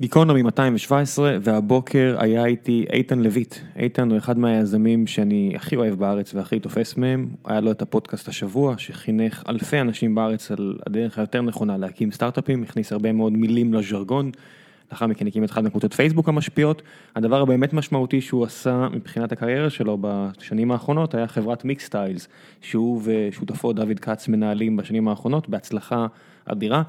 גיקונומי 217 והבוקר היה איתי איתן לויט. איתן הוא אחד מהיזמים שאני הכי אוהב בארץ והכי תופס מהם. היה לו את הפודקאסט השבוע שחינך אלפי אנשים בארץ על הדרך היותר נכונה להקים סטארט-אפים, הכניס הרבה מאוד מילים לז'רגון. לאחר מכן הקים את אחת מקבוצות פייסבוק המשפיעות. הדבר הבאמת משמעותי שהוא עשה מבחינת הקריירה שלו בשנים האחרונות היה חברת מיקס סטיילס, שהוא ושותפו דוד כץ מנהלים בשנים האחרונות בהצלחה אדירה.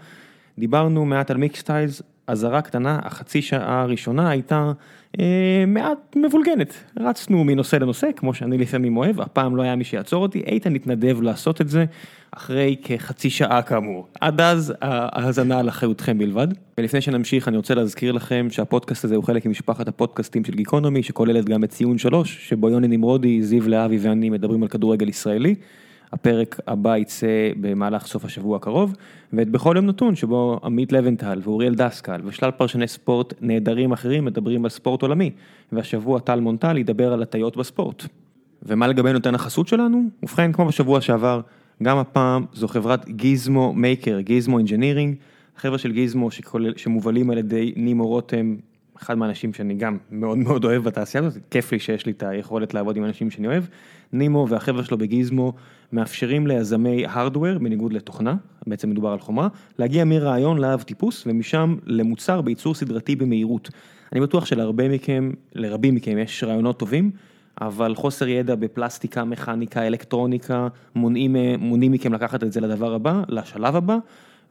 דיברנו מעט על מיקס סטיילס, אזהרה קטנה, החצי שעה הראשונה הייתה אה, מעט מבולגנת. רצנו מנושא לנושא, כמו שאני לפעמים אוהב, הפעם לא היה מי שיעצור אותי, איתן התנדב לעשות את זה אחרי כחצי שעה כאמור. עד אז ההאזנה על אחריותכם בלבד. ולפני שנמשיך אני רוצה להזכיר לכם שהפודקאסט הזה הוא חלק ממשפחת הפודקאסטים של גיקונומי, שכוללת גם את ציון שלוש, שבו יוני נמרודי, זיו להבי ואני מדברים על כדורגל ישראלי. הפרק הבא יצא במהלך סוף השבוע הקרוב, ואת בכל יום נתון שבו עמית לבנטל ואוריאל דסקל ושלל פרשני ספורט נהדרים אחרים מדברים על ספורט עולמי, והשבוע טל מונטל ידבר על הטיות בספורט. ומה לגבי נותן החסות שלנו? ובכן, כמו בשבוע שעבר, גם הפעם זו חברת גיזמו מייקר, גיזמו engineering, חבר'ה של גיזמו שכולל, שמובלים על ידי נימו רותם, אחד מהאנשים שאני גם מאוד מאוד אוהב בתעשייה הזאת, כיף לי שיש לי את היכולת לעבוד עם אנשים שאני אוהב. נימו והחבר'ה שלו בגיזמו מאפשרים ליזמי הארדוור, בניגוד לתוכנה, בעצם מדובר על חומרה, להגיע מרעיון לאב טיפוס ומשם למוצר בייצור סדרתי במהירות. אני בטוח שלהרבה מכם, לרבים מכם יש רעיונות טובים, אבל חוסר ידע בפלסטיקה, מכניקה, אלקטרוניקה, מונעים, מונעים מכם לקחת את זה לדבר הבא, לשלב הבא.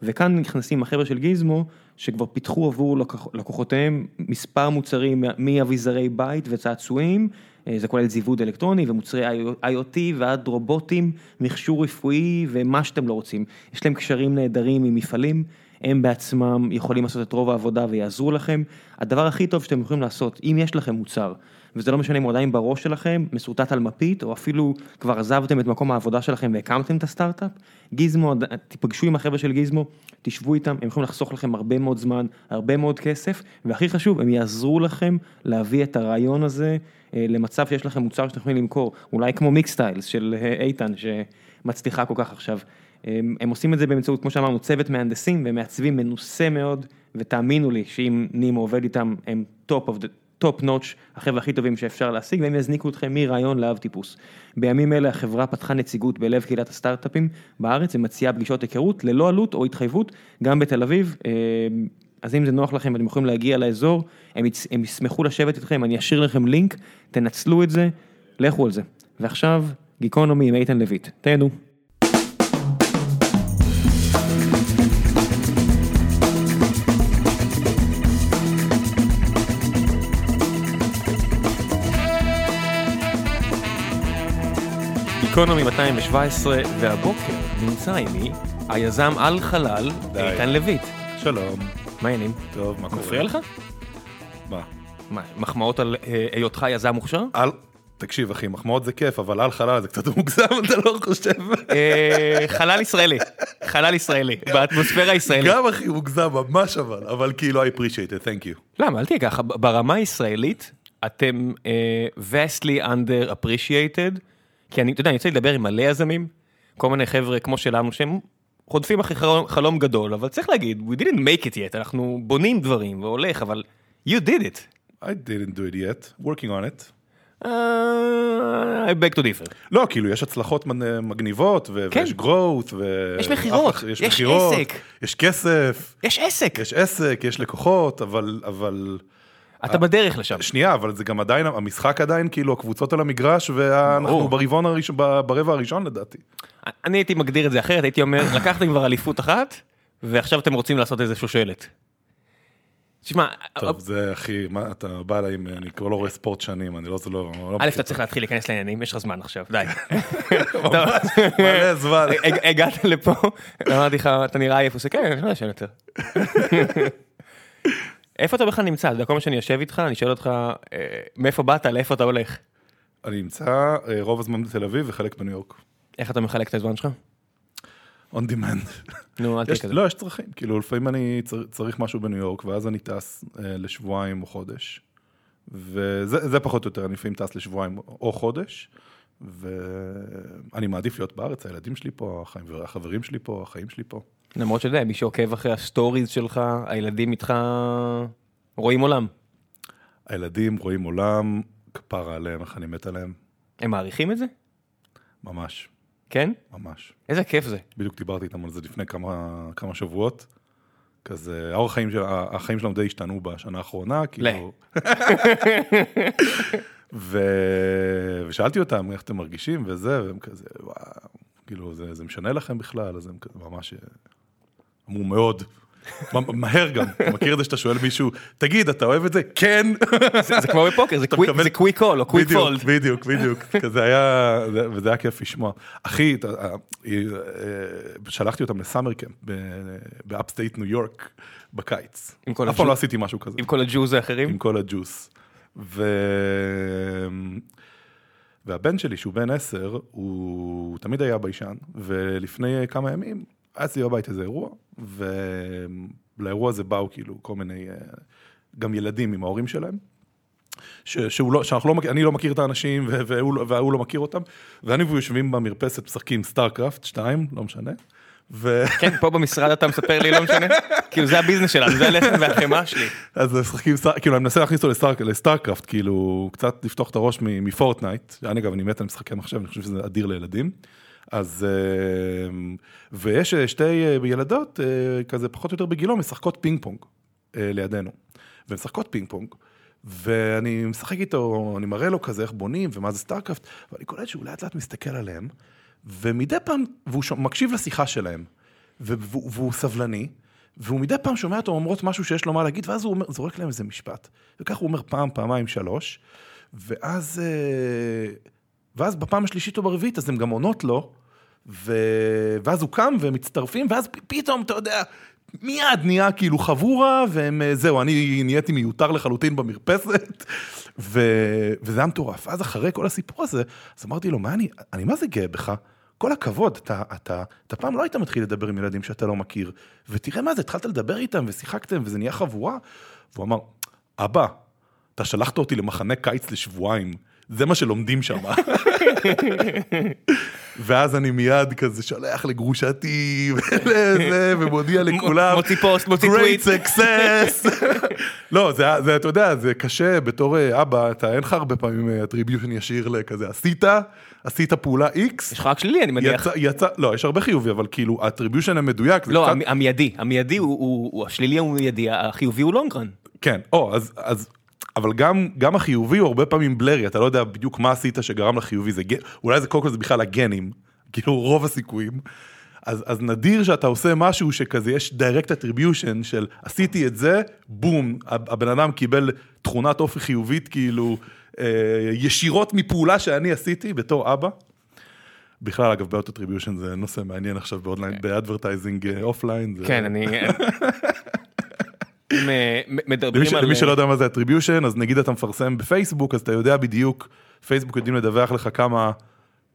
וכאן נכנסים החבר'ה של גיזמו, שכבר פיתחו עבור לקוחותיהם מספר מוצרים מאביזרי בית וצעצועים, זה כולל זיווד אלקטרוני ומוצרי IoT ועד רובוטים, מכשור רפואי ומה שאתם לא רוצים. יש להם קשרים נהדרים עם מפעלים, הם בעצמם יכולים לעשות את רוב העבודה ויעזרו לכם. הדבר הכי טוב שאתם יכולים לעשות, אם יש לכם מוצר, וזה לא משנה אם הוא עדיין בראש שלכם, מסורטט על מפית, או אפילו כבר עזבתם את מקום העבודה שלכם והקמתם את הסטארט-אפ, גיזמו, תיפגשו עם החבר'ה של גיזמו, תשבו איתם, הם יכולים לחסוך לכם הרבה מאוד זמן, הרבה מאוד כסף, והכי חשוב, הם יעזרו לכם להביא את הרעיון הזה אה, למצב שיש לכם מוצר שאתם יכולים למכור, אולי כמו מיקס סטיילס של אה, איתן, שמצליחה כל כך עכשיו. הם, הם עושים את זה באמצעות, כמו שאמרנו, צוות מהנדסים ומעצבים מנוסה מאוד, ותאמינו לי שאם נימו עובד איתם, הם top of top notch, החבר'ה הכי טובים שאפשר להשיג, והם יזניקו אתכם מרעיון לאב טיפוס. בימים אלה החברה פתחה נציגות בלב קהילת הסטארט-אפים בארץ ומציעה פגישות היכרות ללא עלות או התחייבות, גם בתל אביב. אז אם זה נוח לכם ואתם יכולים להגיע לאזור, הם, יצ... הם ישמחו לשבת איתכם, אני אשאיר לכם לינק, תנצלו את זה, לכו על זה. ועכשיו, גיקונומי עם איתן לויט, תהנו. גיקונומי 217, והבוקר נמצא עימי היזם על חלל, איתן לויט. שלום. מה העניינים? טוב, מה קורה? מפריע לך? מה? מה, מחמאות על אה, היותך יזם מוכשר? על... תקשיב אחי, מחמאות זה כיף, אבל על חלל זה קצת מוגזם, אתה לא חושב? אה, חלל ישראלי, חלל ישראלי, באטמוספירה הישראלית. גם אחי מוגזם, ממש אבל, אבל כאילו I appreciate it, thank you. למה, אל תהיה ככה, ברמה הישראלית, אתם אה, vastly under appreciated, כי אני, אתה יודע, אני רוצה לדבר עם מלא יזמים, כל מיני חבר'ה כמו שלנו, שהם רודפים אחרי חלום, חלום גדול, אבל צריך להגיד, we didn't make it yet, אנחנו בונים דברים והולך, אבל you did it. I didn't do it yet, working on it. Uh, I beg to differ. לא, כאילו, יש הצלחות מגניבות, ו- כן. ויש growth, ו... יש מכירות, יש יש מכירות, עסק. יש כסף, יש עסק, יש עסק, יש לקוחות, אבל, אבל... אתה בדרך לשם. שנייה, אבל זה גם עדיין, המשחק עדיין, כאילו, הקבוצות על המגרש, ואנחנו. ברבעון הראשון, ברבע הראשון לדעתי. אני הייתי מגדיר את זה אחרת, הייתי אומר, לקחתם כבר אליפות אחת, ועכשיו אתם רוצים לעשות איזה שושלת. תשמע, טוב, זה הכי, מה, אתה בא אליי, אני כבר לא רואה ספורט שנים, אני לא, זה לא... לא א', אתה צריך להתחיל להיכנס לעניינים, יש לך זמן עכשיו, די. מלא זמן. הג- הגעת לפה, אמרתי לך, אתה נראה עייף, הוא עושה, כן, אני לא ישן יותר. איפה אתה בכלל נמצא? אתה יודע, כל מה שאני יושב איתך, אני שואל אותך, אה, מאיפה באת, לאיפה אתה הולך? אני נמצא אה, רוב הזמן בתל אביב וחלק בניו יורק. איך אתה מחלק את הזמן שלך? on demand. נו, אל תהיה יש, כזה. לא, יש צרכים, כאילו לפעמים אני צר, צריך משהו בניו יורק, ואז אני טס אה, לשבועיים או חודש. וזה זה פחות או יותר, אני לפעמים טס לשבועיים או חודש, ואני מעדיף להיות בארץ, הילדים שלי פה, החיים, החברים שלי פה, החיים שלי פה. למרות שאתה יודע, מי שעוקב אחרי הסטוריז שלך, הילדים איתך רואים עולם. הילדים רואים עולם, כפרה עליהם, איך אני מת עליהם. הם מעריכים את זה? ממש, כן? ממש. איזה כיף זה. בדיוק דיברתי איתם על זה לפני כמה, כמה שבועות. כזה, האורח חיים של, החיים שלנו די השתנו בשנה האחרונה, כאילו... ו... ושאלתי אותם איך אתם מרגישים וזה, והם כזה, וואו, כאילו, זה, זה משנה לכם בכלל? אז הם כזה ממש אמרו מאוד. מהר גם, אתה מכיר את זה שאתה שואל מישהו, תגיד, אתה אוהב את זה? כן. זה כמו בפוקר, זה quick call או quick fold. בדיוק, בדיוק, כזה היה, וזה היה כיף לשמוע. אחי, אה, אה, שלחתי אותם ל summer camp ב upstate ניו יורק בקיץ. אף פעם לא עשיתי משהו כזה. עם כל הג'וז האחרים? עם כל הג'וס. והבן שלי, שהוא בן עשר, הוא תמיד היה ביישן, ולפני כמה ימים היה אצלי בבית איזה אירוע, ולאירוע הזה באו כאילו כל מיני, אה, גם ילדים עם ההורים שלהם. ש, שהוא לא, שאנחנו לא מכיר, אני לא מכיר את האנשים והוא, לא, והוא לא מכיר אותם, ואני והוא יושבים במרפסת משחקים סטארקראפט 2, לא משנה. ו... כן, פה במשרד אתה מספר לי, לא משנה, כאילו זה ה business שלנו, זה הלחם והחמאה שלי. אז משחקים, כאילו אני מנסה להכניס אותו לסטארקראפט, כאילו קצת לפתוח את הראש מפורטנייט, אני אגב, אני מת על משחקי מחשב, אני חושב שזה אדיר לילדים. אז, אה, ויש אה, שתי אה, ילדות, כזה פחות או יותר בגילו, משחקות פינג פונג לידינו. ומשחקות פינג פונג, ואני משחק איתו, אני מראה לו כזה איך בונים ומה זה סטארקראפט, ואני קולט שהוא לאט לאט מסתכל עליהם, ומדי פעם, והוא מקשיב לשיחה שלהם, והוא, והוא סבלני, והוא מדי פעם שומע אותן אומרות משהו שיש לו מה להגיד, ואז הוא אומר, זורק להם איזה משפט. וכך הוא אומר פעם, פעמיים, שלוש, ואז... ואז בפעם השלישית או ברביעית, אז הן גם עונות לו, ו... ואז הוא קם והם מצטרפים, ואז פתאום, אתה יודע, מיד נהיה כאילו חבורה, והם, אה, זהו, אני נהייתי מיותר לחלוטין במרפסת, ו... וזה היה מטורף. אז אחרי כל הסיפור הזה, אז אמרתי לו, מה אני, אני מה זה גאה בך? כל הכבוד, אתה, אתה, אתה פעם לא היית מתחיל לדבר עם ילדים שאתה לא מכיר, ותראה מה זה, התחלת לדבר איתם ושיחקתם וזה נהיה חבורה. והוא אמר, אבא, אתה שלחת אותי למחנה קיץ לשבועיים. זה מה שלומדים שם. ואז אני מיד כזה שולח לגרושתי ולזה, ומודיע לכולם, מוציא פוסט, מוציא טוויט. great success. לא, זה, זה, אתה יודע, זה קשה בתור אה, אבא, אתה אין לך הרבה פעמים אה, ישיר לכזה, עשית, עשית פעולה X. יש לך רק שלילי, אני מניח. יצא, יצא, לא, יש הרבה חיובי, אבל כאילו, ה attribution המדויק. לא, קצת... המיידי, המיידי הוא, הוא, הוא, השלילי הוא מיידי, החיובי הוא long run. כן, או, אז, אז אבל גם, גם החיובי הוא הרבה פעמים blurry, אתה לא יודע בדיוק מה עשית שגרם לחיובי, זה, אולי זה קודם כל זה בכלל הגנים, כאילו רוב הסיכויים. אז, אז נדיר שאתה עושה משהו שכזה יש direct attribution של עשיתי את זה, בום, הבן אדם קיבל תכונת אופי חיובית כאילו אה, ישירות מפעולה שאני עשיתי בתור אבא. בכלל אגב בעיות attribution זה נושא מעניין עכשיו באונליין. ב advertising offline. כן, אני... אה, מדברים על... למי שלא יודע מה זה attribution, אז נגיד אתה מפרסם בפייסבוק, אז אתה יודע בדיוק, פייסבוק יודעים לדווח לך כמה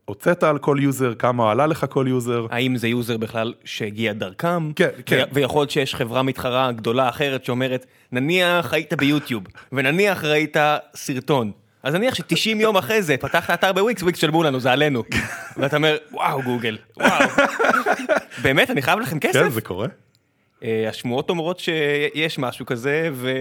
הוצאת על כל user, כמה עלה לך כל user. האם זה user בכלל שהגיע דרכם? כן, כן. ויכול להיות שיש חברה מתחרה גדולה אחרת שאומרת, נניח היית ביוטיוב, ונניח ראית סרטון. אז נניח ש-90 יום אחרי זה פתחת אתר בוויקס, וויקס שלמו לנו, זה עלינו. ואתה אומר, וואו גוגל, וואו. באמת, אני חייב לכם כסף? כן, זה קורה. אה, השמועות אומרות שיש משהו כזה, ו...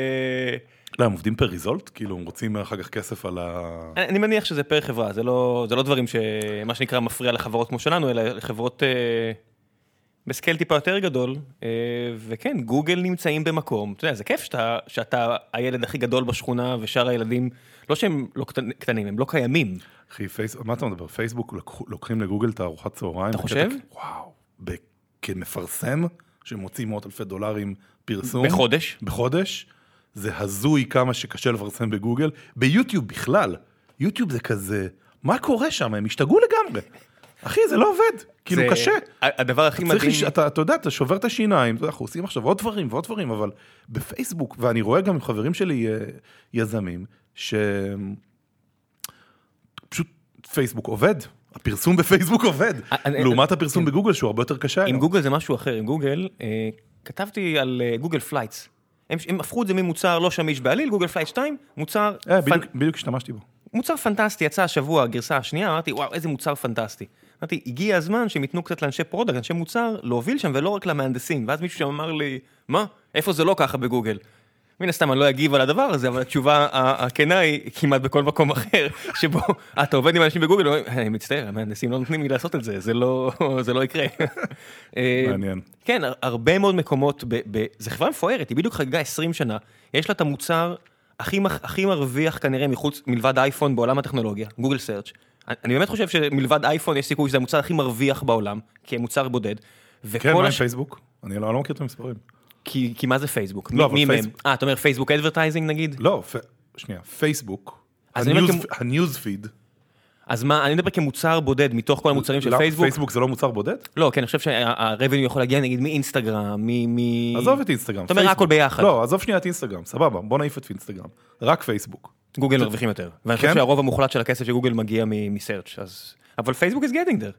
לא, הם עובדים פר ריזולט? כאילו, הם רוצים אחר כך כסף על ה... אני מניח שזה פר חברה, זה לא, זה לא דברים שמה שנקרא מפריע לחברות כמו שלנו, אלא לחברות אה, בסקייל טיפה יותר גדול, אה, וכן, גוגל נמצאים במקום, אתה יודע, זה כיף שאתה, שאתה הילד הכי גדול בשכונה ושאר הילדים, לא שהם לא קטנים, הם לא קיימים. אחי, פייס... מה אתה מדבר? פייסבוק לוקחים לגוגל את הארוחת צהריים? אתה חושב? וואו, כמפרסם? שמוציא מאות אלפי דולרים פרסום. בחודש? בחודש. זה הזוי כמה שקשה לפרסם בגוגל. ביוטיוב בכלל, יוטיוב זה כזה, מה קורה שם? הם השתגעו לגמרי. אחי, זה לא עובד, כאילו קשה. הדבר הכי מדהים... לש... אתה, אתה יודע, אתה שובר את השיניים, אנחנו עושים עכשיו עוד דברים ועוד דברים, אבל בפייסבוק, ואני רואה גם חברים שלי אה, יזמים, שפשוט פייסבוק עובד, הפרסום בפייסבוק עובד, לעומת הפרסום כן. בגוגל שהוא הרבה יותר קשה. עם גוגל זה משהו אחר, עם גוגל, אה, כתבתי על אה, גוגל פלייטס. הם הפכו את זה ממוצר לא שמיש בעליל, גוגל פלייט 2, מוצר... אה, בדיוק השתמשתי בו. מוצר פנטסטי, יצא השבוע הגרסה השנייה, אמרתי, וואו, איזה מוצר פנטסטי. אמרתי, הגיע הזמן שהם ייתנו קצת לאנשי product, אנשי מוצר, להוביל שם ולא רק למהנדסים. ואז מישהו שם אמר לי, מה? איפה זה לא ככה בגוגל? מן הסתם אני לא אגיב על הדבר הזה, אבל התשובה הכנה היא כמעט בכל מקום אחר, שבו אתה עובד עם אנשים בגוגל, אני מצטער, המהנדסים לא נותנים לי לעשות את זה, זה לא, זה לא יקרה. אה, מעניין. כן, הר- הרבה מאוד מקומות, ב, ב, זו חברה מפוארת, היא בדיוק חגגה 20 שנה, יש לה את המוצר הכי, הכי מרוויח כנראה מחוץ, מלבד אייפון בעולם הטכנולוגיה, גוגל סרצ'. אני באמת חושב שמלבד אייפון יש סיכוי שזה המוצר הכי מרוויח בעולם, כמוצר בודד. כן, מה עם הש- פייסבוק? אני לא לא מכיר את המספרים. כי, כי מה זה פייסבוק? לא, מי- אבל? פייסבוק- אה, אתה אומר פייסבוק advertising נגיד? לא, פ- שנייה, פייסבוק. ה news- feed. אז מה, אני מדבר כמוצר בודד מתוך כל המוצרים של למה, פייסבוק. פייסבוק זה לא מוצר בודד? לא, כן, אני חושב שה revenue יכול להגיע נגיד מאינסטגרם, מ... מ- עזוב את אינסטגרם. אתה אומר. הכל ביחד. לא, עזוב שנייה את אינסטגרם, סבבה, בוא נעיף את אינסטגרם. רק פייסבוק. גוגל מרוויחים יותר. ואני חושב כן? שהרוב המוחלט של הכסף של גוגל מגיע מ search אז... אבל פייסבוק is getting there.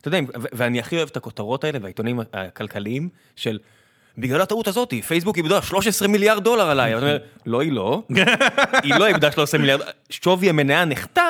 אתה יודע, ואני הכי אוהב את הכותרות האלה והעיתונים הכלכליים של בגלל הטעות הזאת, פייסבוק איבדה 13 מיליארד דולר עליי. ואתה אומר, לא, היא לא. היא לא איבדה 13 מיליארד. שווי המניה נחתך,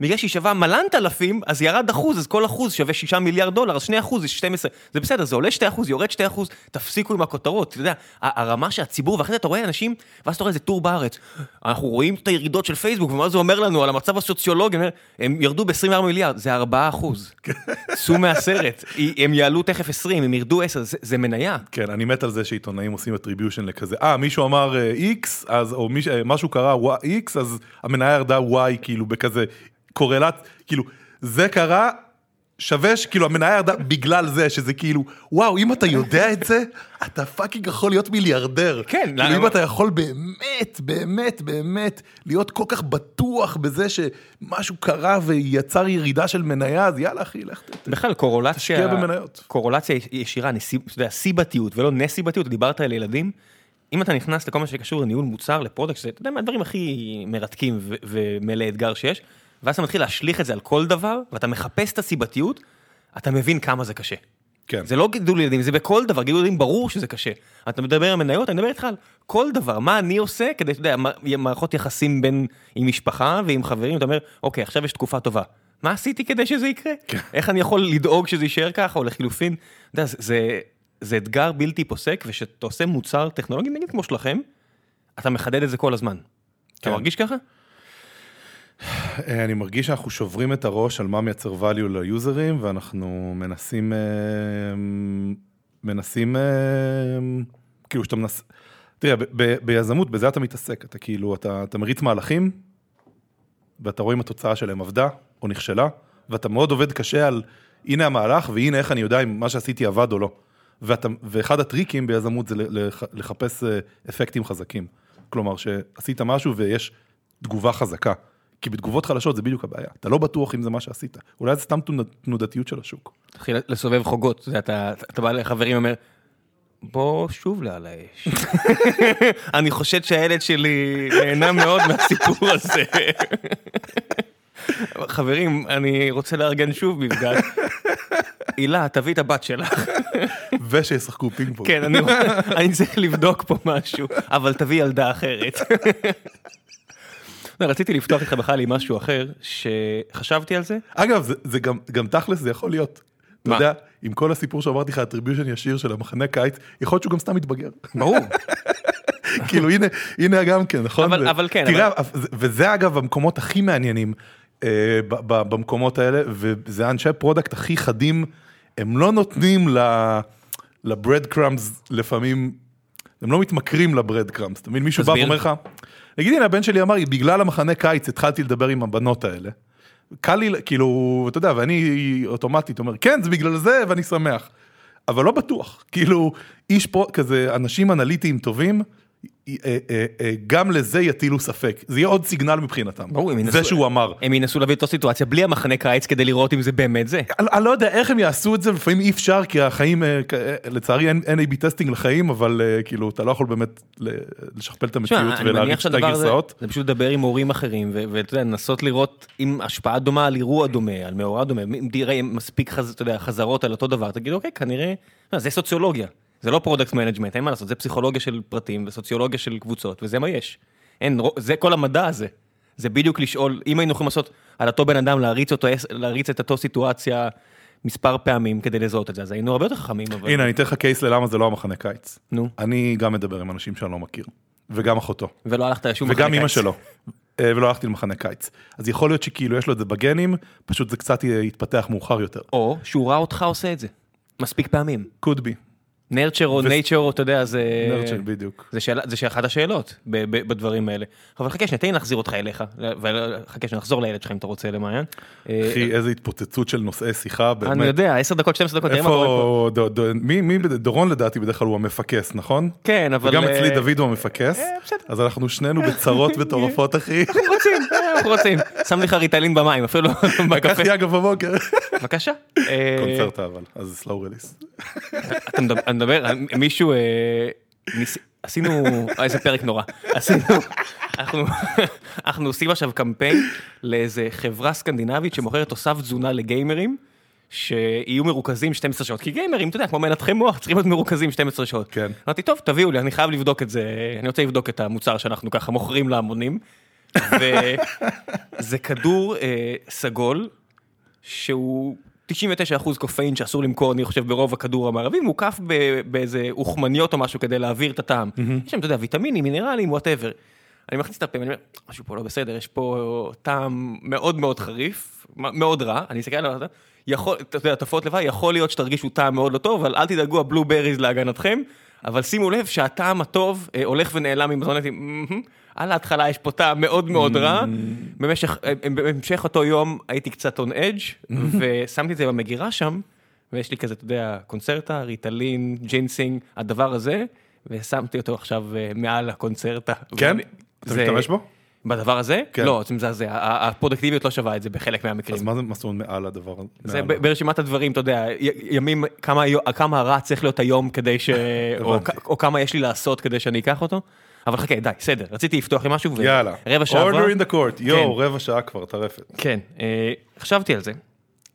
בגלל שהיא שווה מלנת אלפים, אז ירד אחוז, אז כל אחוז שווה 6 מיליארד דולר, אז 2 אחוז זה 12. זה בסדר, זה עולה 2 אחוז, יורד 2 אחוז, תפסיקו עם הכותרות. אתה יודע, הרמה של הציבור, ואחרי זה אתה רואה אנשים, ואז אתה רואה איזה טור בארץ. אנחנו רואים את הירידות של פייסבוק, ומה זה אומר לנו על המצב הסוציולוגי, אני הם ירדו ב-24 מיליארד, זה 4 אחוז. צאו מהסרט, הם יעלו תכף 20, הם ירדו 10, זה- זה מניה. כן, אני מת על זה שעיתונאים עושים attribution לכזה, אה, מישהו אמר אה, X, אז, או מיש, משהו קרה X, אז המניה ירדה Y, כאילו, בכזה correlate, כאילו, זה קרה, שווה שכאילו המניה ירדה בגלל זה, שזה כאילו, וואו, אם אתה יודע את זה, אתה fucking יכול להיות מיליארדר. כן, כאילו, למה- אם אתה יכול באמת, באמת, באמת, להיות כל כך בטוח בזה שמשהו קרה ויצר ירידה של מניה, אז יאללה, אחי, לך. בכלל קורולציה, תשקיע במניות. קורולציה ישירה, סיבתיות ולא נסיבתיות, דיברת על ילדים, אם אתה נכנס לכל מה שקשור לניהול מוצר, ל product, שזה, אתה יודע, מהדברים הכי מרתקים ומלא אתגר שיש, ואז אתה מתחיל להשליך את זה על כל דבר, ואתה מחפש את הסיבתיות, אתה מבין כמה זה קשה. כן. זה לא גידול ילדים, זה בכל דבר, גידול ילדים ברור שזה קשה. אתה מדבר על מניות, אני מדבר איתך על כל דבר, מה אני עושה כדי, אתה יודע, מערכות יחסים בין, עם משפחה ועם חברים, אתה אומר, אוקיי, עכשיו יש תקופה טובה. מה עשיתי כדי שזה יקרה? איך אני יכול לדאוג שזה יישאר ככה, או לחילופין, אתה יודע, זה, זה, זה אתגר בלתי פוסק, וכשאתה עושה מוצר טכנולוגי, נגיד כמו שלכם, אתה מחדד את זה כל הזמן. אתה כן. מרגיש ככה? אה, אני מרגיש שאנחנו שוברים את הראש על מה מייצר value ליוזרים, ואנחנו מנסים, אה, מנסים, אה, כאילו שאתה מנס... תראה, ב- ב- ביזמות, בזה אתה מתעסק, אתה כאילו, אתה, אתה מריץ מהלכים, ואתה רואה אם התוצאה שלהם עבדה או נכשלה, ואתה מאוד עובד קשה על הנה המהלך, והנה איך אני יודע אם מה שעשיתי עבד או לא. ואתה, ואחד הטריקים ביזמות זה לח- לחפש אפקטים חזקים. כלומר, שעשית משהו ויש תגובה חזקה. כי בתגובות חלשות זה בדיוק הבעיה. אתה לא בטוח אם זה מה שעשית. אולי זה סתם תנוד- תנודתיות של השוק. תתחיל לסובב חוגות, אתה, אתה, בא לחברים ואומר, בוא שוב לעל האש. אני חושד שהילד שלי נהנה מאוד מהסיפור הזה. חברים, אני רוצה לארגן שוב מפגש. הילה, תביא את הבת שלך. ושישחקו פינג פונג. כן, אני, אני צריך לבדוק פה משהו, אבל תביא ילדה אחרת. לא, רציתי לפתוח איתך בכלל עם משהו אחר, שחשבתי על זה, אגב, זה, זה גם, גם תכלס זה יכול להיות. אתה? יודע, עם כל הסיפור שאמרתי לך, attribution ישיר של המחנה קיץ, יכול להיות שהוא גם סתם מתבגר. ברור. כאילו הנה, הנה גם כן, נכון? אבל- ו- אבל כן, תראה, וזה אגב המקומות הכי מעניינים אה, ב- ב- במקומות האלה, וזה אנשי product הכי חדים, הם לא נותנים ל bread crumbs לפעמים, הם לא מתמכרים ל bread crumbs, אתה מבין? מישהו בא. ואומר לך, נגיד הנה הבן שלי אמר לי, בגלל המחנה קיץ התחלתי לדבר עם הבנות האלה. קל לי, כאילו, אתה יודע, ואני אוטומטית אומר, כן, זה בגלל זה, ואני שמח. אבל לא בטוח, כאילו, איש פה, כזה, אנשים אנליטיים טובים, גם לזה יטילו ספק. זה יהיה עוד signal מבחינתם. ברור, זה ינסו- שהוא אמר. הם ינסו להביא את אותה סיטואציה בלי המחנה קיץ כדי לראות אם זה באמת זה. אני, לא יודע איך הם יעשו את זה, לפעמים אי אפשר, כי החיים, אה, אה, לצערי אין, אין A-B testing לחיים, אבל אה, כאילו, אתה לא יכול באמת לשכפל את המציאות ולהריץ את הגרסאות. זה פשוט לדבר עם הורים אחרים, ו- ואתה יודע, לנסות לראות אם השפעה דומה על אירוע דומה, על מאורע דומה, אם תראה מספיק חז- יודע, חזרות על אותו דבר, תגיד, אוקיי, כנראה, לא, זה סוציולוגיה, זה לא product management, אין מה לעשות, זה פסיכולוגיה של פרטים וסוציולוגיה של קבוצות, וזה מה יש. אין, זה כל המדע הזה. זה בדיוק לשאול, אם היינו יכולים לעשות על אותו בן אדם, להריץ אותו, להריץ את אותו סיטואציה מספר פעמים כדי לזהות את זה, אז היינו הרבה יותר חכמים, אבל... הנה, אני אתן לך case ללמה זה לא המחנה קיץ. נו. אני גם מדבר עם אנשים שאני לא מכיר. וגם אחותו. ולא הלכת לשום מחנה וגם אימא קיץ. שלו. אה, ולא הלכתי למחנה קיץ. אז יכול להיות שכאילו יש לו את זה בגנים, פשוט זה קצת יתפתח מאוחר יותר. או שהוא ראה אותך עושה את זה. מספיק פעמים. could be. נרצ'ר או נייצ'ר, אתה יודע, זה... נרצ'ל, בדיוק. זה, שאחת השאלות בדברים האלה. אבל חכה שנייה, תן לי להחזיר אותך אליך, וחכה שנחזור לילד שלך אם אתה רוצה למעיין. אה, אחי, איזה התפוצצות של נושאי שיחה, באמת. אני יודע, 10 דקות, 12 דקות, תראה מה קורה פה. איפה, מי, דורון לדעתי בדרך כלל הוא המפקס, נכון? כן, אבל... וגם אצלי אה, דוד הוא המפקס, אה. אז אנחנו שנינו בצרות מטורפות, אחי. אנחנו רוצים, אנחנו רוצים. שם לך ריטלין במים, אפילו לא בקפה. לקחתי אגב בבוקר. בבקשה. קונצרטה אבל, אז סלואו רליס. מדבר, על מישהו, אה, עשינו, אה, איזה פרק נורא, עשינו, אנחנו, אנחנו עושים עכשיו קמפיין לאיזה חברה סקנדינבית שמוכרת תוסף תזונה לגיימרים, שיהיו מרוכזים 12 שעות, כי גיימרים, אתה יודע, כמו מנתחי מוח, צריכים להיות מרוכזים 12 שעות. כן. אמרתי, טוב, תביאו לי, אני חייב לבדוק את זה, אני רוצה לבדוק את המוצר שאנחנו ככה מוכרים להמונים, וזה כדור אה, סגול, שהוא 99% קפאין שאסור למכור, אני חושב, ברוב הכדור המערבי, מוקף באיזה אוכמניות או משהו כדי להעביר את הטעם. יש שם, אתה יודע, ויטמינים, מינרלים, whatever. אני מכניס את הפה, ואני אומר, משהו פה לא בסדר, יש פה טעם מאוד מאוד חריף, מאוד רע, אני אסתכל עליו, יכול, אתה יודע, תופעות לוואי, יכול להיות שתרגישו טעם מאוד לא טוב, אבל אל תדאגו, ה blueberries להגנתכם, אבל שימו לב שהטעם הטוב אה, הולך ונעלם עם מזונטים, על ההתחלה יש פה טעם מאוד מאוד רע, במשך, אה, בהמשך אותו יום הייתי קצת on edge ושמתי את זה במגירה שם, ויש לי כזה, אתה יודע, קונצרטה, ריטלין, ג'ינסינג, הדבר הזה, ושמתי אותו עכשיו אה, מעל הקונצרטה. כן? אתה משתמש בו? בדבר הזה? כן. לא, זה מזעזע, הפרודקטיביות לא שווה את זה בחלק מהמקרים. אז מה זה זאת אומרת מעל הדבר הזה? זה ברשימת הדברים, אתה יודע, ימים, כמה כמה רע צריך להיות היום כדי ש... או. כ- או כמה יש לי לעשות כדי שאני אקח אותו. אבל חכה, די, בסדר, רציתי לפתוח עם משהו, יאללה. ורבע שעה עברה. order in the court, יואו, רבע שעה כבר, טרפת. כן, אה, חשבתי על זה,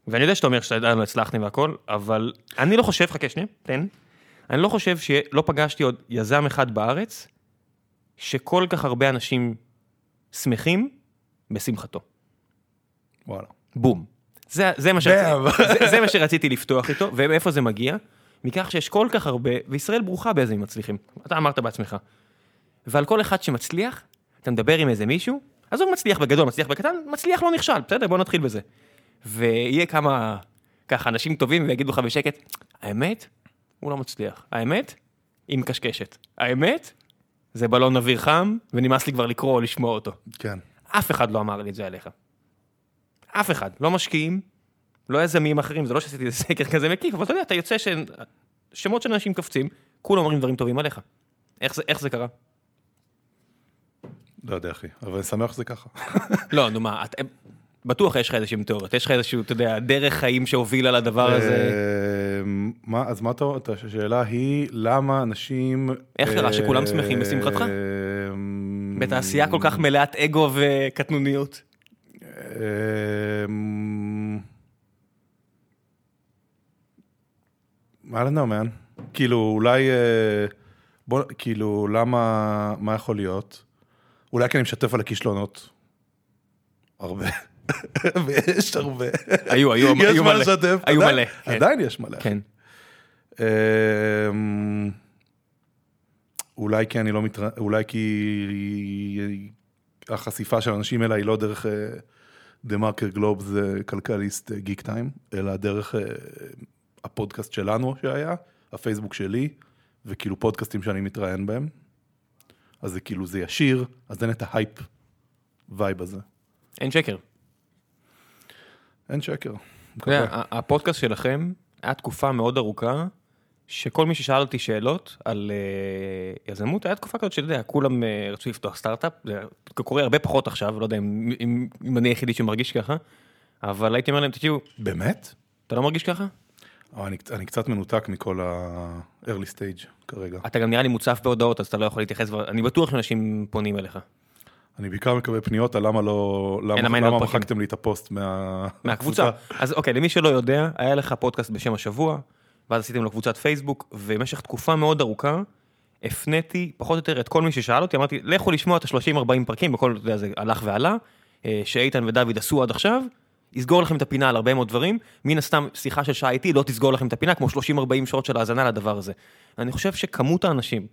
ואני יודע שאתה אומר שעדיין לא הצלחתי והכל, אבל אני לא חושב, חכה שנייה, תן. אני לא חושב שלא פגשתי עוד יזם אחד בארץ, שכל כך הרבה אנשים שמחים בשמחתו. וואלה. בום. זה, זה, מה שרציתי, זה, זה מה שרציתי לפתוח איתו, ומאיפה זה מגיע? מכך שיש כל כך הרבה, וישראל ברוכה ביזמים מצליחים, אתה אמרת בעצמך. ועל כל אחד שמצליח, אתה מדבר עם איזה מישהו, עזוב מצליח בגדול, מצליח בקטן, מצליח לא נכשל, בסדר, בוא נתחיל בזה. ויהיה כמה, ככה, אנשים טובים ויגידו לך בשקט, האמת, הוא לא מצליח. האמת, היא מקשקשת. האמת, זה בלון אוויר חם, ונמאס לי כבר לקרוא או לשמוע אותו. כן. אף אחד לא אמר לי את זה עליך. אף אחד. לא משקיעים, לא יזמים אחרים, זה לא שעשיתי איזה סקר כזה מקיף, אבל אתה יודע, אתה יוצא ש... שמות של אנשים קופצים, כולם אומרים דברים טובים עליך. איך זה, איך זה קרה? לא יודע, אחי, אבל אני שמח שזה ככה. לא, נו מה, את, בטוח יש לך איזשהם תיאוריות, יש לך איזשהו, אתה יודע, דרך חיים שהובילה לדבר הזה. אה, מה, אז מה אתה, השאלה היא, למה אנשים... איך קרה שכולם אה, שמחים בשמחתך? אה, בתעשייה כל כך מלאת אגו וקטנוניות. אה, I don't know, man. כאילו, אולי... אה, בוא, כאילו, למה... מה יכול להיות? אולי כי אני משתף על הכישלונות. הרבה. ויש הרבה. היו, היו, יש היו מה מלא. לשתף. היו מלא. כן. עדיין יש מלא. כן. אמ, אולי כי אני לא מתר... אולי כי החשיפה של האנשים אליי היא לא דרך דה מרקר גלובס כלכליסט גיקטיים, אלא דרך אה, הפודקאסט שלנו שהיה, הפייסבוק שלי, וכאילו פודקאסטים שאני מתראיין בהם. אז זה כאילו זה ישיר, אז אין את ה hype vibe הזה. אין שקר. אין שקר. אתה יודע, הפודקאסט שלכם היה תקופה מאוד ארוכה, שכל מי ששאל אותי שאלות על uh, יזמות, היה תקופה כזאת שאתה יודע, כולם uh, רצו לפתוח סטארט-אפ, זה קורה הרבה פחות עכשיו, לא יודע אם, אם, אם אני היחידי שמרגיש ככה, אבל הייתי אומר להם, תקשיבו, באמת? אתה לא מרגיש ככה? אבל אני, אני קצת מנותק מכל ה-early stage כרגע. אתה גם נראה לי מוצף בהודעות, אז אתה לא יכול להתייחס, אני בטוח שאנשים פונים אליך. אני בעיקר מקבל פניות על למה לא, למה, למה פרקים. מחקתם לי את הפוסט מה... מהקבוצה. אז אוקיי, למי שלא יודע, היה לך פודקאסט בשם השבוע, ואז עשיתם לו קבוצת פייסבוק, ובמשך תקופה מאוד ארוכה, הפניתי פחות או יותר את כל מי ששאל אותי, אמרתי, לכו לשמוע את ה-30-40 פרקים, בכל, אתה יודע, זה הלך ועלה, אה, שאיתן ודוד עשו עד עכשיו, יסגור לכם את הפינה על הרבה מאוד דברים, מן הסתם שיחה של שעה איתי לא תסגור לכם את הפינה, כמו 30-40 שעות של האזנה לדבר הזה. אני חושב שכמות האנשים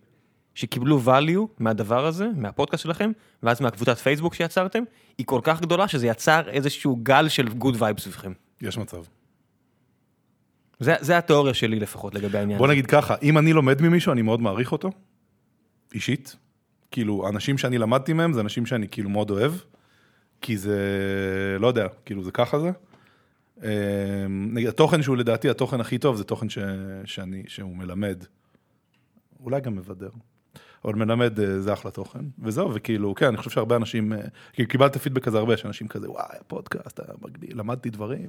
שקיבלו value מהדבר הזה, מהפודקאסט שלכם, ואז מהקבוצת פייסבוק שיצרתם, היא כל כך גדולה שזה יצר איזשהו גל של good vibes סביבכם. יש מצב. זה, זה התיאוריה שלי לפחות לגבי העניין. בוא. נגיד ככה, אם אני לומד ממישהו, אני מאוד מעריך אותו, אישית. כאילו, אנשים שאני למדתי מהם, זה אנשים שאני כאילו מאוד אוהב, כי זה, לא יודע, כאילו, זה ככה זה. אמ, נגיד, התוכן שהוא לדעתי התוכן הכי טוב, זה תוכן ש, שאני, שהוא מלמד. אולי גם מבדר. אבל מלמד אה, זה אחלה תוכן, וזהו, וכאילו, כן, אני חושב שהרבה אנשים, כאילו, קיבלת פידבק כזה הרבה, שאנשים כזה, וואי, הפודקאסט, למדתי דברים.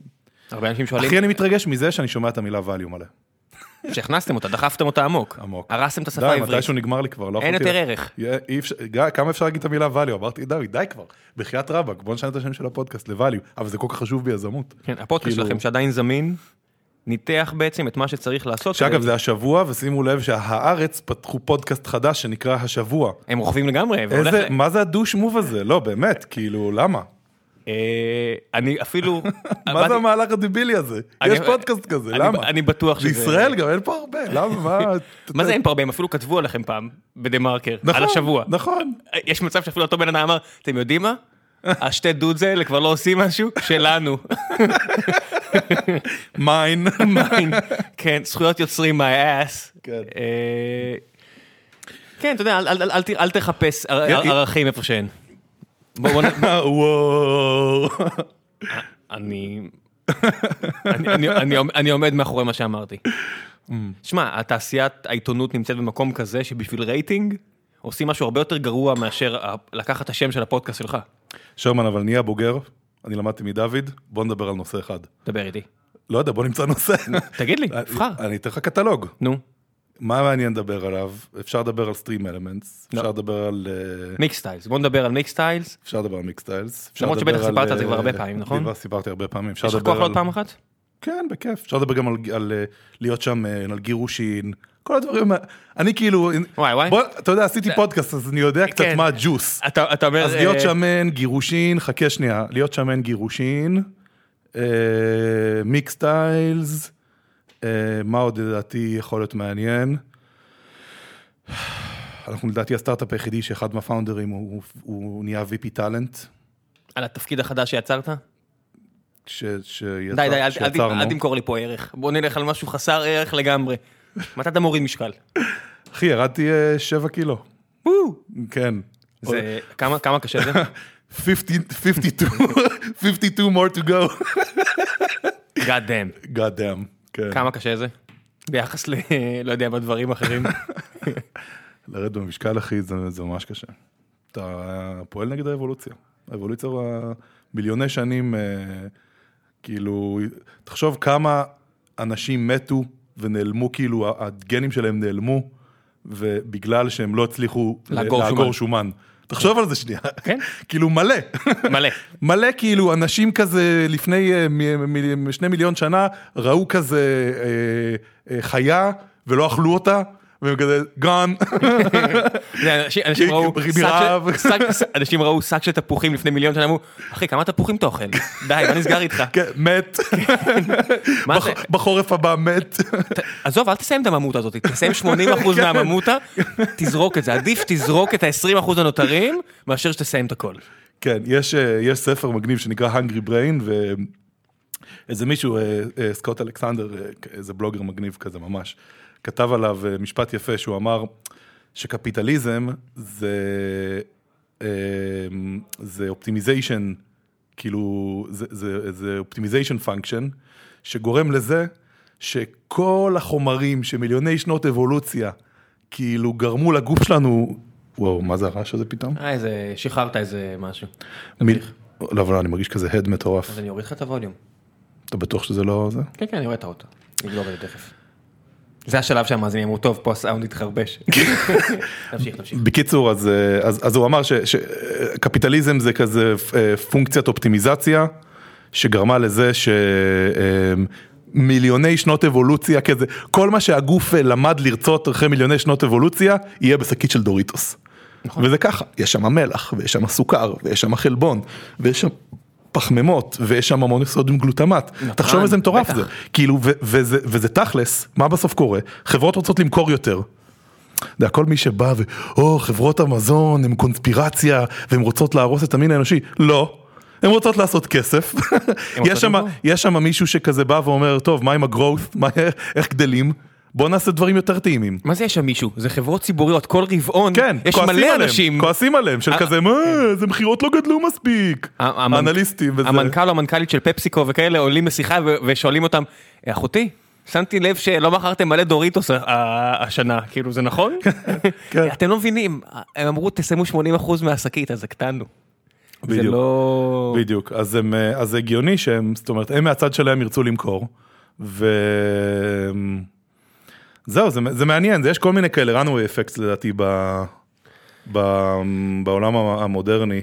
הרבה אנשים שואלים, הכי אני מתרגש מזה שאני שומע את המילה value מלא. שהכנסתם אותה, דחפתם אותה עמוק. עמוק. הרסתם את השפה די, העברית. מתישהו נגמר לי כבר, לא אין. יותר ערך. כמה אפשר להגיד את המילה value? אמרתי, די, די כבר, בחייאת רבאק, בוא נשנה את השם של הפודקאסט ל-value, אבל זה כל כך חשוב ביזמות. כן, הפודקאסט כאילו- שלכם שעדיין זמין, ניתח בעצם את מה שצריך לעשות. שאגב, זה השבוע, ושימו לב שהארץ פתחו פודקאסט חדש שנקרא השבוע. הם רוכבים לגמרי. איזה, ל- מה זה הדוש מוב הזה? לא, באמת, כאילו, למה? אה, אני אפילו... מה זה המהלך הדבילי הזה? יש פודקאסט כזה, למה? אני בטוח שזה... בישראל גם אין פה הרבה, למה? מה? מה זה אין פה הרבה? הם אפילו כתבו עליכם פעם, בדה מרקר, נכון, על השבוע. נכון. יש מצב שאפילו אותו בן אדם אמר, אתם יודעים מה? השתי דודס האלה כבר לא עושים משהו? שלנו. מיין. מיין. כן, זכויות יוצרים my ass. כן. אה, כן, אתה יודע, אל- תחפש ער- ערכים איפה שאין. וואו. אני... אני- אני- אני עומד- מאחורי מה שאמרתי. Mm. שמע, התעשיית העיתונות נמצאת במקום כזה שבשביל רייטינג עושים משהו הרבה יותר גרוע מאשר לקחת את השם של הפודקאסט שלך. שרמן, אבל נהיה בוגר, אני למדתי מדוד, בוא נדבר על נושא אחד. דבר איתי. לא יודע, בוא נמצא נושא. תגיד לי, תבחר. אני אתן לך קטלוג. נו, מה מעניין לדבר עליו? אפשר לדבר על StreamElements, לא. אפשר לדבר על... אה, מיקסטיילס. בוא נדבר על מיקסטיילס. אפשר לדבר על מיקסטיילס. למרות שבטח סיפרת על זה אה, כבר הרבה פעמים, נכון? דיבר- סיפרתי הרבה פעמים. יש לך כוח לעוד על... פעם אחת? כן, בכיף. אפשר לדבר גם על- על אה, להיות שם, אה, על גירושין, כל הדברים. אני כאילו... וואי וואי. בוא, אתה יודע, עשיתי פודקאסט, אז אני יודע קצת כן. מה הג'וס. אתה אתה אומר... אז להיות אה, שמן, גירושין, חכה שנייה, להיות שמן, גירושין, Mixtiles, אה, מה עוד לדעתי יכול להיות מעניין? אנחנו לדעתי הסטארט-אפ היחידי שאחד מהפאונדרים הוא, הוא נהיה VP talent, על התפקיד החדש שיצרת? ש, שיצר, די די, אל- אל שיצרנו. אל תמכור לי פה ערך. בוא נלך על משהו חסר ערך לגמרי. מתי אתה מוריד משקל? אחי, ירדתי אה, שבע קילו. כן. זה... כמה כמה קשה זה? 50, 52, 52 more to go. God damn. God damn. כן. כמה קשה זה? ביחס ל... לא יודע, בדברים אחרים. לרדת במשקל, אחי, זה, זה ממש קשה. אתה פועל נגד האבולוציה. האבולוציה הוא מיליוני שנים, אה, כאילו, תחשוב כמה אנשים מתו ונעלמו, כאילו, הגנים שלהם נעלמו, ובגלל שהם לא הצליחו לאגור לאגור שומן. שומן. תחשוב על זה שנייה. כן. כאילו, מלא. מלא. מלא כאילו אנשים כזה לפני אה, שני מיליון שנה ראו כזה אה, אה, חיה ולא אכלו אותה והם כזה גון. זה, אנשים- ראו שק. של- תפוחים לפני מיליון שנה, אמרו, אחי, כמה תפוחים אתה אוכל? די, מה נסגר איתך? כן, מת? בח- בחורף הבא מת. עזוב, אל תסיים את הממותה הזאת, תסיים 80% כן. מהממותה, תזרוק את זה. עדיף תזרוק את ה-20% הנותרים, מאשר שתסיים את הכל. כן, יש, אה, יש ספר מגניב שנקרא Hungry Brain, ואיזה מישהו, אה, אה, סקוט אלכסנדר, איזה בלוגר מגניב כזה ממש, כתב עליו אה, משפט יפה שהוא אמר שקפיטליזם זה, אה, זה optimization, כאילו, זה, זה, זה optimization function, שגורם לזה שכל החומרים שמיליוני שנות אבולוציה, כאילו גרמו לגוף שלנו, וואו, מה זה הרעש הזה פתאום? אה, איזה, שחררת איזה משהו. מיל... לא, אבל אני מרגיש כזה הד מטורף. אז אני אוריד לך את הווליום. אתה בטוח שזה לא זה? כן, כן, אני רואה את האוטו. נגלוב את זה תכף. זה השלב שהמאזינים אמרו, טוב, פה הסאונד התחרבש. תמשיך, תמשיך. בקיצור, אז, אה, אז, אז הוא אמר שקפיטליזם זה כזה אה, פונקציית אופטימיזציה, שגרמה לזה שמיליוני שנות אבולוציה כזה, כל מה שהגוף אה, למד לרצות אחרי מיליוני שנות אבולוציה, יהיה בשקית של דוריטוס. נכון. וזה ככה, יש שם מלח, ויש שם סוכר, ויש שם חלבון, ויש שם פחמימות, ויש שם מונוסודיום גלוטמט. תחשוב איזה מטורף בטח. זה. כאילו, ו- וזה, וזה תכלס, מה בסוף קורה? חברות רוצות למכור יותר. יודע, כל מי שבא ו... או, חברות המזון הם קונספירציה והן רוצות להרוס את המין האנושי. לא. הן רוצות לעשות כסף. יש שם, מישהו שכזה בא ואומר, טוב, מה עם הגרואות? איך גדלים? בוא נעשה דברים יותר טעימים. מה זה יש שם מישהו? זה חברות ציבוריות, כל רבעון כן, יש מלא עליהם, אנשים. כועסים עליהם, של אה, כזה, מה, זה מכירות לא גדלו מספיק. המנ- אנליסטים וזה. המנכ"ל או המנכ"לית של פפסיקו וכאלה עולים לשיחה ושואלים אותם, אחותי, שמתי לב שלא מכרתם מלא דוריטוס ה- ה- השנה, כאילו זה נכון? כן. אתם לא מבינים, הם אמרו תסיימו 80% מהשקית אז הקטנו. בדיוק. לא... בדיוק, אז, הם, אה, אז זה הגיוני שהם, זאת אומרת, הם מהצד שלהם ירצו למכור, ו... זהו, זה, זה מעניין, זה יש כל מיני כאלה runway effects לדעתי ב, ב, בעולם המודרני,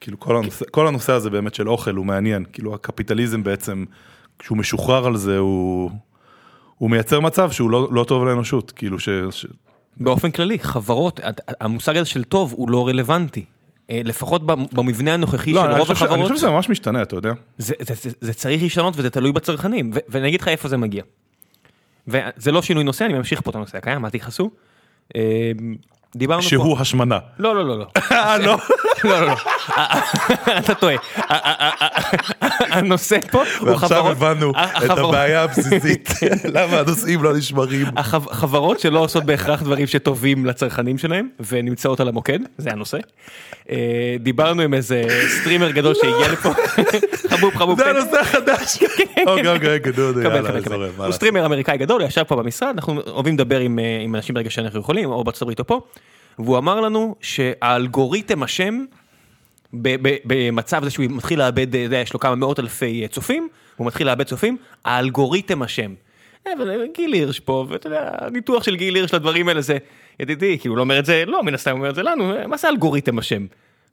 כאילו כל הנושא, כל הנושא הזה באמת של אוכל הוא מעניין, כאילו הקפיטליזם בעצם, כשהוא משוחרר על זה, הוא, הוא מייצר מצב שהוא לא, לא טוב לאנושות, כאילו ש... ש... באופן כללי, חברות, המושג הזה של טוב הוא לא רלוונטי. אה, לפחות במבנה הנוכחי לא, של רוב חושב, ש- אני החברות, חושב שזה ממש משתנה, אתה יודע. זה, זה, זה, זה צריך להשתנות וזה תלוי בצרכנים, ו- ואני אגיד לך איפה זה מגיע. וזה לא שינוי נושא, אני ממשיך פה את הנושא הקיים, אל תכעסו. אה, דיברנו פה... שהוא השמנה. לא, לא, לא, לא. אה, לא. לא, לא, לא. אתה טועה. הנושא פה הוא ועכשיו חברות... הבנו את הבעיה הבסיסית, למה הנושאים לא נשמרים. חברות שלא עושות בהכרח דברים שטובים לצרכנים שלהם ונמצאות על המוקד, זה הנושא. אה, דיברנו עם איזה סטרימר גדול שהגיע לפה, חבוב חבוב. זה תן- הנושא החדש. אוקיי, אוקיי, גדול, קבל, יאללה, זורם, הוא. סטרימר אמריקאי גדול, ישב פה במשרד, אנחנו אוהבים לדבר עם, אה, עם אנשים ברגע שאנחנו יכולים, או בארצות הברית או פה, והוא אמר לנו שהאלגוריתם אשם במצב זה שהוא מתחיל לאבד, אה, יש לו כמה מאות אלפי צופים, הוא מתחיל לאבד צופים, האלגוריתם אשם. גיל הירש פה, ואתה יודע, הניתוח של גיל הירש לדברים האלה זה, ידידי, כאילו הוא לא אומר את זה, לא, מן הסתם הוא אומר את זה לנו, מה זה אלגוריתם אשם?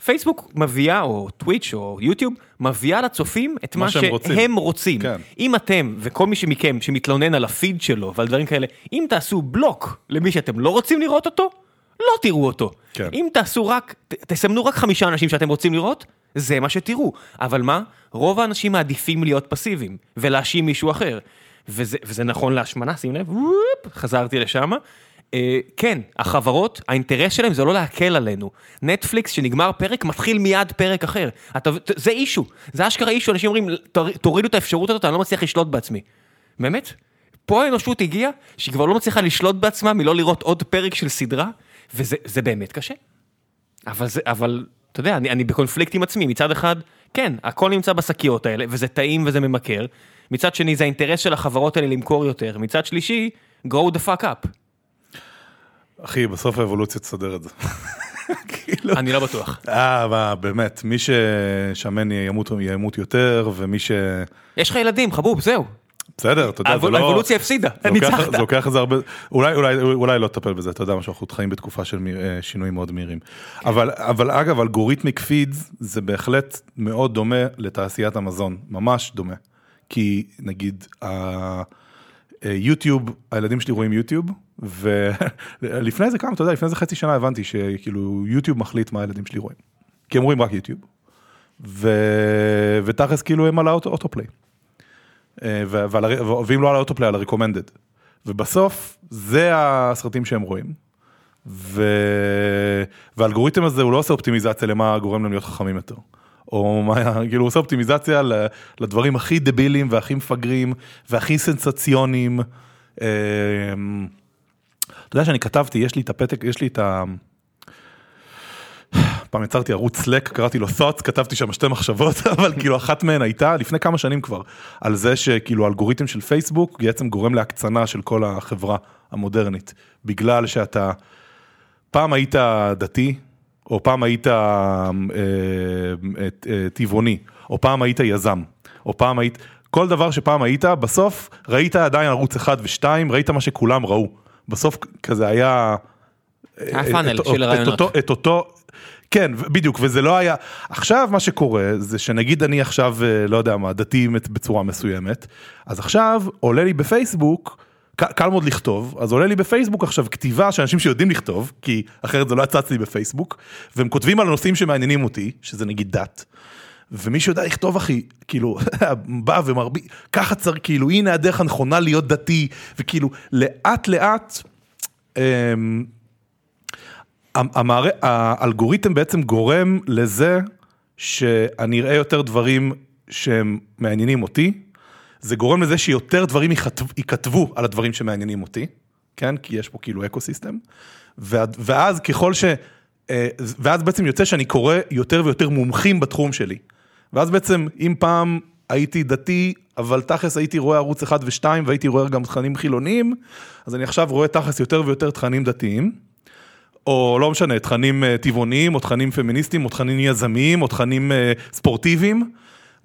פייסבוק מביאה, או טוויץ' או יוטיוב, מביאה לצופים את מה, מה שהם רוצים. שהם רוצים. כן. אם אתם, וכל מי שמכם שמתלונן על הפיד שלו ועל דברים כאלה, אם תעשו בלוק למי שאתם לא רוצים לראות אותו, לא תראו אותו. כן. אם תעשו רק, ת- תסמנו רק חמישה אנשים שאתם רוצים לראות, זה מה שתראו. אבל מה? רוב האנשים מעדיפים להיות פסיביים, ולהאשים מישהו אחר. וזה, וזה נכון להשמנה, שים לב, וופ, חזרתי לשם. אה, כן, החברות, האינטרס שלהם זה לא להקל עלינו. נטפליקס, שנגמר פרק, מתחיל מיד פרק אחר. אתה, זה אישו, זה אשכרה אישו, אנשים אומרים, "תור- תורידו את האפשרות הזאת, אני לא מצליח לשלוט בעצמי. באמת? פה האנושות הגיעה, שהיא כבר לא מצליחה לשלוט בעצמה מלא לראות עוד פרק של סדרה, וזה זה באמת קשה. אבל זה, אבל, אתה יודע, אני, אני בקונפליקט עם עצמי, מצד אחד, כן, הכל נמצא בשקיות האלה, וזה טעים וזה ממכר, מצד שני זה האינטרס של החברות האלה למכור יותר, מצד שלישי, grow the fuck up. אחי, בסוף האבולוציה תסדר את זה. כאילו... אני לא בטוח. אה, מה, באמת, מי ששמן ימות, ימות יותר, ומי ש... יש לך ילדים, חבוב, זהו. בסדר, אתה יודע, זה לא... האבולוציה הפסידה, ניצחת. זה לוקח איזה הרבה, אולי, אולי, אולי לא תטפל בזה, אתה יודע משהו, אנחנו חיים בתקופה של אה, שינויים מאוד מהירים. אבל, אבל אגב, algorithmic feeds זה בהחלט מאוד דומה לתעשיית המזון, ממש דומה. כי נגיד, יוטיוב, הילדים שלי רואים יוטיוב, ולפני זה כמה, אתה יודע, לפני זה חצי שנה הבנתי שכאילו יוטיוב מחליט מה הילדים שלי רואים. כי הם רואים רק יוטיוב. ו... ותכלס כאילו הם על ה auto- ה autoplay. אה, ו- ועל ואם לא על ה autoplay, על ה recommended. ובסוף, זה הסרטים שהם רואים. ו... והאלגוריתם הזה הוא לא עושה אופטימיזציה למה גורם להם להיות חכמים יותר. או מה, כאילו הוא עושה אופטימיזציה לדברים הכי דבילים והכי מפגרים והכי סנסציוניים. אה, אתה יודע שאני כתבתי, יש לי את הפתק, יש לי את ה... פעם יצרתי ערוץ סלק, קראתי לו thoughts, כתבתי שם שתי מחשבות, אבל כאילו אחת מהן הייתה לפני כמה שנים כבר, על זה שכאילו האלגוריתם של פייסבוק בעצם גורם להקצנה של כל החברה המודרנית, בגלל שאתה פעם היית דתי, או פעם היית אה, אה, אה, טבעוני, או פעם היית יזם, או פעם היית, כל דבר שפעם היית, בסוף ראית עדיין ערוץ אחד ושתיים, ראית מה שכולם ראו. בסוף כזה היה... היה פאנל של רעיונות. את אותו, כן, בדיוק, וזה לא היה, עכשיו מה שקורה זה שנגיד אני עכשיו, לא יודע מה, דתי בצורה מסוימת, אז עכשיו עולה לי בפייסבוק, קל מאוד לכתוב, אז עולה לי בפייסבוק עכשיו כתיבה של אנשים שיודעים לכתוב, כי אחרת זה לא יצץ לי בפייסבוק, והם כותבים על הנושאים שמעניינים אותי, שזה נגיד דת. ומי שיודע לכתוב אחי, כאילו, בא ומרביץ, ככה צריך, כאילו, הנה הדרך הנכונה להיות דתי, וכאילו, לאט לאט, אמ, המער... האלגוריתם בעצם גורם לזה שאני אראה יותר דברים שהם מעניינים אותי, זה גורם לזה שיותר דברים ייכתב, ייכתבו על הדברים שמעניינים אותי, כן? כי יש פה כאילו אקו סיסטם, ואז ככל ש... אה, ואז בעצם יוצא שאני קורא יותר ויותר מומחים בתחום שלי. ואז בעצם, אם פעם הייתי דתי, אבל תכלס הייתי רואה ערוץ 1 ו-2 והייתי רואה גם תכנים חילוניים, אז אני עכשיו רואה תכלס יותר ויותר תכנים דתיים, או לא משנה, תכנים אה, טבעוניים, או תכנים פמיניסטיים, או תכנים יזמיים, או תכנים אה, ספורטיביים.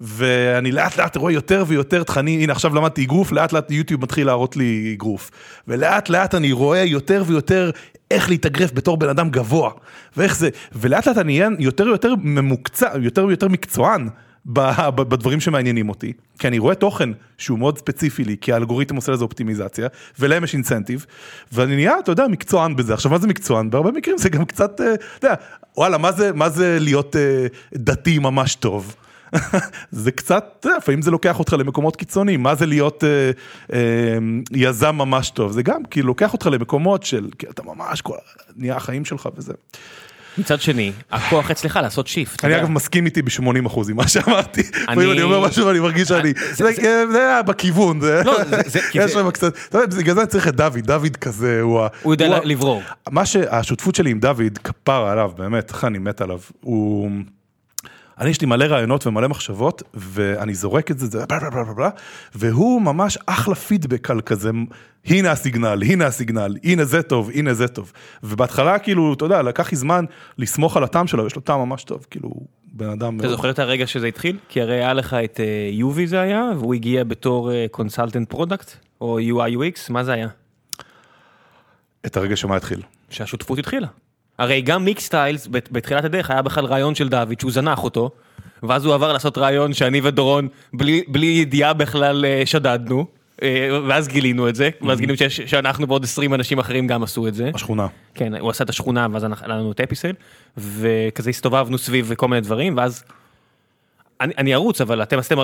ואני לאט לאט רואה יותר ויותר תכנים, הנה עכשיו למדתי אגרוף, לאט לאט יוטיוב מתחיל להראות לי אגרוף. ולאט לאט אני רואה יותר ויותר איך להתאגרף בתור בן אדם גבוה, ואיך זה, ולאט לאט אני אהיה יותר ויותר ממוקצע, יותר ויותר מקצוען. בדברים שמעניינים אותי, כי אני רואה תוכן שהוא מאוד ספציפי לי, כי האלגוריתם עושה לזה אופטימיזציה, ולהם יש אינסנטיב, ואני נהיה, אתה יודע, מקצוען בזה. עכשיו, מה זה מקצוען? בהרבה מקרים זה גם קצת, אה, אתה יודע, וואלה, מה זה, מה זה להיות אה, דתי ממש טוב? זה קצת, לפעמים זה לוקח אותך למקומות קיצוניים, מה זה להיות אה, אה, יזם ממש טוב, זה גם כאילו לוקח אותך למקומות של, אתה ממש, כל, נהיה החיים שלך וזה. מצד שני, הכוח אצלך לעשות שיפט. אני אגב מסכים איתי ב-80 אחוז עם מה שאמרתי. אני אומר משהו ואני מרגיש שאני, זה היה בכיוון, זה יש שם קצת, בגלל זה צריך את דוד, דוד כזה, הוא הוא יודע לברור. מה שהשותפות שלי עם דוד, כפר עליו, באמת, איך אני מת עליו, הוא... אני יש לי מלא רעיונות ומלא מחשבות, ואני זורק את זה, זה בלה בלה בלה בלה, והוא ממש אחלה פידבק על כזה, הנה הסיגנל, הנה הסיגנל, הנה זה טוב, הנה זה טוב. ובהתחלה כאילו, אתה יודע, לקח לי זמן לסמוך על הטעם שלו, יש לו טעם ממש טוב, כאילו, בן אדם... אתה זוכר את הרגע שזה התחיל? כי הרי היה לך את יובי זה היה, והוא הגיע בתור consultant product, או UI UX, מה זה היה? את הרגע שמה התחיל? שהשותפות התחילה. הרי גם Mixtiles בתחילת הדרך היה בכלל רעיון של דוד שהוא זנח אותו, ואז הוא עבר לעשות רעיון שאני ודורון בלי, בלי ידיעה בכלל אה, שדדנו, אה, ואז גילינו את זה, ואז גילינו שאנחנו ועוד 20 אנשים אחרים גם עשו את זה. השכונה. כן, הוא עשה את השכונה ואז היה לנו את אפיסל, וכזה הסתובבנו סביב כל מיני דברים, ואז אני, אני ארוץ, אבל אתם עשיתם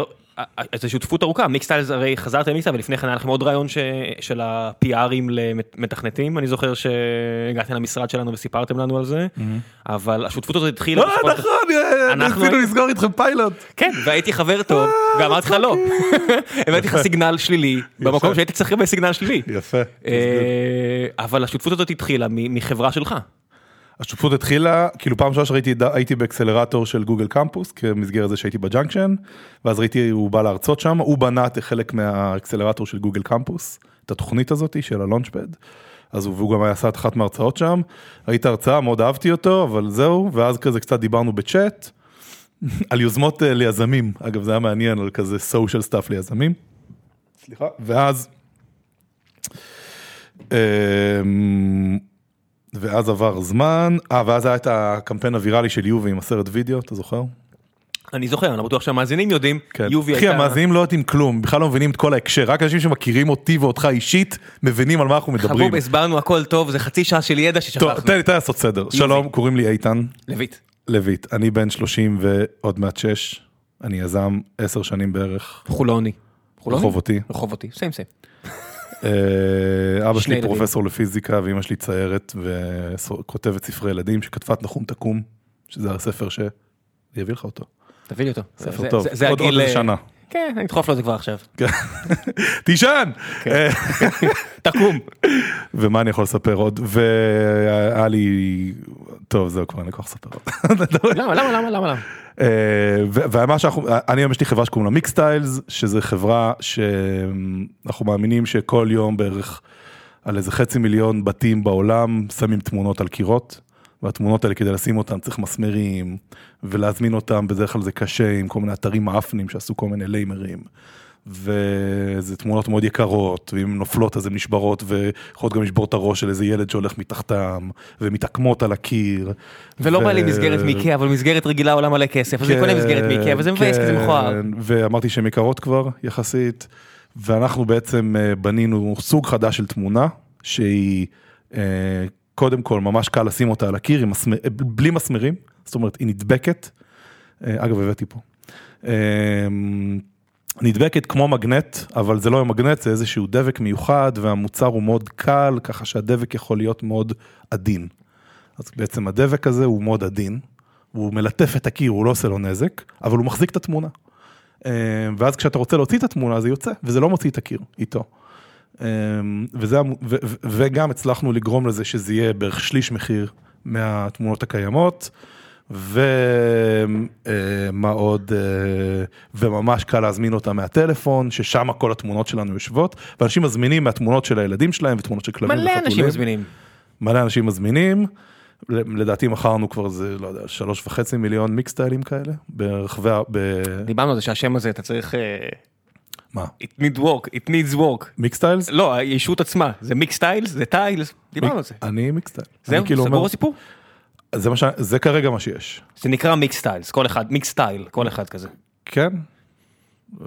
איזו שותפות ארוכה, מיקסטיילס הרי חזרתם למיקסטיילס, ולפני כן היה לכם עוד רעיון ש, של ה-PRים למתכנתים, אני זוכר שהגעתם למשרד שלנו וסיפרתם לנו על זה, mm-hmm. אבל השותפות הזאת התחילה... לא, נכון, אה, אנחנו ניסינו לסגור איתכם פיילוט. כן, והייתי חבר טוב, אה, ואמרתי לך לא. הבאתי לך סיגנל שלילי, במקום שהייתי צריך לקבל סיגנל שלילי. יפה. אה, אבל השותפות הזאת התחילה מחברה שלך. השותפות התחילה, כאילו פעם ראשונה שראיתי, הייתי באקסלרטור של גוגל קמפוס, כמסגרת זה שהייתי בג'אנקשן, ואז ראיתי, הוא בא להרצות שם, הוא בנה את חלק מהאקסלרטור של גוגל קמפוס, את התוכנית הזאת של ה Launchpad, אז הוא, והוא גם היה עשה את אחת מההרצאות שם, ראיתי הרצאה, מאוד אהבתי אותו, אבל זהו, ואז כזה קצת דיברנו בצ'אט, על יוזמות אה, ליזמים, אגב זה היה מעניין, על כזה social stuff ליזמים, סליחה, ואז, אמ, ואז עבר זמן, אה, ואז היה את הקמפיין הוויראלי של יובי עם הסרט וידאו, אתה זוכר? אני זוכר, אני בטוח שהמאזינים יודעים, כן. יובי הייתה... אחי, המאזינים לא יודעים כלום, בכלל לא מבינים את כל ההקשר, רק אנשים שמכירים אותי ואותך אישית, מבינים על מה אנחנו מדברים. חבוב, הסברנו הכל טוב, זה חצי שעה של ידע ששכחנו. טוב, תן לי לעשות סדר. יובי. שלום, קוראים לי איתן. לויט. לויט, אני בן 30 ועוד מעט 6, אני יזם 10 שנים בערך. חולוני. רחובותי. רחובותי, סיים סיים. אה, אבא שלי פרופסור לפיזיקה ואימא שלי ציירת וכותבת ספרי ילדים שכתבה את נחום תקום, שזה הספר ש... אני אביא לך אותו. תביא לי אותו. ספר טוב, עוד איזה אה, שנה. כן, אני אדחוף לו את זה כבר עכשיו. כן. תישן! כן. אה, תקום. ומה אני יכול לספר עוד? והיה לי... טוב, זהו, כבר אין לי כוח לספר עוד. למה, למה, למה, למה? אה, ומה שאנחנו, אני היום יש לי חברה שקוראים לה מיקסטיילס, שזה חברה שאנחנו מאמינים שכל יום בערך על איזה חצי מיליון בתים בעולם שמים תמונות על קירות. והתמונות האלה כדי לשים אותם צריך מסמרים ולהזמין אותם בדרך כלל זה קשה עם כל מיני אתרים מאפנים שעשו כל מיני ליימרים. וזה תמונות מאוד יקרות, ואם נופלות אז הן נשברות, ויכולות גם לשבור את הראש של איזה ילד שהולך מתחתם, ומתעקמות על הקיר. ולא ו... בא לי מסגרת מאיקאה, אבל מסגרת רגילה עולה מלא כסף, אז זה קונה מסגרת מאיקאה, וזה מבאס, כי זה מכוער. כן, ואמרתי שהן יקרות כבר, יחסית, ואנחנו בעצם אה, בנינו סוג חדש של תמונה, שהיא אה, קודם כל ממש קל לשים אותה על הקיר, מסמר, בלי מסמרים, זאת אומרת היא נדבקת, אה, אגב הבאתי פה. נדבקת כמו מגנט, אבל זה לא מגנט, זה איזשהו דבק מיוחד והמוצר הוא מאוד קל, ככה שהדבק יכול להיות מאוד עדין. אז בעצם הדבק הזה הוא מאוד עדין, הוא מלטף את הקיר, הוא לא עושה לו נזק, אבל הוא מחזיק את התמונה. אה, ואז כשאתה רוצה להוציא את התמונה זה יוצא, וזה לא מוציא את הקיר איתו. אה, וזה, ו, ו, וגם הצלחנו לגרום לזה שזה יהיה בערך שליש מחיר מהתמונות הקיימות. ומה עוד, אה, וממש קל להזמין אותה מהטלפון, ששם כל התמונות שלנו יושבות, ואנשים מזמינים מהתמונות של הילדים שלהם ותמונות של כלבים מלא וחתולים. אנשים מזמינים. מלא אנשים מזמינים, לדעתי מכרנו כבר איזה, לא יודע, שלוש וחצי מיליון מיקסטיילים כאלה, ברחבי, ה- ב... דיברנו על זה שהשם הזה אתה צריך... אה, מה? it need work, it needs work. Mixtiles? לא, הישות עצמה, זה Mixtiles, זה tiles, דיברנו על זה. אני Mixtile. זהו, אני כאילו סגור הסיפור? זה ש... זה כרגע מה שיש. זה נקרא Mixtiles, כל אחד, Mixtile, כל אחד כזה. כן?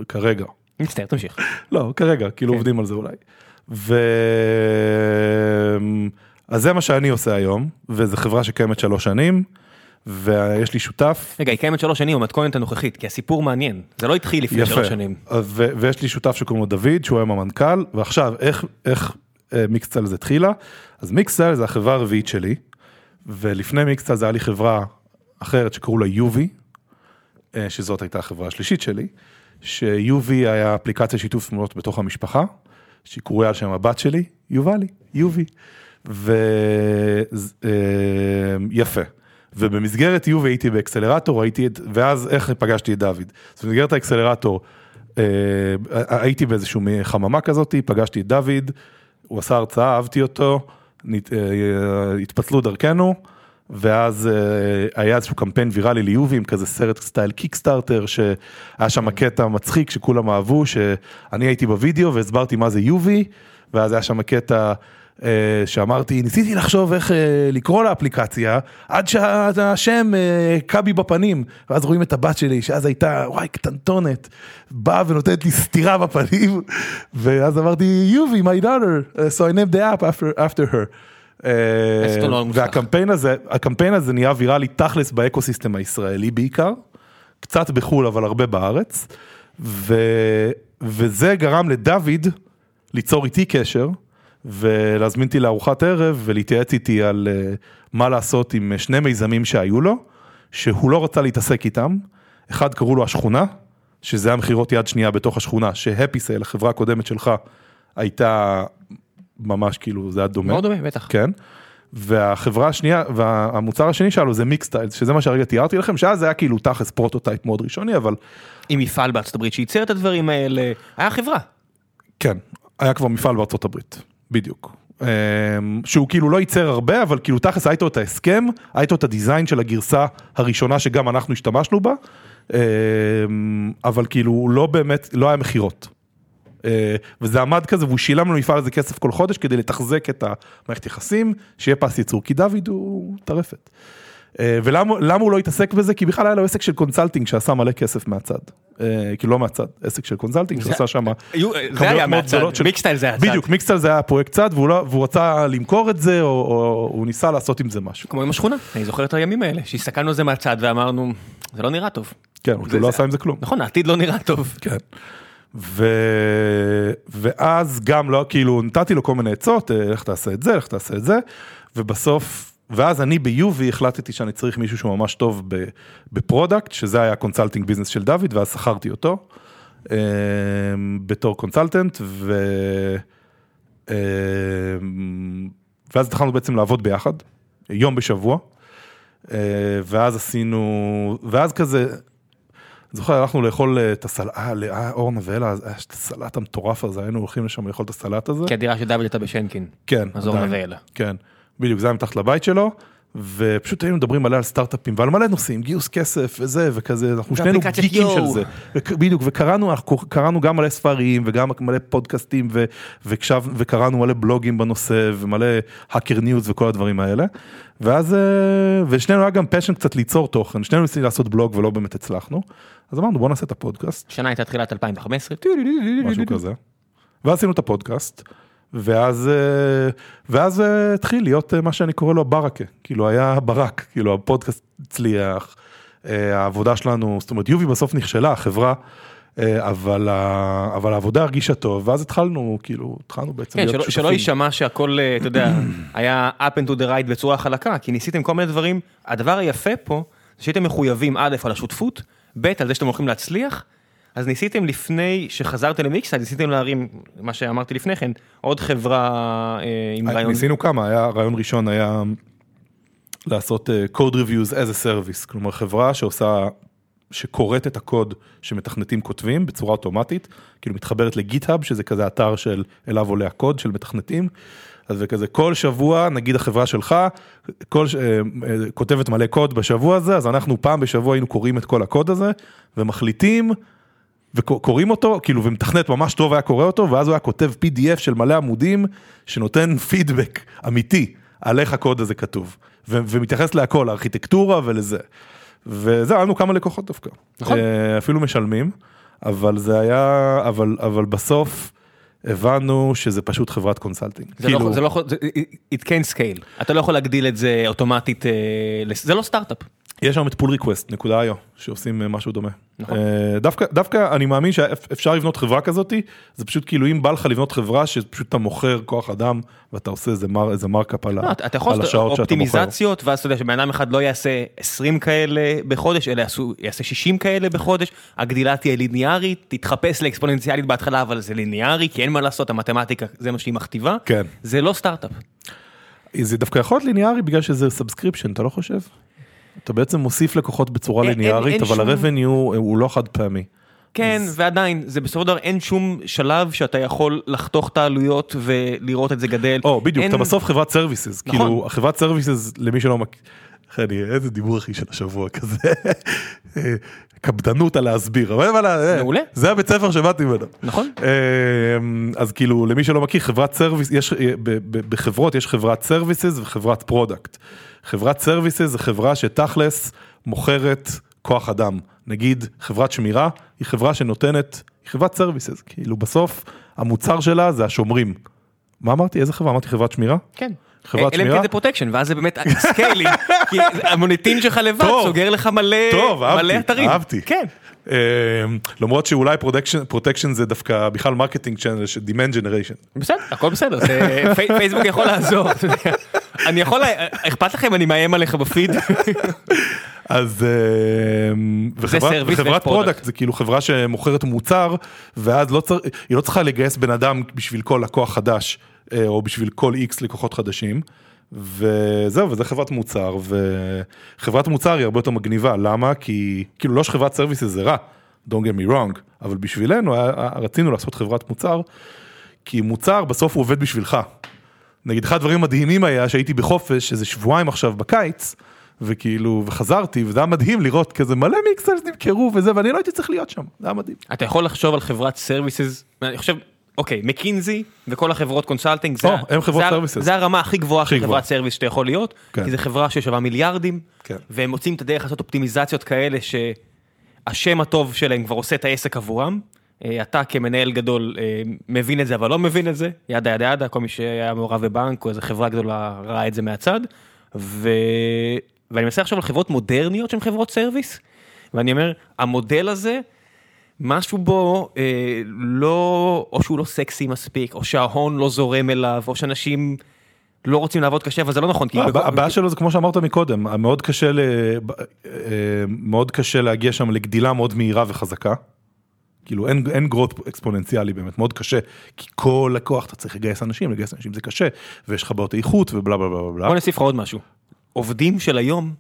כרגע. מצטער, תמשיך. לא, כרגע, כאילו כן. עובדים על זה אולי. ו... אז זה מה שאני עושה היום, וזו חברה שקיימת שלוש שנים, ויש לי שותף. רגע, היא קיימת שלוש שנים במתכונת הנוכחית, כי הסיפור מעניין. זה לא התחיל לפני יפה. שלוש שנים. ו- ויש לי שותף שקוראים לו דוד, שהוא היום המנכ"ל, ועכשיו, איך, איך אה, מיקסטל זה התחילה? אז מיקסטל זה החברה הרביעית שלי, ולפני מיקסטל זה היה לי חברה אחרת שקראו לה יובי, אה, שזאת הייתה החברה השלישית שלי, שיובי היה אפליקציה שיתוף תמונות בתוך המשפחה, שקרויה על שם הבת שלי, יובלי, יובי. ויפה. ובמסגרת יובי הייתי באקסלרטור, הייתי, ואז איך פגשתי את דוד. אז במסגרת האקסלרטור אה, הייתי באיזשהו חממה כזאת, פגשתי את דוד, הוא עשה הרצאה, אהבתי אותו, נת- אה, התפצלו דרכנו, ואז אה, היה איזשהו קמפיין ויראלי ליובי עם כזה סרט סטייל קיקסטארטר, שהיה שם קטע מצחיק שכולם אהבו, שאני הייתי בווידאו והסברתי מה זה יובי, ואז היה שם קטע אה, שאמרתי, ניסיתי לחשוב איך אה, לקרוא לאפליקציה, עד שהשם אה, קע בי בפנים, ואז רואים את הבת שלי, שאז הייתה, וואי, קטנטונת, באה ונותנת לי סטירה בפנים, ואז אמרתי, יובי, my daughter, so I named the app after, after her. אה. והקמפיין הזה, הקמפיין הזה נהיה ויראלי תכלס באקוסיסטם הישראלי בעיקר, קצת בחו"ל אבל הרבה בארץ, ו, וזה גרם לדוד ליצור איתי קשר ולהזמין אותי לארוחת ערב ולהתייעץ איתי על אה, מה לעשות עם שני מיזמים שהיו לו, שהוא לא רצה להתעסק איתם, אחד קראו לו השכונה, שזה היה מכירות יד שנייה בתוך השכונה, שהפיסל, החברה הקודמת שלך, הייתה ממש כאילו, זה היה דומה. מאוד דומה, בטח. כן. והחברה השנייה, והמוצר השני שלו זה Mixtile, שזה מה שהרגע תיארתי לכם, שאז זה היה כאילו תכלס prototype מאוד ראשוני, אבל עם מפעל בארצות הברית שייצר את הדברים האלה, היה חברה. כן, היה כבר מפעל בארצות הברית, בדיוק. אמ, שהוא כאילו לא ייצר הרבה, אבל כאילו תכלס היה את ההסכם, היה את הדיזיין של הגרסה הראשונה שגם אנחנו השתמשנו בה, אמ, אבל כאילו לא באמת, לא היה מכירות. אה, וזה עמד כזה והוא שילם לנו מפעל איזה כסף כל חודש כדי לתחזק את המערכת יחסים, שיהיה פס ייצור, כי דוד הוא טרפת. אה, ולמה למה הוא לא התעסק בזה? כי בכלל היה לו עסק של consulting שעשה מלא כסף מהצד. אה, כאילו לא מהצד, עסק של consulting שעשה שם זה כמויות מאוד גדולות של- Mixtile זה הצד. בדיוק, Mixtile זה היה פרויקט צד והוא, לא, והוא רצה למכור את זה או, או הוא ניסה לעשות עם זה משהו. כמו עם השכונה, אני זוכר את הימים האלה, שהסתכלנו על זה מהצד ואמרנו, זה לא נראה טוב. כן, הוא לא עשה עם זה כלום. נכון, העתיד לא נראה טוב. כן. ו... ואז גם לא, כאילו נתתי לו כל מיני עצות, אה, איך תעשה את זה, איך תעשה את זה, ובסוף, ואז אני ביובי החלטתי שאני צריך מישהו שהוא ממש טוב ב product, שזה היה consulting business של דוד, ואז שכרתי אותו אה, בתור consultant, ו... אה, ואז התחלנו בעצם לעבוד ביחד, יום בשבוע, אה, ואז עשינו, ואז כזה, זוכר, הלכנו לאכול אה, את הסלט, אה, אורנה ואלה, היה את הסלט המטורף הזה, היינו הולכים לשם לאכול את הסלט הזה. כי הדירה של דוד הייתה בשנקין. כן. אז אורנה. ואלה. כן, בדיוק, זה היה מתחת לבית שלו, ופשוט היינו מדברים מלא על סטארט-אפים ועל מלא נושאים, גיוס כסף וזה וכזה, אנחנו שנינו גיקים של. זה. בדיוק, וקראנו, אנחנו קראנו גם מלא ספרים וגם מלא פודקאסטים ו- והקשב, וקראנו מלא בלוגים בנושא ומלא Hacker News וכל הדברים האלה. ואז, אה, ושנינו היה גם passion קצת ליצור תוכן, שנינו ניסינו לעשות בלוג ולא באמת הצלחנו. אז אמרנו בוא נעשה את הפודקאסט. שנה הייתה תחילת 2015. משהו כזה. ואז עשינו את הפודקאסט, ואז, אה, ואז אה, התחיל להיות אה, מה שאני קורא לו ברקה, כאילו היה ברק, כאילו הפודקאסט הצליח, העבודה שלנו, זאת אומרת יובי בסוף נכשלה, החברה אבל, ה- אבל העבודה הרגישה טוב, ואז התחלנו, כאילו, התחלנו בעצם כן, להיות שלא, שותפים. שלא יישמע שהכל, אתה יודע, היה up and to the right בצורה חלקה, כי ניסיתם כל מיני דברים. הדבר היפה פה, זה שהייתם מחויבים א' על השותפות, ב' על זה שאתם הולכים להצליח, אז ניסיתם לפני שחזרתם למיקסייד, ניסיתם להרים, מה שאמרתי לפני כן, עוד חברה אה, עם רעיון. ניסינו כמה, היה, רעיון ראשון היה לעשות אה, code reviews as a service, כלומר חברה שעושה, שקוראת את הקוד שמתכנתים כותבים בצורה אוטומטית, כאילו מתחברת לגיט-האב, שזה כזה אתר של אליו עולה הקוד של מתכנתים, אז זה כזה כל שבוע, נגיד החברה שלך, כל, אה, אה, כותבת מלא קוד בשבוע הזה, אז אנחנו פעם בשבוע היינו קוראים את כל הקוד הזה, ומחליטים וקוראים אותו, כאילו, ומתכנת ממש טוב היה קורא אותו, ואז הוא היה כותב PDF של מלא עמודים, שנותן פידבק אמיתי על איך הקוד הזה כתוב, ו- ומתייחס להכל, לארכיטקטורה ולזה. וזה, היה לנו כמה לקוחות דווקא. נכון. אה, אפילו משלמים, אבל זה היה, אבל, אבל בסוף הבנו שזה פשוט חברת consulting. זה לא, יכול- זה לא יכול, זה- it can scale, אתה לא יכול להגדיל את זה אוטומטית, אה, זה לא סטארט-אפ. יש שם את pull request.io שעושים אה, משהו דומה. נכון. אה, דווקא, דווקא אני מאמין שאפשר לבנות חברה כזאתי, זה פשוט כאילו אם בא לך לבנות חברה שפשוט אתה מוכר כוח אדם ואתה עושה איזה, מר, איזה מרקאפ על, ה- לא, אתה אתה יכול על השעות שאתה מוכר. אופטימיזציות, ואז אתה יודע שבן אדם אחד לא יעשה 20 כאלה בחודש, אלא יעשו- יעשה 60 כאלה בחודש, הגדילה תהיה ליניארית, תתחפש לאקספוננציאלית בהתחלה, אבל זה ליניארי, כי אין מה לעשות, המתמטיקה זה מה שהיא מכתיבה, כן. זה לא סטארט-אפ. זה דווקא יכול להיות ליניארי בגלל שזה subscription, אתה לא חושב? אתה בעצם מוסיף לקוחות בצורה ליניארית, אבל שום- ה-revenue הוא לא חד פעמי. כן, ועדיין, זה בסופו של דבר אין שום שלב שאתה יכול לחתוך את העלויות ולראות את זה גדל. או, בדיוק, אין- אתה בסוף חברת services, נכון. כאילו, החברת services, למי שלא מכיר, חני, איזה דיבור אחי של השבוע כזה, קפדנות על להסביר, אבל אה, מעולה. זה הבית ספר שבאתי ממנו. נכון. אה, אז כאילו, למי שלא מכיר, חברת service, יש, אה, בחברות יש חברת services וחברת product. חברת services זה חברה שתכלס מוכרת כוח אדם. נגיד, חברת שמירה היא חברה שנותנת, היא חברת services, כאילו בסוף המוצר שלה זה השומרים. מה אמרתי? איזה חברה? אמרתי חברת שמירה? כן. חברת אלא אם שמירה? כן זה protection, ואז זה באמת סקיילים, כי המוניטין שלך לבד טוב. סוגר לך מלא טוב, אהבתי, אתרים. אהבתי. כן. אה, למרות שאולי protection, זה דווקא בכלל marketing channel של demand generation. בסדר, הכל בסדר, זה- פי- פייסבוק יכול לעזור. אני יכול, אכפת לכם אני מאיים עליך בפיד? אז אה, וחברת, product. זה כאילו חברה שמוכרת מוצר ואז לא צריך, היא לא צריכה לגייס בן אדם בשביל כל לקוח חדש או בשביל כל איקס לקוחות חדשים. וזהו, וזה חברת מוצר, וחברת מוצר היא הרבה יותר מגניבה, למה? כי כאילו לא שחברת services זה רע, don't get me wrong, אבל בשבילנו היה, רצינו לעשות חברת מוצר, כי מוצר בסוף הוא עובד בשבילך. נגיד אחד הדברים המדהימים היה שהייתי בחופש איזה שבועיים עכשיו בקיץ, וכאילו, וחזרתי, וזה היה מדהים לראות כזה מלא Mixtiles נמכרו וזה, ואני לא הייתי צריך להיות שם, זה היה מדהים. אתה יכול לחשוב על חברת services, אני חושב, אוקיי, מקינזי וכל החברות consulting, זה או, ה- הם חברות זה ה- services. זה הרמה הכי גבוהה של. חברת service שאתה יכול להיות, כן. כי זו חברה ששווה מיליארדים, כן. והם מוצאים את הדרך לעשות אופטימיזציות כאלה שהשם הטוב שלהם כבר עושה את העסק עבורם. אה, אתה כמנהל גדול אה, מבין את זה אבל לא מבין את זה, yada yada yada, כל מי שהיה מעורב בבנק או איזה חברה גדולה ראה את זה מהצד. ו... ואני מנסה לחשוב על חברות מודרניות שהן חברות service, ואני אומר, המודל הזה, משהו בו אה, לא, או שהוא לא סקסי מספיק, או שההון לא זורם אליו, או שאנשים לא רוצים לעבוד קשה, אבל זה לא נכון. כי לא, בכל- הבעיה שלו זה כמו שאמרת מקודם, מאוד קשה, ל... אה, מאוד קשה להגיע שם לגדילה מאוד מהירה וחזקה. כאילו אין, אין growth אקספוננציאלי באמת, מאוד קשה, כי כל לקוח אתה צריך לגייס אנשים, לגייס אנשים זה קשה, ויש לך בעיות איכות ובלה בלה בלה בלה. בוא נוסיף לך עוד משהו. עובדים של היום,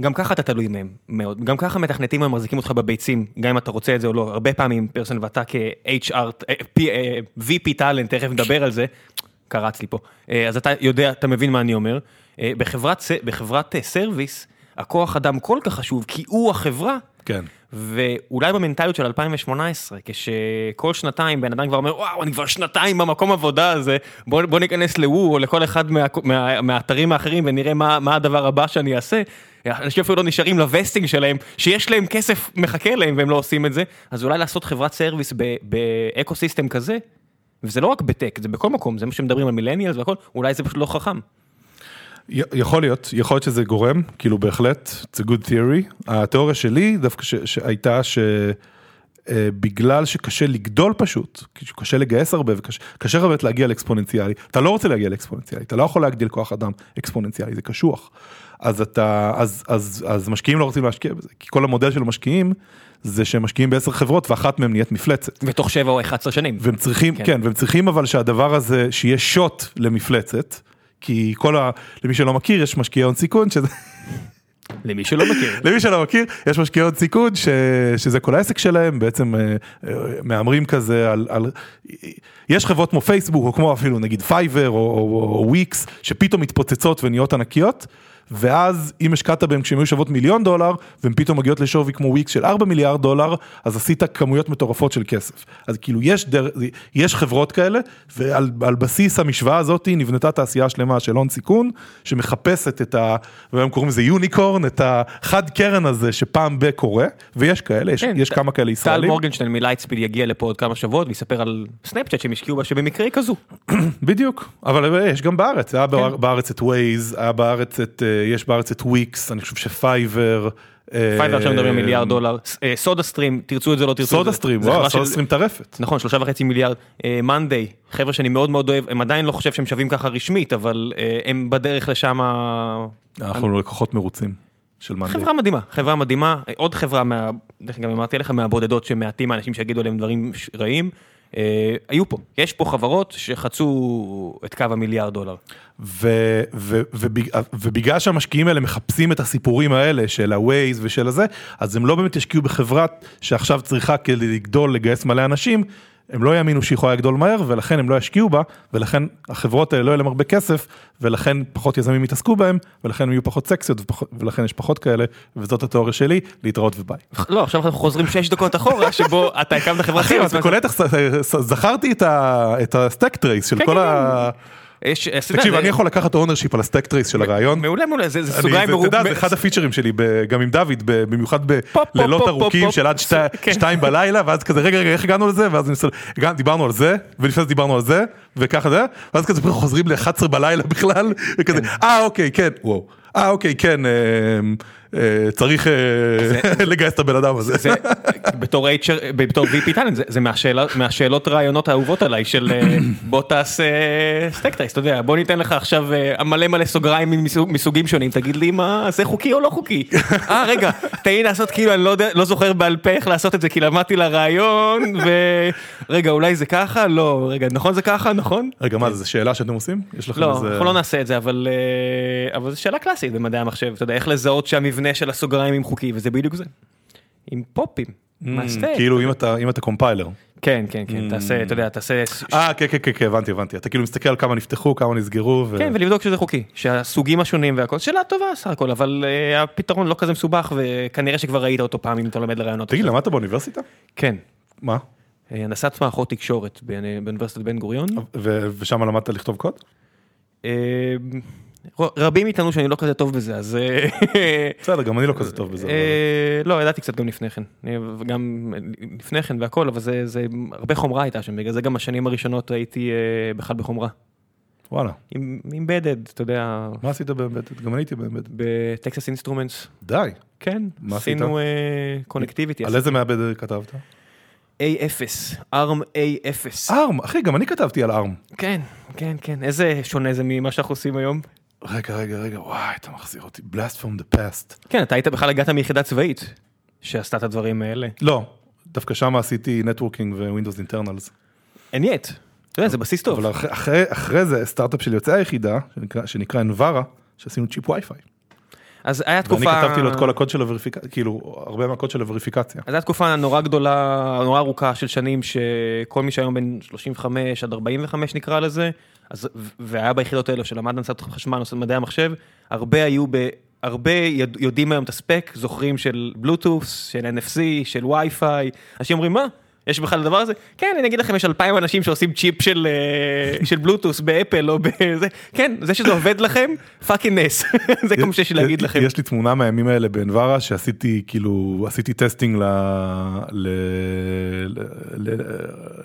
גם ככה אתה תלוי מהם מאוד, גם ככה מתכנתים הם מחזיקים אותך בביצים, גם אם אתה רוצה את זה או לא, הרבה פעמים פרסון ואתה כ-HR, אה, P- אה, VP טאלנט, תכף נדבר על זה, קרץ לי פה, אה, אז אתה יודע, אתה מבין מה אני אומר, אה, בחברת בחברת אה, service, הכוח אדם כל כך חשוב, כי הוא החברה, כן. ואולי במנטליות של 2018, כשכל שנתיים בן אדם כבר אומר, וואו, אני כבר שנתיים במקום עבודה הזה, בוא, בוא ניכנס לוו או לכל אחד מה, מה, מהאתרים האחרים ונראה מה, מה הדבר הבא שאני אעשה. אנשים אפילו לא נשארים ל vesting שלהם, שיש להם כסף מחכה להם והם לא עושים את זה, אז אולי לעשות חברת service ב ecosystem כזה, וזה לא רק בטק, זה בכל מקום, זה מה שמדברים על מילניאלס והכל, אולי זה פשוט לא חכם. יכול להיות, יכול להיות שזה גורם, כאילו בהחלט, it's a good theory. התיאוריה שלי דווקא ש- שהייתה אה, בגלל שקשה לגדול פשוט, קשה לגייס הרבה וקשה הרבה להגיע לאקספוננציאלי, אתה לא רוצה להגיע לאקספוננציאלי, אתה לא יכול להגדיל כוח אדם אקספוננציאלי, זה קשוח. אז אתה, אז, אז, אז משקיעים לא רוצים להשקיע בזה, כי כל המודל של המשקיעים זה שהם משקיעים בעשר חברות ואחת מהן נהיית מפלצת. בתוך 7 או 11 שנים. והם צריכים, כן, כן והם צריכים אבל שהדבר הזה, שיהיה shot למפלצת, כי כל ה... למי שלא מכיר, יש משקיעי הון סיכון, שזה... למי שלא מכיר. למי שלא מכיר, יש משקיעי הון סיכון ש... שזה כל העסק שלהם, בעצם אה, אה, מהמרים כזה על, על... יש חברות כמו פייסבוק, או כמו אפילו נגיד פייבר או, או, או וויקס, שפתאום מתפוצצות ונהיות ענקיות. ואז אם השקעת בהם כשהם היו שוות מיליון דולר, והן פתאום מגיעות לשווי כמו וויקס של 4 מיליארד דולר, אז עשית כמויות מטורפות של כסף. אז כאילו יש, דר, יש חברות כאלה, ועל בסיס המשוואה הזאת נבנתה תעשייה שלמה של הון סיכון, שמחפשת את ה... והיום קוראים לזה unicorn, את החד קרן הזה שפעם ב קורה, ויש כאלה, יש, כן, יש ת, כמה כאלה ישראלים. טל מורגנשטיין מלייטספיד יגיע לפה עוד כמה שבועות ויספר על סנאפצ'אט שהם השקיעו בה שבמקרה היא כזו. בדיוק, אבל יש גם בארץ, היה כן. בארץ את ווייז, היה בארץ את... אה, יש בארץ את וויקס, אני חושב שפייבר. פייבר עכשיו מדברים מיליארד דולר, סודה סטרים, תרצו את זה לא תרצו את זה. סודה סטרים, וואו, סודה סטרים טרפת. נכון, שלושה וחצי מיליארד. מאנדיי, חבר'ה שאני מאוד מאוד אוהב, הם עדיין לא חושב שהם שווים ככה רשמית, אבל הם בדרך לשם. אנחנו לקוחות מרוצים. של מאנדיי. חברה מדהימה, חברה מדהימה, עוד חברה, מה, דרך אגב אמרתי לך, מהבודדות שמעטים האנשים שיגידו עליהם דברים רעים, אה, היו פה, יש פה חברות שחצו את קו המיליארד דולר. ו, ו, ו, ובגלל שהמשקיעים האלה מחפשים את הסיפורים האלה של ה-Waze ושל הזה, אז הם לא באמת ישקיעו בחברה שעכשיו צריכה כדי לגדול, לגייס מלא אנשים, הם לא יאמינו שהיא יכולה לגדול מהר ולכן הם לא ישקיעו בה ולכן החברות האלה לא יהיה להם הרבה כסף ולכן פחות יזמים יתעסקו בהם ולכן הם יהיו פחות סקסיות ולכן יש פחות כאלה וזאת התיאוריה שלי להתראות וביי. לא עכשיו אנחנו חוזרים 6 דקות אחורה שבו אתה הקמת חברה אחרת. אתה קולט זכרתי את ה stack trace של כן, כל כן, ה... יש, תקשיב, אני יכול לקחת ownership על ה stack trace של הרעיון. מעולה מעולה, זה סוגריים מרוב... אתה יודע, זה אחד הפיצ'רים שלי, גם עם דוד, במיוחד בלילות ארוכים של עד כן. שתיים בלילה, ואז כזה, רגע, רגע, איך הגענו לזה? ואז דיברנו על זה, ולפני זה דיברנו על זה, וככה זה, ואז כזה חוזרים ל-11 בלילה בכלל, וכזה, כן. אה, אוקיי, כן, וואו. אה, אוקיי, כן. אה, צריך אה, לגייס את הבן אדם הזה. בתור VP טאלנט זה מהשאלות רעיונות האהובות עליי של אה, בוא תעשה סטקטייס, אתה יודע, בוא ניתן לך עכשיו מלא מלא סוגריים מסוגים שונים, תגיד לי מה זה חוקי או לא חוקי. אה רגע, תן לי לעשות כאילו אני לא, לא זוכר בעל פה איך לעשות את זה כי למדתי לרעיון ורגע אולי זה ככה? לא, רגע נכון זה ככה? נכון? רגע מה זה שאלה שאתם עושים? לא, אנחנו לא נעשה את זה אבל זו שאלה קלאסית במדעי המחשב, אתה יודע איך לזהות שהמבנה המבנה של הסוגריים עם חוקי וזה בדיוק זה. עם פופים. Mm, כאילו אם אתה אם אתה קומפיילר. כן כן כן תעשה אתה יודע תעשה. אה כן כן כן הבנתי הבנתי אתה כאילו מסתכל על כמה נפתחו כמה נסגרו. כן ולבדוק שזה חוקי שהסוגים השונים והכל שאלה טובה סך הכל אבל אה, הפתרון לא כזה מסובך וכנראה שכבר ראית אותו פעם אם אתה לומד לרעיונות. תגיד למדת באוניברסיטה? כן. מה? אה, הנדסת מערכות תקשורת באוניברסיטת בן גוריון. ושם למדת לכתוב קוד? אה, רבים מאיתנו שאני לא כזה טוב בזה אז אה, בסדר גם אני לא כזה טוב בזה. אה, לא ידעתי קצת גם לפני כן גם לפני כן והכל אבל זה הרבה חומרה הייתה שם בגלל זה גם השנים הראשונות הייתי אה, בכלל בחומרה. וואלה. עם embedded אתה יודע. מה עשית ב embedded? גם אני הייתי ב embedded. ב Texas Instruments. די. כן. מה עשית? עשינו connectivity. על איזה מעבד כתבת? A0, ARM A0. ARM, אחי, גם אני כתבתי על ARM. כן, כן, כן, איזה שונה זה ממה שאנחנו עושים היום? רגע, רגע, רגע, וואי, אתה מחזיר אותי, blast from the past. כן, אתה היית בכלל הגעת מיחידה צבאית, שעשתה את הדברים האלה. לא, דווקא שם עשיתי networking ו-Windows internals. אין-- you know, אתה יודע, זה בסיס טוב. אבל אחרי, אחרי זה, סטארט-אפ של יוצאי היחידה, שנקרא, שנקרא שעשינו צ'יפ וי-פיי. אז היה תקופה... ואני כתבתי לו את כל הקוד של הווריפיקציה, כאילו, הרבה מהקוד של הווריפיקציה. אז הייתה תקופה נורא גדולה, נורא ארוכה של שנים, שכל מי שהיום בין 35 עד 45 נקרא לזה, אז, והיה ביחידות האלו שלמד הנדסת חשמל, נושא מדעי המחשב, הרבה היו ב... הרבה יודעים היום את הספק, זוכרים של בלוטוס, של NFC, של וי-פיי, אנשים אומרים מה? יש בכלל הדבר הזה? כן, אני אגיד לכם, יש אלפיים אנשים שעושים צ'יפ של, אה, של בלוטוס באפל או בזה, כן, זה שזה עובד לכם, fucking נס, זה כל מה שיש לי להגיד לכם. יש לי תמונה מהימים האלה באנברה שעשיתי, כאילו, עשיתי testing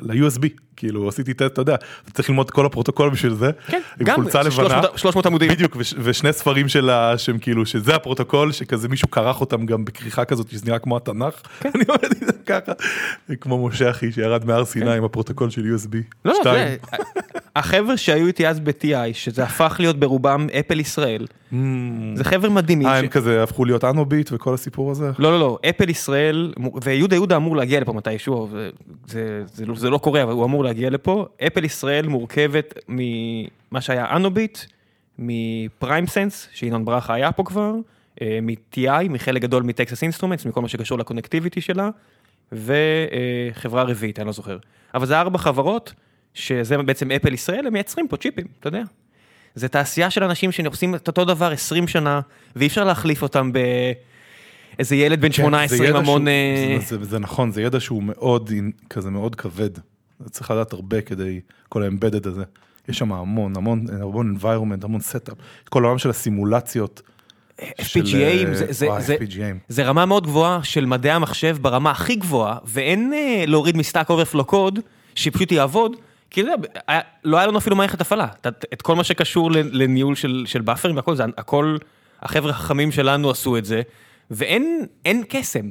ל-USB, כאילו עשיתי טסט, אתה יודע, צריך ללמוד כל הפרוטוקול בשביל זה. כן, עם גם חולצה לבנה. 300 300 עמודים. בדיוק, וש- ושני ספרים שלה, שהם כאילו, שזה הפרוטוקול, שכזה מישהו כרך אותם גם בכריכה כזאת, שזה נראה כמו התנ"ך. כן. אני עומד איתם ככה, כמו משה אחי שירד מהר סיני עם הפרוטוקול של USB. כן. לא, לא. זה, החבר'ה שהיו איתי אז ב-TI, שזה הפך להיות ברובם אפל ישראל, זה חבר'ה מדהימים. אה, הם כזה הפכו להיות אנוביט וכל הסיפור הזה? לא, לא, לא, אפל ישראל, ויהודה יהודה אמור להגיע לפה מתישהו, זה, לא- זה לא קורה, אבל הוא אמור להגיע לפה. אפל ישראל מורכבת ממה שהיה אנוביט, מ-PrimeSense, שינון ברכה היה פה כבר, אה, מ-TI, מחלק גדול מ-Texas Instruments, מכל מה שקשור ל-connectivity שלה, וחברה רביעית, אני לא זוכר. אבל זה ארבע חברות, שזה בעצם אפל ישראל, הם מייצרים פה צ'יפים, אתה יודע. זה תעשייה של אנשים שעושים את אותו דבר 20 שנה, ואי אפשר להחליף אותם באיזה ילד בן כן, 18 זה עם המון... אה, זה- נכון, זה ידע שהוא מאוד, כזה מאוד כבד. צריך לדעת הרבה כדי, כל האמבדד הזה. יש שם המון, המון, המון environment, המון setup. כל העולם של הסימולציות. של, FPGA, אה, זה- זה- וואי, זה- FPGA. זה רמה מאוד גבוהה של מדעי המחשב ברמה הכי גבוהה, ואין אה, להוריד מ-Stack Overflow קוד, שפשוט יעבוד, כי אתה לא היה לנו אפילו מערכת הפעלה. את כל מה שקשור לניהול של של buffer-ים והכל, זה הכל, החבר'ה החכמים שלנו עשו את זה, ואין אין קסם.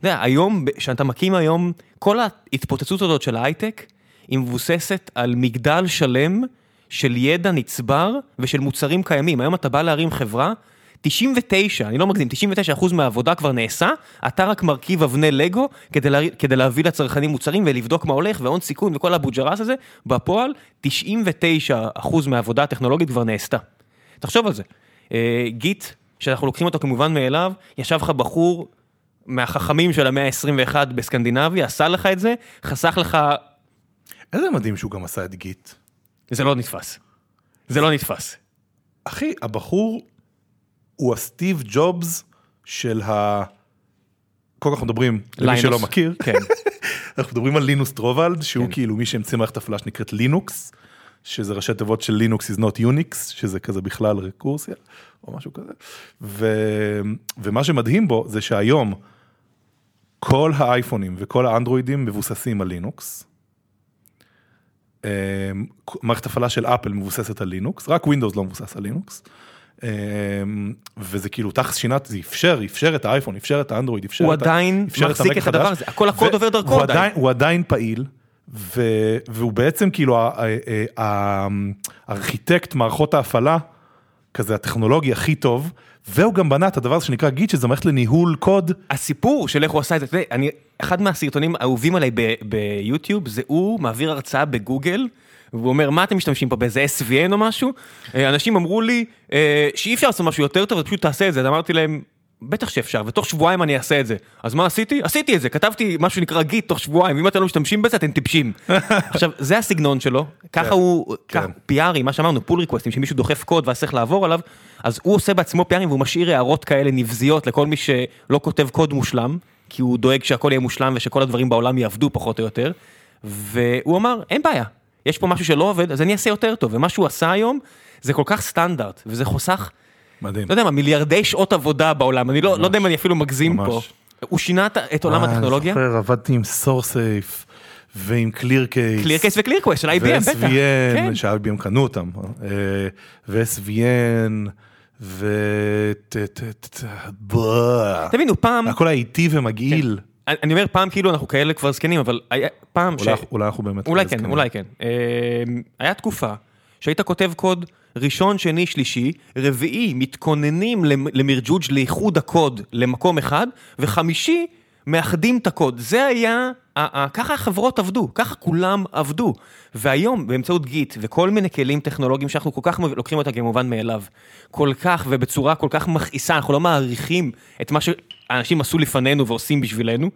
אתה יודע, היום, כשאתה מקים היום, כל ההתפוצצות הזאת של ההייטק, היא מבוססת על מגדל שלם של ידע נצבר ושל מוצרים קיימים. היום אתה בא להרים חברה, 99, אני לא מגזים, 99 אחוז מהעבודה כבר נעשה, אתה רק מרכיב אבני לגו כדי, לה, כדי להביא לצרכנים מוצרים ולבדוק מה הולך והון סיכון וכל הבוג'רס הזה, בפועל 99 אחוז מהעבודה הטכנולוגית כבר נעשתה. תחשוב על זה. אה, גיט, שאנחנו לוקחים אותו כמובן מאליו, ישב לך בחור מהחכמים של המאה ה-21 בסקנדינביה, עשה לך את זה, חסך לך, איזה מדהים שהוא גם עשה את Git. זה לא נתפס. זה לא נתפס. אחי, הבחור הוא הסטיב ג'ובס של ה... קודם כל אנחנו מדברים, למי. שלא מכיר, כן. אנחנו מדברים על לינוס טורבלדס, שהוא כן. כאילו מי שהמציא מערכת הפעלה שנקראת לינוקס, שזה ראשי תיבות של Linux is not Unix, שזה כזה בכלל רקורסיה, או משהו כזה. ו... ומה שמדהים בו זה שהיום כל האייפונים וכל האנדרואידים מבוססים על לינוקס. אמ, מערכת הפעלה של אפל מבוססת על לינוקס, רק ווינדוס לא מבוסס על לינוקס. אמ, וזה כאילו תכלס שינה, זה אפשר, אפשר את האייפון, אפשר את האנדרואיד, אפשר הוא את ה- עדיין אפשר מחזיק המק את הדבר החדש. הזה, כל הקוד עובר דרכו הוא עדיין. הוא עדיין פעיל, ו- והוא בעצם כאילו הארכיטקט מערכות ההפעלה, כזה הטכנולוגי הכי טוב, והוא גם בנה את הדבר הזה שנקרא גיט, שזה מערכת לניהול קוד. הסיפור של איך הוא עשה את זה, אתה יודע, אחד מהסרטונים האהובים עליי ביוטיוב, זה הוא מעביר הרצאה בגוגל, והוא אומר, מה אתם משתמשים פה, באיזה SVN או משהו? אה, אנשים אמרו לי אה, שאי אפשר לעשות משהו יותר טוב, אז פשוט תעשה את זה. אז אמרתי להם, בטח שאפשר, ותוך שבועיים אני אעשה את זה. אז מה עשיתי? עשיתי את זה, כתבתי משהו שנקרא גיט תוך שבועיים, אם אתם לא משתמשים בזה, אתם טיפשים. עכשיו, זה הסגנון שלו, ככה הוא, ככה, PR-ים, מה שאמרנו, pull request-ים, שמישהו דוחף קוד ואז צריך לעבור עליו, אז הוא עושה בעצמו PR-ים והוא משאיר הערות כאלה נבזיות לכל מי שלא כותב קוד מושלם, כי הוא דואג שהכל יהיה מושלם ושכל הדברים בעולם יעבדו פחות או יותר, והוא אמר, אין בעיה, יש פה משהו שלא עובד, אז אני אעשה יותר טוב, ומה שהוא עשה היום, זה כל כך סטנדרט, וזה חוסך מדהים. לא יודע מה, מיליארדי שעות עבודה בעולם, אני לא, לא יודע אם אני אפילו מגזים ממש. פה. הוא שינה את- עולם אה, הטכנולוגיה, אני זוכר, עבדתי עם SourceSafe ועם קליר קייס. קליר קייס וקליר קווייסט של IBM, בטח. כן. ו-SVN, ש-IBM קנו אותם, אה, ו-SVN, ו... תבינו, פעם, הכל היה איטי ומגעיל. אני אומר פעם כאילו אנחנו כאלה כבר זקנים, אבל היה פעם ש... אולי- אולי אנחנו באמת... אולי כן, זקנים. אולי כן. אה, היה תקופה שהיית כותב קוד ראשון, שני, שלישי, רביעי, מתכוננים למ- למרג'וג' לאיחוד הקוד למקום אחד, וחמישי, מאחדים את הקוד. זה היה, ככה החברות עבדו, ככה כולם עבדו. והיום, באמצעות גיט וכל מיני כלים טכנולוגיים שאנחנו כל כך לוקחים אותם כמובן מאליו, כל כך ובצורה כל כך מכעיסה, אנחנו לא מעריכים את מה שאנשים עשו לפנינו ועושים בשבילנו,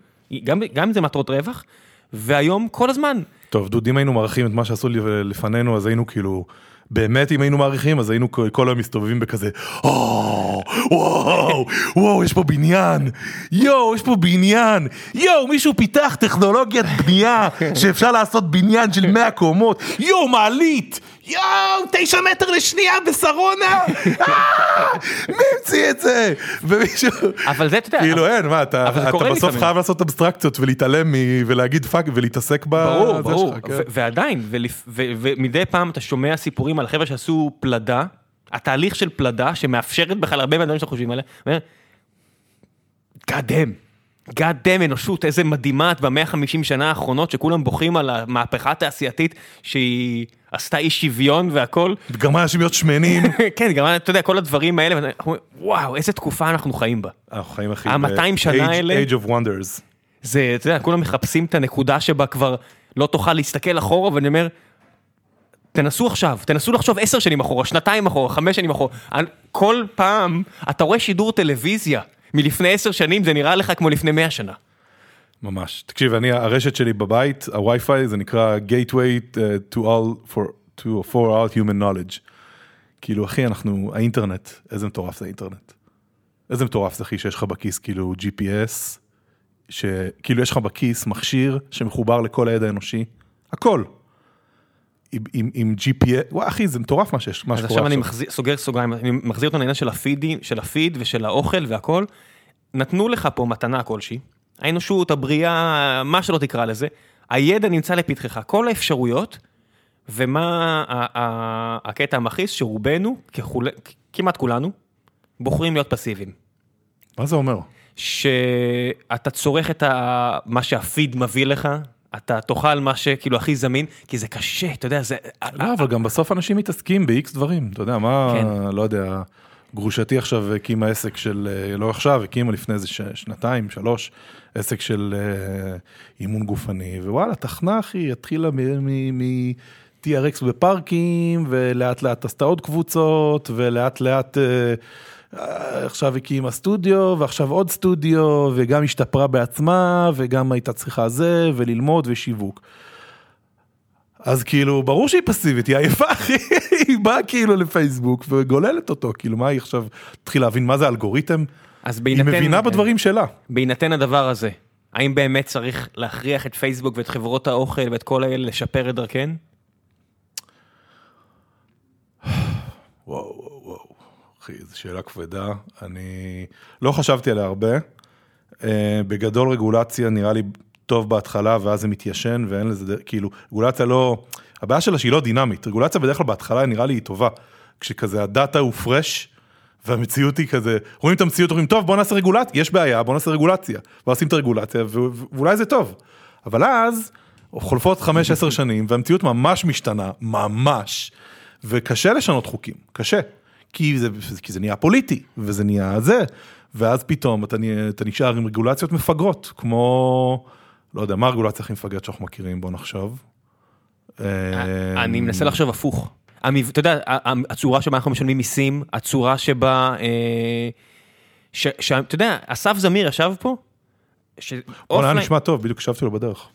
גם, גם אם זה מטרות רווח, והיום כל הזמן טוב, דוד, אם היינו מעריכים את מה שעשו לפנינו, אז היינו כאילו... באמת אם היינו מעריכים אז היינו כל היום מסתובבים בכזה "או, וואו וואו יש פה בניין יואו יש פה בניין יואו מישהו פיתח טכנולוגיית בנייה שאפשר לעשות בניין של 100 קומות יואו מעלית יואו, תשע מטר לשנייה בשרונה, אה, מי המציא את זה? ומישהו, אבל זה, אתה יודע, כאילו אין, מה, אתה בסוף. חייב לעשות אבסטרקציות ולהתעלם ולהגיד fuck ולהתעסק בזה ברור, ברור, שלך, כן. ועדיין, ומדי פעם אתה שומע סיפורים על חבר'ה שעשו פלדה, התהליך של פלדה שמאפשרת בכלל הרבה מהדברים שאנחנו חושבים עליהם, אומר, God damn, God damn אנושות, איזה מדהימה את במאה החמישים שנה האחרונות שכולם בוכים על המהפכה התעשייתית שהיא עשתה אי שוויון והכל. גרמה אנשים להיות שמנים. כן, גם אתה יודע, כל הדברים האלה, ואנחנו וואו, איזה תקופה אנחנו חיים בה. אנחנו חיים הכי... ה-200 שנה האלה- Age of Wonders. זה, אתה יודע, כולם מחפשים את הנקודה שבה כבר לא תוכל להסתכל אחורה, ואני אומר, תנסו עכשיו, תנסו לחשוב עשר שנים אחורה, שנתיים אחורה, חמש שנים אחורה. כל פעם אתה רואה שידור טלוויזיה מלפני עשר שנים, זה נראה לך כמו לפני מאה שנה. ממש. תקשיב, אני, הרשת שלי בבית, הווי-פיי, זה נקרא Gateway uh, to all, for, to, for all human knowledge. כאילו, אחי, אנחנו, האינטרנט, איזה מטורף זה האינטרנט. איזה מטורף זה, אחי, שיש לך בכיס, כאילו, GPS, שכאילו יש לך בכיס מכשיר שמחובר לכל הידע האנושי, הכל. עם, עם, עם GPS, וואי, אחי, זה מטורף מה שיש, מה אז שקורה עכשיו אני מחזיר, סוגר סוגריים, אני מחזיר אותנו לעניין של הפידים, של הפיד ושל האוכל והכל. נתנו לך פה מתנה כלשהי, האנושות, הבריאה, מה שלא תקרא לזה, הידע נמצא לפתחך, כל האפשרויות, ומה הקטע המכעיס שרובנו, ככול, כמעט כולנו, בוחרים להיות פסיביים. מה זה אומר? שאתה צורך את ה... מה שהפיד מביא לך, אתה תאכל מה שכאילו הכי זמין, כי זה קשה, אתה יודע, זה... לא, אבל גם בסוף אנשים מתעסקים ב-X דברים, אתה יודע, מה, כן. לא יודע, גרושתי עכשיו הקימה עסק של, אה, לא עכשיו, הקימה לפני איזה שנתיים, שלוש, עסק של אה, אימון גופני, ווואלה, תחנה אחי, התחילה מ-TRX בפארקים, ולאט לאט עשתה עוד קבוצות, ולאט לאט... אה, עכשיו הקימה סטודיו, ועכשיו עוד סטודיו, וגם השתפרה בעצמה, וגם הייתה צריכה זה, וללמוד ושיווק. אז כאילו, ברור שהיא פסיבית, היא עייפה, אחי, היא באה כאילו לפייסבוק וגוללת אותו, כאילו, מה היא עכשיו, תתחיל להבין מה זה אלגוריתם? אז היא בהינתן... מבינה בדברים שלה. בהינתן הדבר הזה, האם באמת צריך להכריח את פייסבוק ואת חברות האוכל ואת כל האלה לשפר את דרכן? וואו, וואו, וואו, אחי, זו שאלה כבדה, אני לא חשבתי עליה הרבה. אה, בגדול רגולציה נראה לי טוב בהתחלה, ואז זה מתיישן, ואין לזה, כאילו, רגולציה לא, הבעיה שלה שהיא לא דינמית, רגולציה בדרך כלל בהתחלה נראה לי היא טובה, כשכזה הדאטה הוא פרש, והמציאות היא כזה, רואים את המציאות, אומרים, טוב, בוא נעשה רגולציה, יש בעיה, בוא נעשה רגולציה, ועושים את הרגולציה, ואולי זה טוב. אבל אז, חולפות 5-10 שנים, והמציאות ממש משתנה, ממש, וקשה לשנות חוקים, קשה. כי זה, כי זה נהיה פוליטי, וזה נהיה זה, ואז פתאום אתה, אתה נשאר עם רגולציות מפגרות, כמו, לא יודע, מה הרגולציה הכי מפגרת שאנחנו מכירים, בוא נחשוב. אה, אני מנסה לחשוב הפוך. אתה יודע, הצורה שבה אנחנו משלמים מיסים, הצורה שבה... אה, אתה יודע, אסף זמיר ישב פה, וואלה, היה נשמע טוב, בדיוק הקשבתי לו בדרך.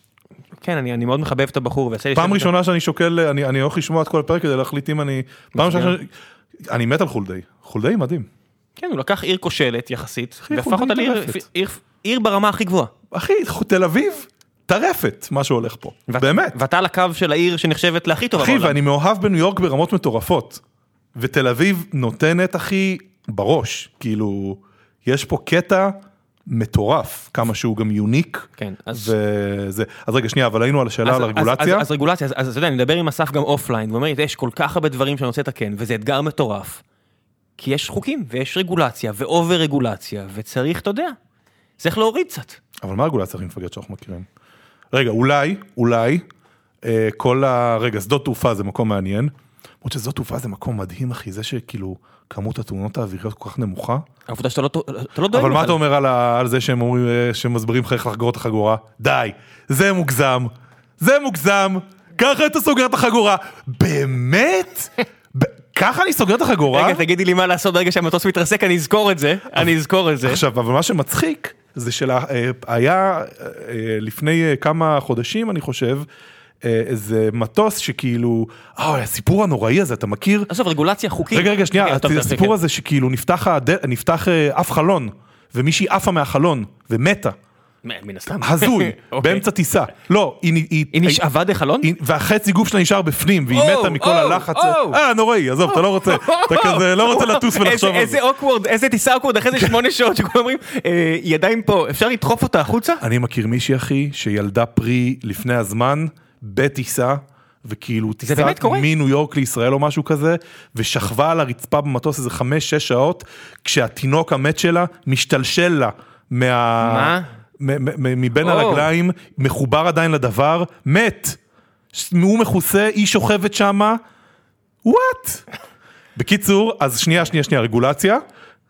כן, אני אני מאוד מחבב את הבחור. פעם ראשונה שאני שוקל, אני אני הולך לשמוע את כל הפרק כדי להחליט אם אני... פעם ראשונה שאני... אני מת על חולדאי. חולדאי מדהים. כן, הוא לקח עיר כושלת יחסית, והפך אותה לעיר-. עיר- עיר ברמה הכי גבוהה. אחי, תל אביב, טרפת, מה שהולך פה. ואת- באמת. ואתה על הקו של העיר שנחשבת להכי טובה אחי, בעולם. ואני מאוהב בניו יורק ברמות מטורפות. ותל אביב נותנת, אחי, בראש. כאילו, יש פה קטע מטורף, כמה שהוא גם יוניק. כן, אז... וזה, אז רגע, שנייה, אבל היינו על השאלה על אז- הרגולציה. אז, אז, אז רגולציה, אז, אז אתה יודע, אני מדבר עם אסף גם offline, ואומר לי, יש כל כך הרבה דברים שאני רוצה לתקן, וזה אתגר מטורף. כי יש חוקים, ויש רגולציה, ו-over רגולציה, וצריך, אתה יודע, צריך להוריד קצת. אבל מה הרגולציה הכי מפגרת שאנחנו מכירים? רגע, אולי, אולי, אה, כל ה... רגע, שדות תעופה זה מקום מעניין. למרות ששדות תעופה זה מקום מדהים, אחי, זה שכאילו, כמות התאונות האוויריות כל כך נמוכה. העובדה שאתה לא, לא דואג אבל מה. אתה אומר על, ה... על זה שהם אומרים, אה, שמסבירים לך איך לחגור את החגורה? די, זה מוגזם, זה מוגזם, ככה אתה סוגר את החגורה. באמת? ככה אני סוגר את החגורה? רגע, תגידי לי מה לעשות ברגע שהמטוס מתרסק, אני אזכור את זה, אני אזכור את זה. עכשיו, אבל מה שמצחיק, זה שהיה אה, לפני אה, כמה חודשים, אני חושב, אה, איזה מטוס שכאילו, אה, הסיפור הנוראי הזה, אתה מכיר? עזוב, רגולציה חוקית. רגע, רגע, שנייה, טוב, טוב, הסיפור. הזה שכאילו נפתח, נפתח אה, אף חלון, ומישהי עפה מהחלון, ומתה. מן הסתם. הזוי, אוקיי. באמצע טיסה. לא, היא... היא- היא נשאבה דחלון? היא- והחצי גוף שלה נשאר בפנים, והיא מתה מכל הלחץ. אה, נוראי, עזוב, אתה לא רוצה, אתה כזה לא רוצה לטוס ולחשוב על זה. איזה אוקוורד, איזה טיסה אוקוורד, אחרי זה שמונה שעות שכולם אומרים, "אה, ידיים פה, אפשר לדחוף אותה החוצה? אני מכיר מישהי, אחי, שילדה פרי לפני הזמן, בטיסה, וכאילו קורה? מניו יורק לישראל או משהו כזה, ושכבה על הרצפה במטוס איזה חמש-שש שעות, כשהתינוק המת שלה משתלשל לה מה... מבין או. הרגליים, מחובר עדיין לדבר, מת. הוא מכוסה, היא שוכבת שמה, וואט? בקיצור, אז שנייה, שנייה, שנייה, רגולציה.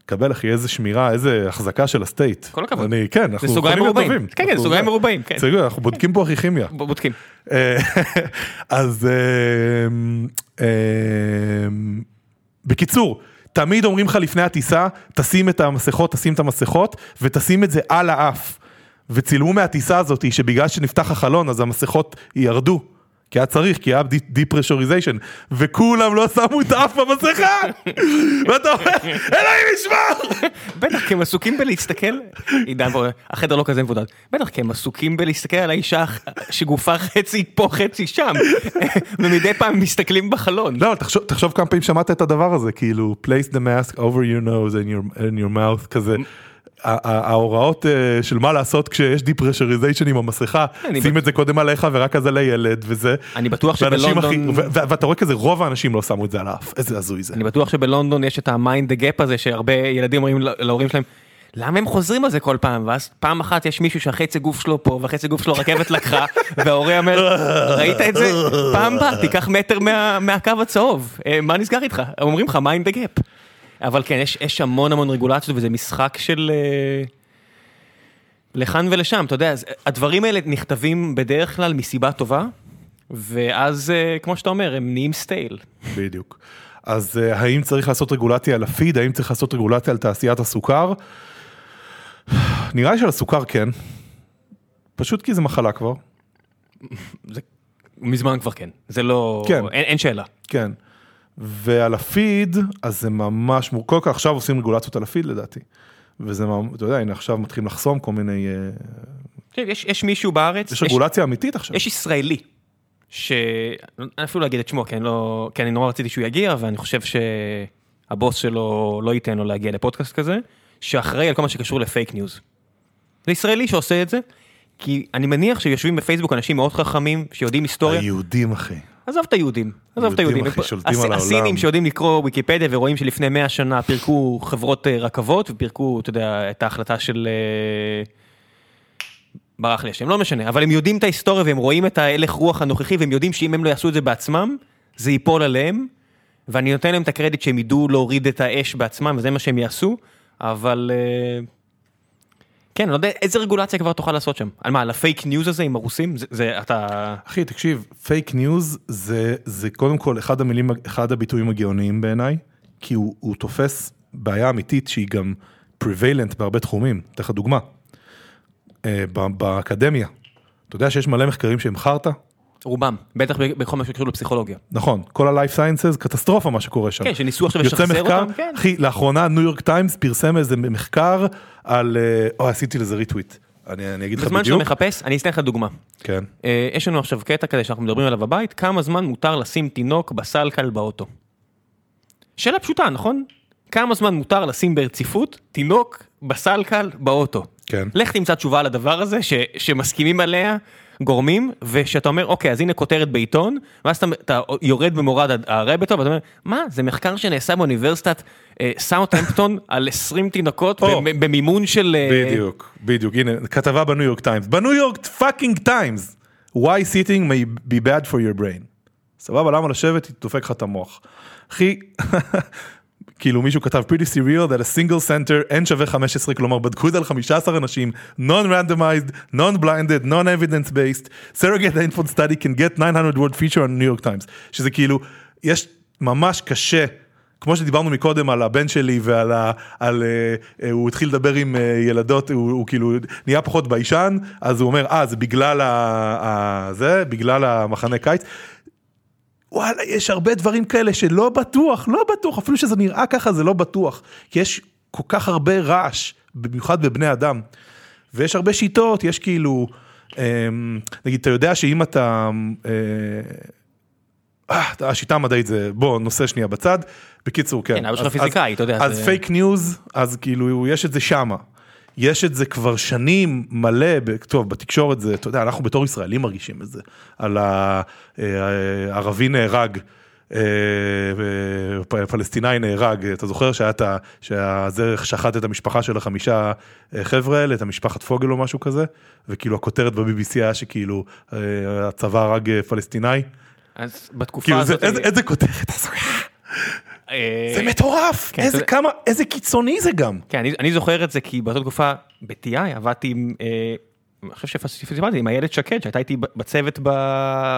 קבל אחי איזה שמירה, איזה החזקה של הסטייט. כל הכבוד. אני, כן, אנחנו סוגריים יכולים להיות. טובים. כן, כן, סוגריים מרובעים, כן. בסדר, אנחנו בודקים פה אחי כימיה. בודקים. אה, אז אה, אה, בקיצור, תמיד אומרים לך לפני הטיסה, תשים את המסכות, תשים את המסכות, ותשים את זה על האף. וצילמו מהטיסה הזאת, שבגלל שנפתח החלון, אז המסכות ירדו. כי היה צריך, כי היה דיפרשוריזיישן, וכולם לא שמו את האף במסכה! ואתה אומר, אלוהים ישמור! בטח, כי הם עסוקים בלהסתכל, עידן החדר לא כזה מבודד, בטח, כי הם עסוקים בלהסתכל על האישה שגופה חצי פה חצי שם, ומדי פעם מסתכלים בחלון. לא, תחשוב, כמה פעמים שמעת את הדבר הזה, כאילו, place the mask over your nose and your, and your mouth, כזה. ההוראות אה, של מה לעשות כשיש depressurization עם המסכה, שים את זה קודם עליך ורק אז על הילד וזה. אני בטוח שבלונדון- ואתה רואה כזה רוב האנשים לא שמו את זה על האף, איזה הזוי זה. אני בטוח שבלונדון יש את ה-mind the gap הזה שהרבה ילדים אומרים לה- להורים שלהם. למה הם חוזרים על זה כל פעם ואז פעם אחת יש מישהו שהחצי גוף שלו פה והחצי גוף שלו רכבת לקחה וההורה אומר ראית את זה פעם באה תיקח מטר מה, מהקו הצהוב אה, מה נסגר איתך אומרים לך mind the gap. אבל כן יש, יש המון המון רגולציות וזה משחק של אה, לכאן ולשם אתה יודע אז הדברים האלה נכתבים בדרך כלל מסיבה טובה ואז אה, כמו שאתה אומר הם נהיים stale. בדיוק. אז אה, האם צריך לעשות רגולציה על הפיד, האם צריך לעשות רגולציה על תעשיית הסוכר? נראה לי שעל הסוכר כן. פשוט כי זה מחלה כבר. זה מזמן כבר כן, זה לא, כן. אין, אין שאלה. כן. ועל הפיד, אז זה ממש, מור- קודם כל עכשיו עושים רגולציות על הפיד לדעתי. וזה, אתה יודע, הנה עכשיו מתחילים לחסום כל מיני, אה, תקשיב, יש, יש מישהו בארץ, יש רגולציה אמיתית עכשיו. יש ישראלי, ש... אני אפילו לא אגיד את שמו, כי אני, לא... כי אני נורא רציתי שהוא יגיע, ואני חושב שהבוס שלו לא ייתן לו להגיע לפודקאסט כזה, שאחראי על כל מה שקשור לפייק ניוז. זה ישראלי שעושה את זה, כי אני מניח שיושבים בפייסבוק אנשים מאוד חכמים, שיודעים היסטוריה, היהודים אחי. עזוב את היהודים, עזוב את יהודים, היהודים. אחי, שולטים על העולם. הסינים שיודעים לקרוא ויקיפדיה ורואים שלפני 100 שנה פירקו חברות אה, רכבות ופירקו, אתה יודע, את ההחלטה של... אה, ברח לי השם, לא משנה, אבל הם יודעים את ההיסטוריה והם רואים את ההלך רוח הנוכחי והם יודעים שאם הם לא יעשו את זה בעצמם, זה ייפול עליהם, ואני נותן להם את הקרדיט שהם ידעו להוריד את האש בעצמם וזה מה שהם יעשו, אבל... כן, אני לא יודע איזה רגולציה כבר תוכל לעשות שם. על מה, על הפייק ניוז הזה עם הרוסים? זה, זה אתה... אחי, תקשיב, פייק ניוז זה, זה קודם כל אחד המילים, אחד הביטויים הגאוניים בעיניי, כי הוא, הוא תופס בעיה אמיתית שהיא גם prevalent בהרבה תחומים. אתן לך דוגמה, אה, באקדמיה, אתה יודע שיש מלא מחקרים שהם חרטא? רובם, בטח בכל מה שקשור לפסיכולוגיה. נכון, כל ה-life sciences, קטסטרופה מה שקורה שם. כן, שניסו עכשיו לשחזר אותם, כן. אחי, לאחרונה ניו יורק טיימס פרסם איזה מחקר על, אה, אוי, עשיתי לזה ריטוויט. אני, אני אגיד לך בזמן שאתה בדיוק. מחפש, אני אתן לך דוגמה. כן. אה, יש לנו עכשיו קטע כזה שאנחנו מדברים עליו בבית, כמה זמן מותר לשים תינוק בסלקל באוטו. שאלה פשוטה, נכון? כמה זמן מותר לשים ברציפות תינוק בסלקל באוטו? כן. לך תמצא תשובה לדבר הזה ש, שמסכימים עליה גורמים, ושאתה אומר, אוקיי, אז הנה כותרת בעיתון, ואז אתה, אתה יורד במורד ה-rabbit hole, ואתה אומר, מה, זה מחקר שנעשה באוניברסיטת אה, סאוטהמפטון על 20 תינוקות או. ב- במימון של... אה, בדיוק, בדיוק, הנה, כתבה בניו יורק טיימס, בניו יורק fucking טיימס, why sitting may be bad for your brain. סבבה, למה לשבת, דופק לך את המוח. אחי, כאילו מישהו כתב pretty surreal that a single center n שווה 15, כלומר בדקו את זה על 15 אנשים, non-randomized, non-blinded, non-evidence based, surrogate infant study can get 900 word feature on New York Times, שזה כאילו, יש ממש קשה. כמו שדיברנו מקודם על הבן שלי ועל ה... על, אה, אה, הוא התחיל לדבר עם אה, ילדות, הוא, הוא כאילו נהיה פחות ביישן, אז הוא אומר, אה, זה בגלל ה... ה... זה, בגלל המחנה קיץ. וואלה, יש הרבה דברים כאלה שלא בטוח, לא בטוח, אפילו שזה נראה ככה זה לא בטוח, כי יש כל כך הרבה רעש, במיוחד בבני אדם. ויש הרבה שיטות, יש כאילו, אמ, נגיד, אתה יודע שאם אתה, אה, אה, השיטה המדעית זה, בוא, נשים שנייה בצד. בקיצור, כן. כן, אבא שלך פיזיקאי, אתה יודע, אז פייק ניוז, אז כאילו, יש את זה שמה. יש את זה כבר שנים מלא, טוב, בתקשורת זה, אתה יודע, אנחנו בתור ישראלים מרגישים את זה. על הערבי נהרג. אה, אה, פלסטיני נהרג, אתה זוכר שהיה את ה... שהזרח שחט את המשפחה של החמישה אה, חבר'ה האלה, את המשפחת פוגל או משהו כזה, וכאילו הכותרת ב-BBC היה שכאילו אה, הצבא הרג אה, פלסטיני. אז בתקופה כאילו הזאת... איזה, איזה כותרת אה, זה מטורף, כן, איזה זה- כמה, איזה קיצוני זה גם. כן, אני, אני זוכר את זה כי באותה תקופה ב-TI עבדתי עם, אה, אני חושב שסיפרתי, עם איילת שקד שהייתה איתי בצוות ב,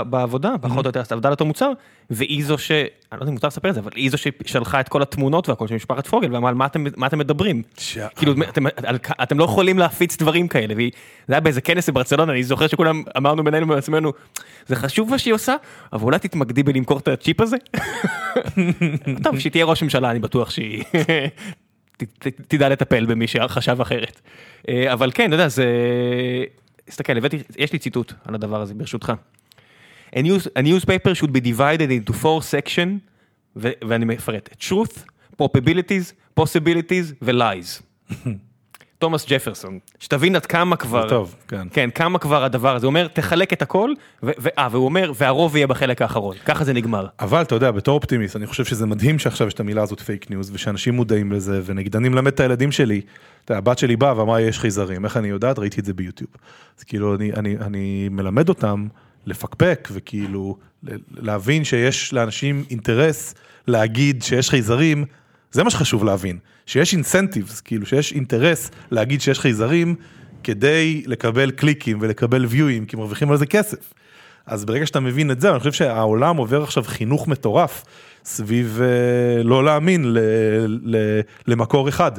בעבודה, פחות או יותר, עבדה על אותו מוצר, והיא זו ש... אני לא יודע אם מותר לספר את זה, אבל היא זו ששלחה את כל התמונות והכל של משפחת פוגל, ואמרה, "על מה אתם, מה אתם מדברים? ש- כאילו, אתם, לא יכולים להפיץ דברים כאלה, והיא, זה היה באיזה כנס בברצלונה, אני זוכר שכולם אמרנו בינינו בעצמנו, זה חשוב מה שהיא עושה, אבל אולי תתמקדי בלמכור את הצ'יפ הזה. טוב, שהיא תהיה ראש ממשלה, אני בטוח שהיא תדע לטפל במי שחשב אחרת. אה, אבל כן, אתה יודע, זה... תסתכל, הבאתי, יש לי ציטוט על הדבר הזה, ברשותך. A, news, a newspaper should be divided into four section, ואני מפרט, truth, probabilities, possibilities ו-lies. תומאס ג'פרסון, שתבין עד כמה כבר, טוב, כן. כן, כמה כבר הדבר הזה, הוא אומר, תחלק את הכל, אה, והוא אומר, והרוב יהיה בחלק האחרון, ככה זה נגמר. אבל אתה יודע, בתור אופטימיסט, אני חושב שזה מדהים שעכשיו יש את המילה הזאת פייק ניוז, ושאנשים מודעים לזה, ונגיד אני מלמד את הילדים שלי, אתה יודע, הבת שלי באה ואמרה יש חייזרים, איך אני יודעת? ראיתי את זה ביוטיוב. אז כאילו אני, אני, אני מלמד אותם לפקפק, וכאילו להבין שיש לאנשים אינטרס להגיד שיש חייזרים, זה מה שחשוב להבין, שיש incentives, כאילו שיש אינטרס להגיד שיש חייזרים, כדי לקבל קליקים ולקבל ויואים, כי מרוויחים על זה כסף. אז ברגע שאתה מבין את זה, אני חושב שהעולם עובר עכשיו חינוך מטורף סביב אה, לא להאמין ל, ל, למקור אחד,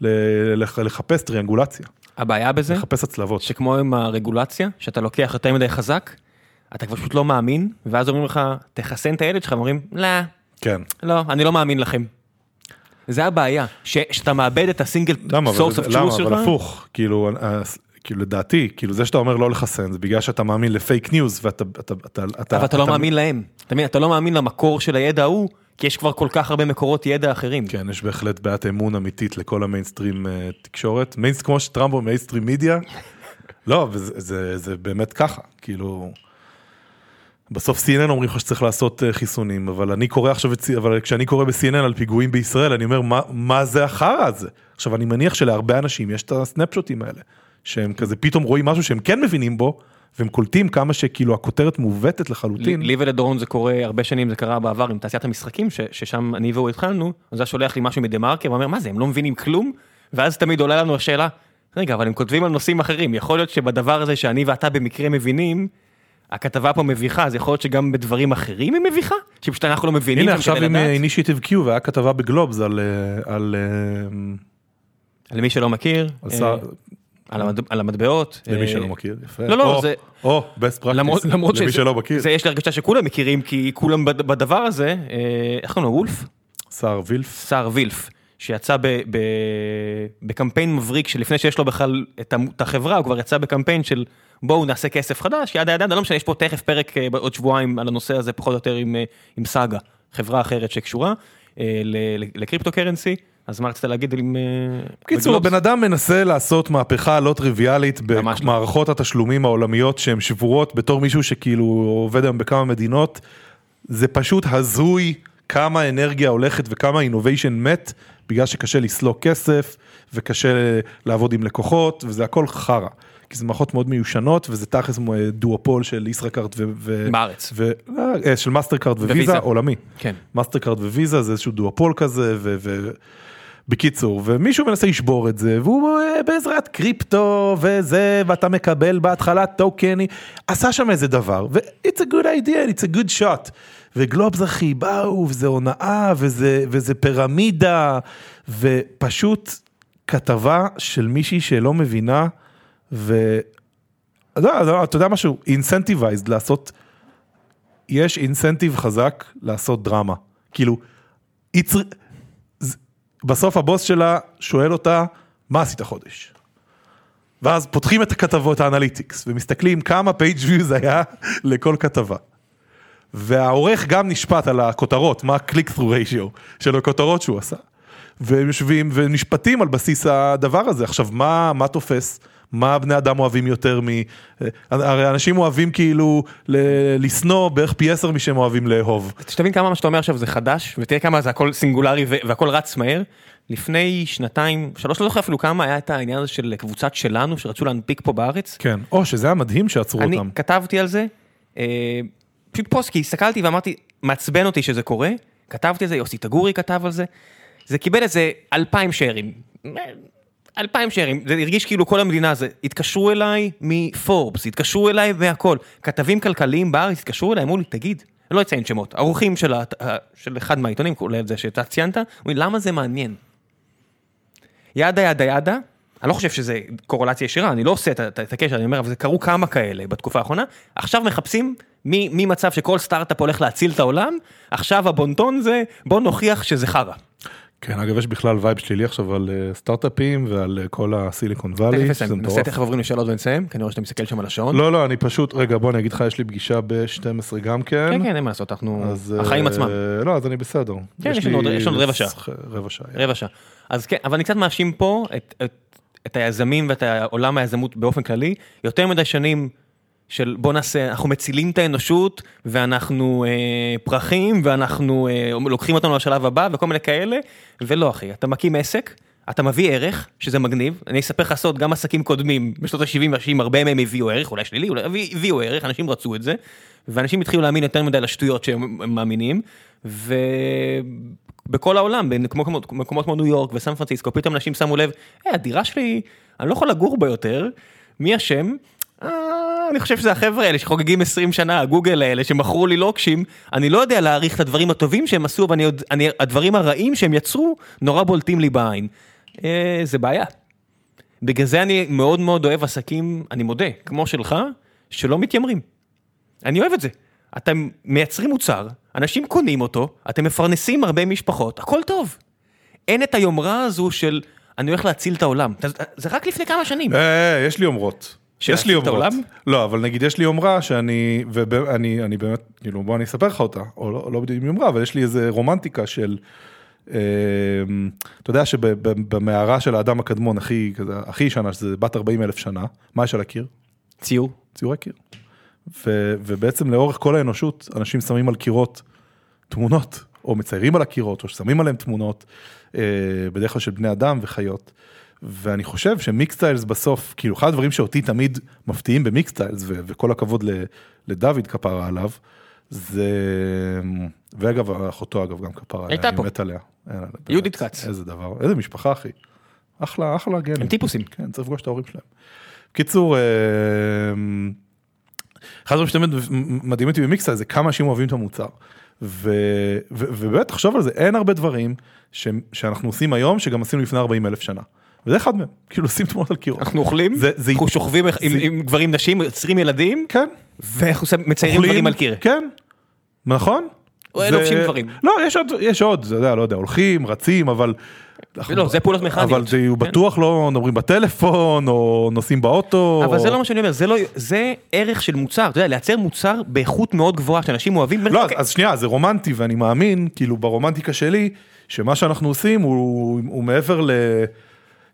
ל, לח, לחפש טריאנגולציה, הבעיה בזה, לחפש הצלבות. שכמו עם הרגולציה, שאתה לוקח יותר מדי חזק, אתה כבר פשוט לא מאמין, ואז אומרים לך, תחסן את הילד שלך, ואומרים, לא, כן. לא, אני לא מאמין לכם. זה הבעיה, שאתה מאבד את הסינגל למה? source אבל, of למה? שלך. אבל הפוך, כאילו, אה, כאילו לדעתי, כאילו זה שאתה אומר לא לחסן, זה בגלל שאתה מאמין לפייק ניוז, ואתה, אתה, אתה, אתה, אבל אתה לא מאמין להם, אתה מבין, אתה לא מאמין למקור של הידע ההוא, כי יש כבר כל כך הרבה מקורות ידע אחרים. כן, יש בהחלט בעיית אמון אמיתית לכל המיינסטרים אה, תקשורת, מיינסט כמו שטראמפ הוא מיינסטרים מידיה, לא, וזה, זה, זה באמת ככה, כאילו, בסוף CNN אומרים לך שצריך לעשות אה, חיסונים, אבל אני קורא עכשיו, אבל כשאני קורא ב-CNN על פיגועים בישראל, אני אומר, מה, מה זה החרא הזה? עכשיו, אני מניח שלהרבה אנשים יש את הסנפשוטים האלה, שהם כזה פתאום רואים משהו שהם כן מבינים בו, והם קולטים כמה שכאילו הכותרת מעוותת לחלוטין. לי ולדורון זה קורה הרבה שנים זה קרה בעבר עם תעשיית המשחקים ש- ששם אני והוא התחלנו אז היה שולח לי משהו מדה מרקר ואומר מה זה הם לא מבינים כלום ואז תמיד עולה לנו השאלה רגע אבל הם כותבים על נושאים אחרים יכול להיות שבדבר הזה שאני ואתה במקרה מבינים. הכתבה פה מביכה אז יכול להיות שגם בדברים אחרים היא מביכה שפשוט אנחנו לא מבינים הנה עכשיו עם. אינישיטיב Q והיה כתבה בגלובס על, אה, על, אה, למי שלא מכיר על אה, שר- על המד- על המטבעות למי אה, שלא מכיר, יפה. לא, לא, או, זה- או, best practice, למרות למרות למי שזה- שלא מכיר. זה יש לי הרגשה שכולם מכירים כי כולם בד- בדבר הזה אה, איך קוראים לו וולף. שר וילף, סער וילף, שיצא ב, ב, בקמפיין מבריק שלפני שיש לו בכלל את החברה, הוא כבר יצא בקמפיין של בואו נעשה כסף חדש, ידה ידה, לא משנה, יש פה תכף פרק אה, בעוד שבועיים על הנושא הזה, פחות או יותר עם, אה, עם סאגה, חברה אחרת שקשורה אה, לקריפטו קרנסי, אז מה רצית להגיד עם... בקיצור? הבן אדם מנסה לעשות מהפכה לא טריוויאלית לא. במערכות התשלומים העולמיות שהן שבורות בתור מישהו שכאילו עובד היום בכמה מדינות. זה פשוט הזוי כמה אנרגיה הולכת וכמה אינוביישן מת בגלל שקשה לסלוק כסף וקשה לעבוד עם לקוחות וזה הכל חרא. כי זה מערכות מאוד מיושנות וזה תכלס אה, דואופול של ישראכרט ו... ו- בארץ. ו... אה, של מאסטרקארד וויזה. עולמי. כן. מאסטרקארד וויזה זה איזשהו דואופול כזה ו... ו... בקיצור, ומישהו מנסה לשבור את זה, והוא אה, בעזרת קריפטו וזה, ואתה מקבל בהתחלה טוקן, עשה שם איזה דבר, ו-it's a good idea, it's a good shot. וגלובס אחי באו, וזה הונאה, וזה, וזה פירמידה, ופשוט כתבה של מישהי שלא מבינה, ו... לא, לא, יודע משהו, incentivized לעשות, יש incentive חזק לעשות דרמה. כאילו, היא צר... ז- בסוף הבוס שלה שואל אותה, מה עשית חודש? ואז פותחים את הכתבות ה-analytics, ומסתכלים כמה page views היה לכל כתבה. והעורך גם נשפט על הכותרות, מה ה-click through ratio של הכותרות שהוא עשה. והם יושבים ונשפטים על בסיס הדבר הזה. עכשיו, מה, מה תופס? מה בני אדם אוהבים יותר מ... הרי אנשים אוהבים כאילו ל- לשנוא בערך פי עשר משהם אוהבים לאהוב. שתבין כמה מה שאתה אומר עכשיו זה חדש, ותראה כמה זה הכל סינגולרי והכל רץ מהר. לפני שנתיים, שלוש, לא זוכר אפילו כמה, היה את העניין הזה של קבוצת שלנו שרצו להנפיק פה בארץ. כן. או, שזה היה מדהים שעצרו אני אותם. כתבתי על זה, אה, פשוט פוסט, כי הסתכלתי ואמרתי, מעצבן אותי שזה קורה, כתבתי על זה, יוסי תגורי כתב על זה, זה קיבל איזה אלפיים שיירים. אלפיים שיירים, זה הרגיש כאילו כל המדינה זה, התקשרו אליי מפורבס, התקשרו אליי מהכל, כתבים כלכליים בארץ התקשרו אליי, אמרו לי, תגיד, אני לא אציין שמות, ערוכים של, ה- של אחד מהעיתונים, כולל זה שאתה ציינת, אומרים, לי, למה זה מעניין? ידה ידה ידה, אני לא חושב שזה קורלציה ישירה, אני לא עושה את ה- את הקשר, אני אומר, אבל זה קרו כמה כאלה בתקופה האחרונה, עכשיו מחפשים ממצב שכל סטארט-אפ הולך להציל את העולם, עכשיו הבונטון זה, בוא נוכיח שזה חרא. כן, אגב, יש בכלל וייב שלילי עכשיו על אה, סטארט-אפים ועל אה, כל הסיליקון תכף וואלי, שזה נעשה מטורף. תכף עוברים לשאלות ונסיים, כי אני רואה שאתה מסתכל שם על השעון. לא, לא, אני פשוט, רגע, בוא אני אגיד לך, יש לי פגישה ב-12 גם כן. כן, כן, אין מה לעשות, אנחנו, אז, החיים אה, עצמם, לא, אז אני בסדר. כן, יש לנו עוד- רבע שעה. רבע שעה. רבע שעה. אז כן, אבל אני קצת מאשים פה את היזמים ואת עולם היזמות באופן כללי, יותר מדי שנים של בוא נעשה, אנחנו מצילים את האנושות, ואנחנו אה, פרחים, ואנחנו אה, לוקחים אותנו לשלב הבא, וכל מיני כאלה, ולא אחי, אתה מקים עסק, אתה מביא ערך, שזה מגניב, אני אספר לך סוד, גם עסקים קודמים, בשנות ה-70 וה-60, הרבה מהם הביאו ערך, אולי שלילי, אולי הביא- הביאו ערך, אנשים רצו את זה, ואנשים התחילו להאמין יותר מדי לשטויות שהם הם מאמינים, ובכל העולם, במקומות מקומות כמו ניו יורק וסן פרנסיסקו, פתאום אנשים שמו לב, היי, הדירה שלי, אני לא יכול לגור בה יותר, מי אשם? אה, אני חושב שזה החבר'ה האלה שחוגגים 20 שנה, הגוגל האלה שמכרו לי לוקשים, אני לא יודע להעריך את הדברים הטובים שהם עשו, אבל הדברים הרעים שהם יצרו, נורא בולטים לי בעין. אה, זה בעיה. בגלל זה אני מאוד מאוד אוהב עסקים, אני מודה, כמו שלך, שלא מתיימרים. אני אוהב את זה. אתם מייצרים מוצר, אנשים קונים אותו, אתם מפרנסים הרבה משפחות, הכל טוב. אין את היומרה הזו של אני הולך להציל את העולם. זה- רק לפני כמה שנים. אה, יש לי יומרות. יש לי יומרות. העולם? לא, אבל נגיד יש לי יומרה שאני, ואני אני באמת, כאילו בוא אני אספר לך אותה, או לא, לא בדיוק יומרה, אבל יש לי איזה רומנטיקה של, אה, אתה יודע שבמערה של האדם הקדמון הכי, כזה, הכי ישנה, שזה בת 40 אלף שנה, מה יש על הקיר? ציור. ציורי קיר. ו, ובעצם לאורך כל האנושות, אנשים שמים על קירות תמונות, או מציירים על הקירות, או ששמים עליהם תמונות, אה, בדרך כלל של בני אדם וחיות. ואני חושב שמיקסטיילס בסוף, כאילו אחד הדברים שאותי תמיד מפתיעים במיקסטיילס, ו- וכל הכבוד ל- לדוד כפרה עליו, זה, ואגב, אחותו אגב גם כפרה עליה, הייתה אני. מת עליה. אין, באמת, יהודית כץ. איזה דבר, איזה משפחה אחי. אחלה, אחלה גנים. הם טיפוסים. כן, צריך לפגוש את ההורים שלהם. קיצור, אה, אחד הדברים שתמיד מדהים אותי במיקסה זה כמה אנשים אוהבים את המוצר. ו, ו, ובאמת תחשוב על זה, אין הרבה דברים ש, שאנחנו עושים היום שגם עשינו לפני 40 אלף שנה. וזה אחד מהם, כאילו לשים תמונות על קירות. אנחנו אוכלים, זה- זה- אנחנו שוכבים עם- עם- עם גברים נשים, יוצרים ילדים, כן. ואנחנו מציירים אוכלים, דברים על קיר. כן, נכון. או זה- לובשים דברים. לא, יש עוד, יש עוד, אתה יודע, לא יודע, הולכים, רצים, אבל... לא, זה פעולות מכניות. אבל זה כן. בטוח לא מדברים בטלפון, או נוסעים באוטו. אבל או... זה לא מה שאני אומר, זה לא, זה ערך של מוצר, אתה יודע, לייצר מוצר באיכות מאוד גבוהה שאנשים אוהבים. לא, אז, אוקיי, אז שנייה, זה רומנטי, ואני מאמין, כאילו, ברומנטיקה שלי, שמה שאנחנו עושים הוא, הוא מעבר ל...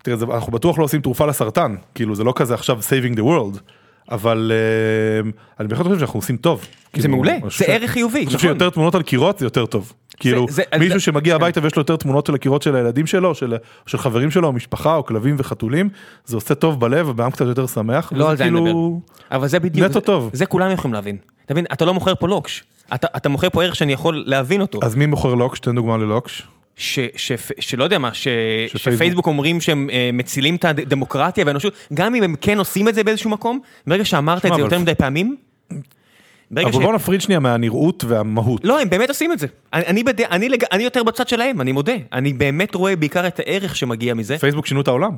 תראה, זה, אנחנו בטוח לא עושים תרופה לסרטן, כאילו, זה לא כזה עכשיו saving the world, אבל אה, אני בהחלט חושב שאנחנו עושים טוב. זה כאילו, מעולה, אני זה חושב- ערך חיובי, אני חושב נכון. שיותר תמונות על קירות זה יותר טוב. כאילו, זה- מישהו זה- שמגיע הביתה ויש לו יותר תמונות של הקירות של הילדים שלו, של, של חברים שלו, משפחה, או כלבים וחתולים, זה עושה טוב בלב, ובעם קצת יותר שמח. לא על זה אני כאילו- מדבר. אבל זה בדיוק, נטו זה- טוב. זה כולם יכולים להבין. אתה מבין, אתה לא מוכר פה לוקש, אתה אתה מוכר פה ערך שאני יכול להבין אותו. אז מי מוכר לוקש? תן דוגמה ללוקש. ש, ש, שלא יודע מה, ש, שפייסבוק. שפייסבוק אומרים שהם אה, מצילים את הדמוקרטיה והאנושות, גם אם הם כן עושים את זה באיזשהו מקום, ברגע שאמרת את זה יותר מדי פעמים, אבל שהם, בוא נפריד שנייה מהנראות והמהות. לא, הם באמת עושים את זה. אני, אני, בד... אני, לג... אני יותר בצד שלהם, אני מודה. אני באמת רואה בעיקר את הערך שמגיע מזה. פייסבוק שינו את העולם.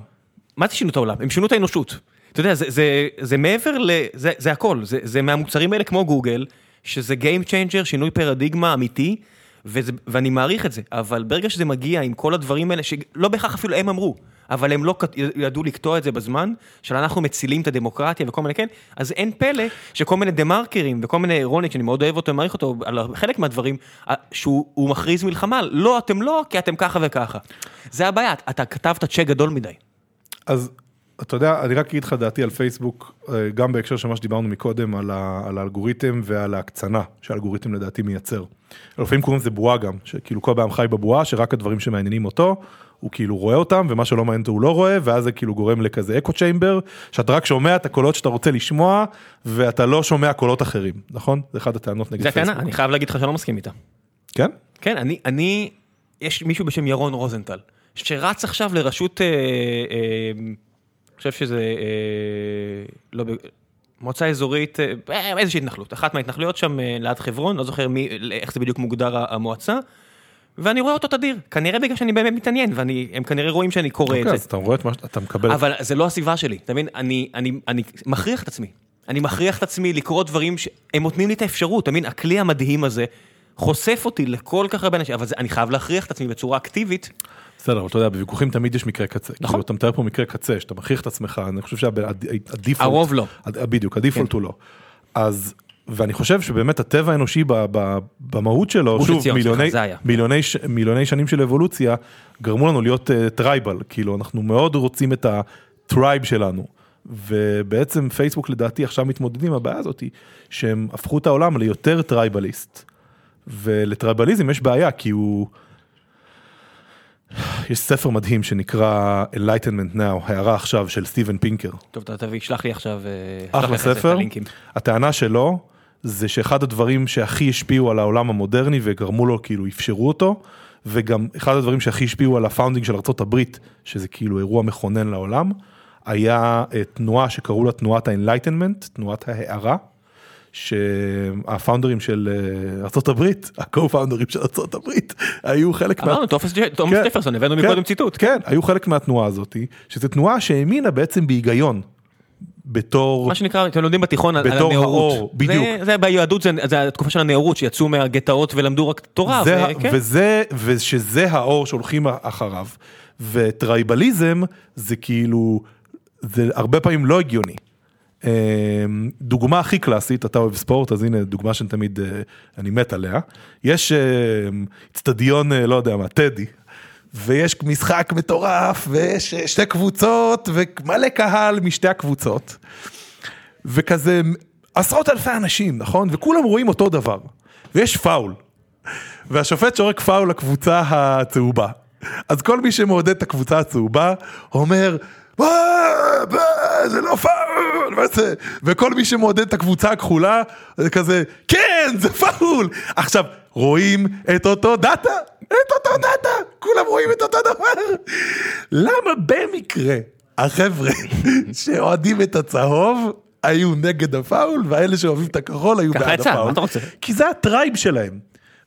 מה זה שינו את העולם? הם שינו את האנושות. אתה יודע, זה, זה, זה מעבר ל... זה, זה הכל. זה, זה מהמוצרים האלה כמו גוגל, שזה Game Changer, שינוי פרדיגמה אמיתי, וזה, ואני מעריך את זה, אבל ברגע שזה מגיע עם כל הדברים האלה, שלא בהכרח אפילו הם אמרו, אבל הם לא ידעו לקטוע את זה בזמן, של אנחנו מצילים את הדמוקרטיה וכל מיני כן, אז אין פלא שכל מיני דה מרקרים וכל מיני רוניק, שאני מאוד אוהב אותו ומעריך אותו, על חלק מהדברים, שהוא מכריז מלחמה, לא, אתם לא, כי אתם ככה וככה. זה הבעיה, אתה כתבת צ'ק גדול מדי. אז אתה יודע, אני רק אגיד לך דעתי על פייסבוק, אה, גם בהקשר של מה שדיברנו מקודם, על, ה, על האלגוריתם ועל ההקצנה שהאלגוריתם לדעתי מייצר. לפעמים קוראים לזה בועה גם, שכאילו כל פעם חי בבועה, שרק הדברים שמעניינים אותו, הוא כאילו רואה אותם, ומה שלא מעניין אותו הוא לא רואה, ואז זה כאילו גורם לכזה אקו צ'יימבר, שאתה רק שומע את הקולות שאתה רוצה לשמוע, ואתה לא שומע קולות אחרים, נכון? זה אחד הטענות נגד פייסבוק. זה הטענה, אני חייב להגיד לך שאני לא מסכים איתה. כן? כן, אני, אני, יש מישהו בשם ירון רוזנטל, שרץ עכשיו לראשות... אה, אה, חושב שזה, אה, לא, מועצה אזורית, אה, איזושהי התנחלות, אחת מההתנחלויות שם אה, ליד חברון, לא זוכר מי, איך זה בדיוק מוגדר המועצה. ואני רואה אותו תדיר, כנראה בגלל שאני באמת מתעניין, והם כנראה רואים שאני קורא okay, את אוקיי, זה. אז אתה רואה את מה שאתה מקבל. אבל זה לא הסביבה שלי, אתה מבין? אני, אני, אני מכריח את עצמי. אני מכריח את עצמי לקרוא דברים שהם נותנים לי את האפשרות, אתה מבין? הכלי המדהים הזה חושף אותי לכל כך הרבה אנשים, אבל זה, אני חייב להכריח את עצמי בצורה אקטיבית בסדר, אבל אתה יודע, בוויכוחים תמיד יש מקרה קצה. נכון. כאילו, אתה מתאר פה מקרה קצה, שאתה מכריח את עצמך, אני חושב שהדיפולט... הרוב לא. בדיוק, הדיפולט כן. הוא לא. אז, ואני חושב שבאמת הטבע האנושי במהות שלו, שוב, מיליוני, שנים של אבולוציה, גרמו לנו להיות tribal, uh, כאילו, אנחנו מאוד רוצים את ה-tribe שלנו. ובעצם פייסבוק לדעתי עכשיו מתמודדים עם הבעיה הזאת, שהם הפכו את העולם ליותר tribalist. ול-tribalism יש בעיה, כי הוא... יש ספר מדהים שנקרא Enlightenment Now, הארה עכשיו של סטיבן פינקר. טוב, אתה תביא, שלח לי עכשיו, אה, אחלה ספר, הטענה שלו זה שאחד הדברים שהכי השפיעו על העולם המודרני וגרמו לו, כאילו אפשרו אותו, וגם אחד הדברים שהכי השפיעו על ה-founding של ארה"ב, שזה כאילו אירוע מכונן לעולם, היה אה, תנועה שקראו לה תנועת ה-Enlightenment, תנועת ההארה. שהפאונדרים של אה, ארה"ב, ה-co-פאונדרים של ארה"ב, היו חלק מה... אמרנו, תומאס כן. ג'פרסון, הבאנו מקודם כן. ציטוט. כן, היו חלק מהתנועה הזאת, שזו תנועה שהאמינה בעצם בהיגיון. בתור... מה שנקרא, אתם לומדים בתיכון על הנאורות. בדיוק. זה, זה ביהדות, זה, זה התקופה של הנאורות, שיצאו מהגטאות ולמדו רק תורה. זה, ו, כן. וזה, ושזה האור שהולכים אחריו. וטרייבליזם זה כאילו, זה הרבה פעמים לא הגיוני. אמ, דוגמה הכי קלאסית, אתה אוהב ספורט, אז הנה דוגמה שאני תמיד, אה, אני מת עליה. יש אצטדיון, אה, לא יודע מה, טדי, ויש משחק מטורף, ויש אה, שתי קבוצות, ומלא קהל משתי הקבוצות. וכזה עשרות אלפי אנשים, נכון? וכולם רואים אותו דבר. ויש פאול. והשופט שורק פאול לקבוצה הצהובה. אז כל מי שמעודד את הקבוצה הצהובה, אומר, זה לא פאול? וכל מי שמעודד את הקבוצה הכחולה, זה כזה, כן, זה פאול. עכשיו, רואים את אותו דאטה, את אותו דאטה, כולם רואים את אותו דבר. למה במקרה החבר'ה שאוהדים את הצהוב היו נגד הפאול, והאלה שאוהבים את הכחול היו בעד הפאול? כי זה ה-tribe שלהם.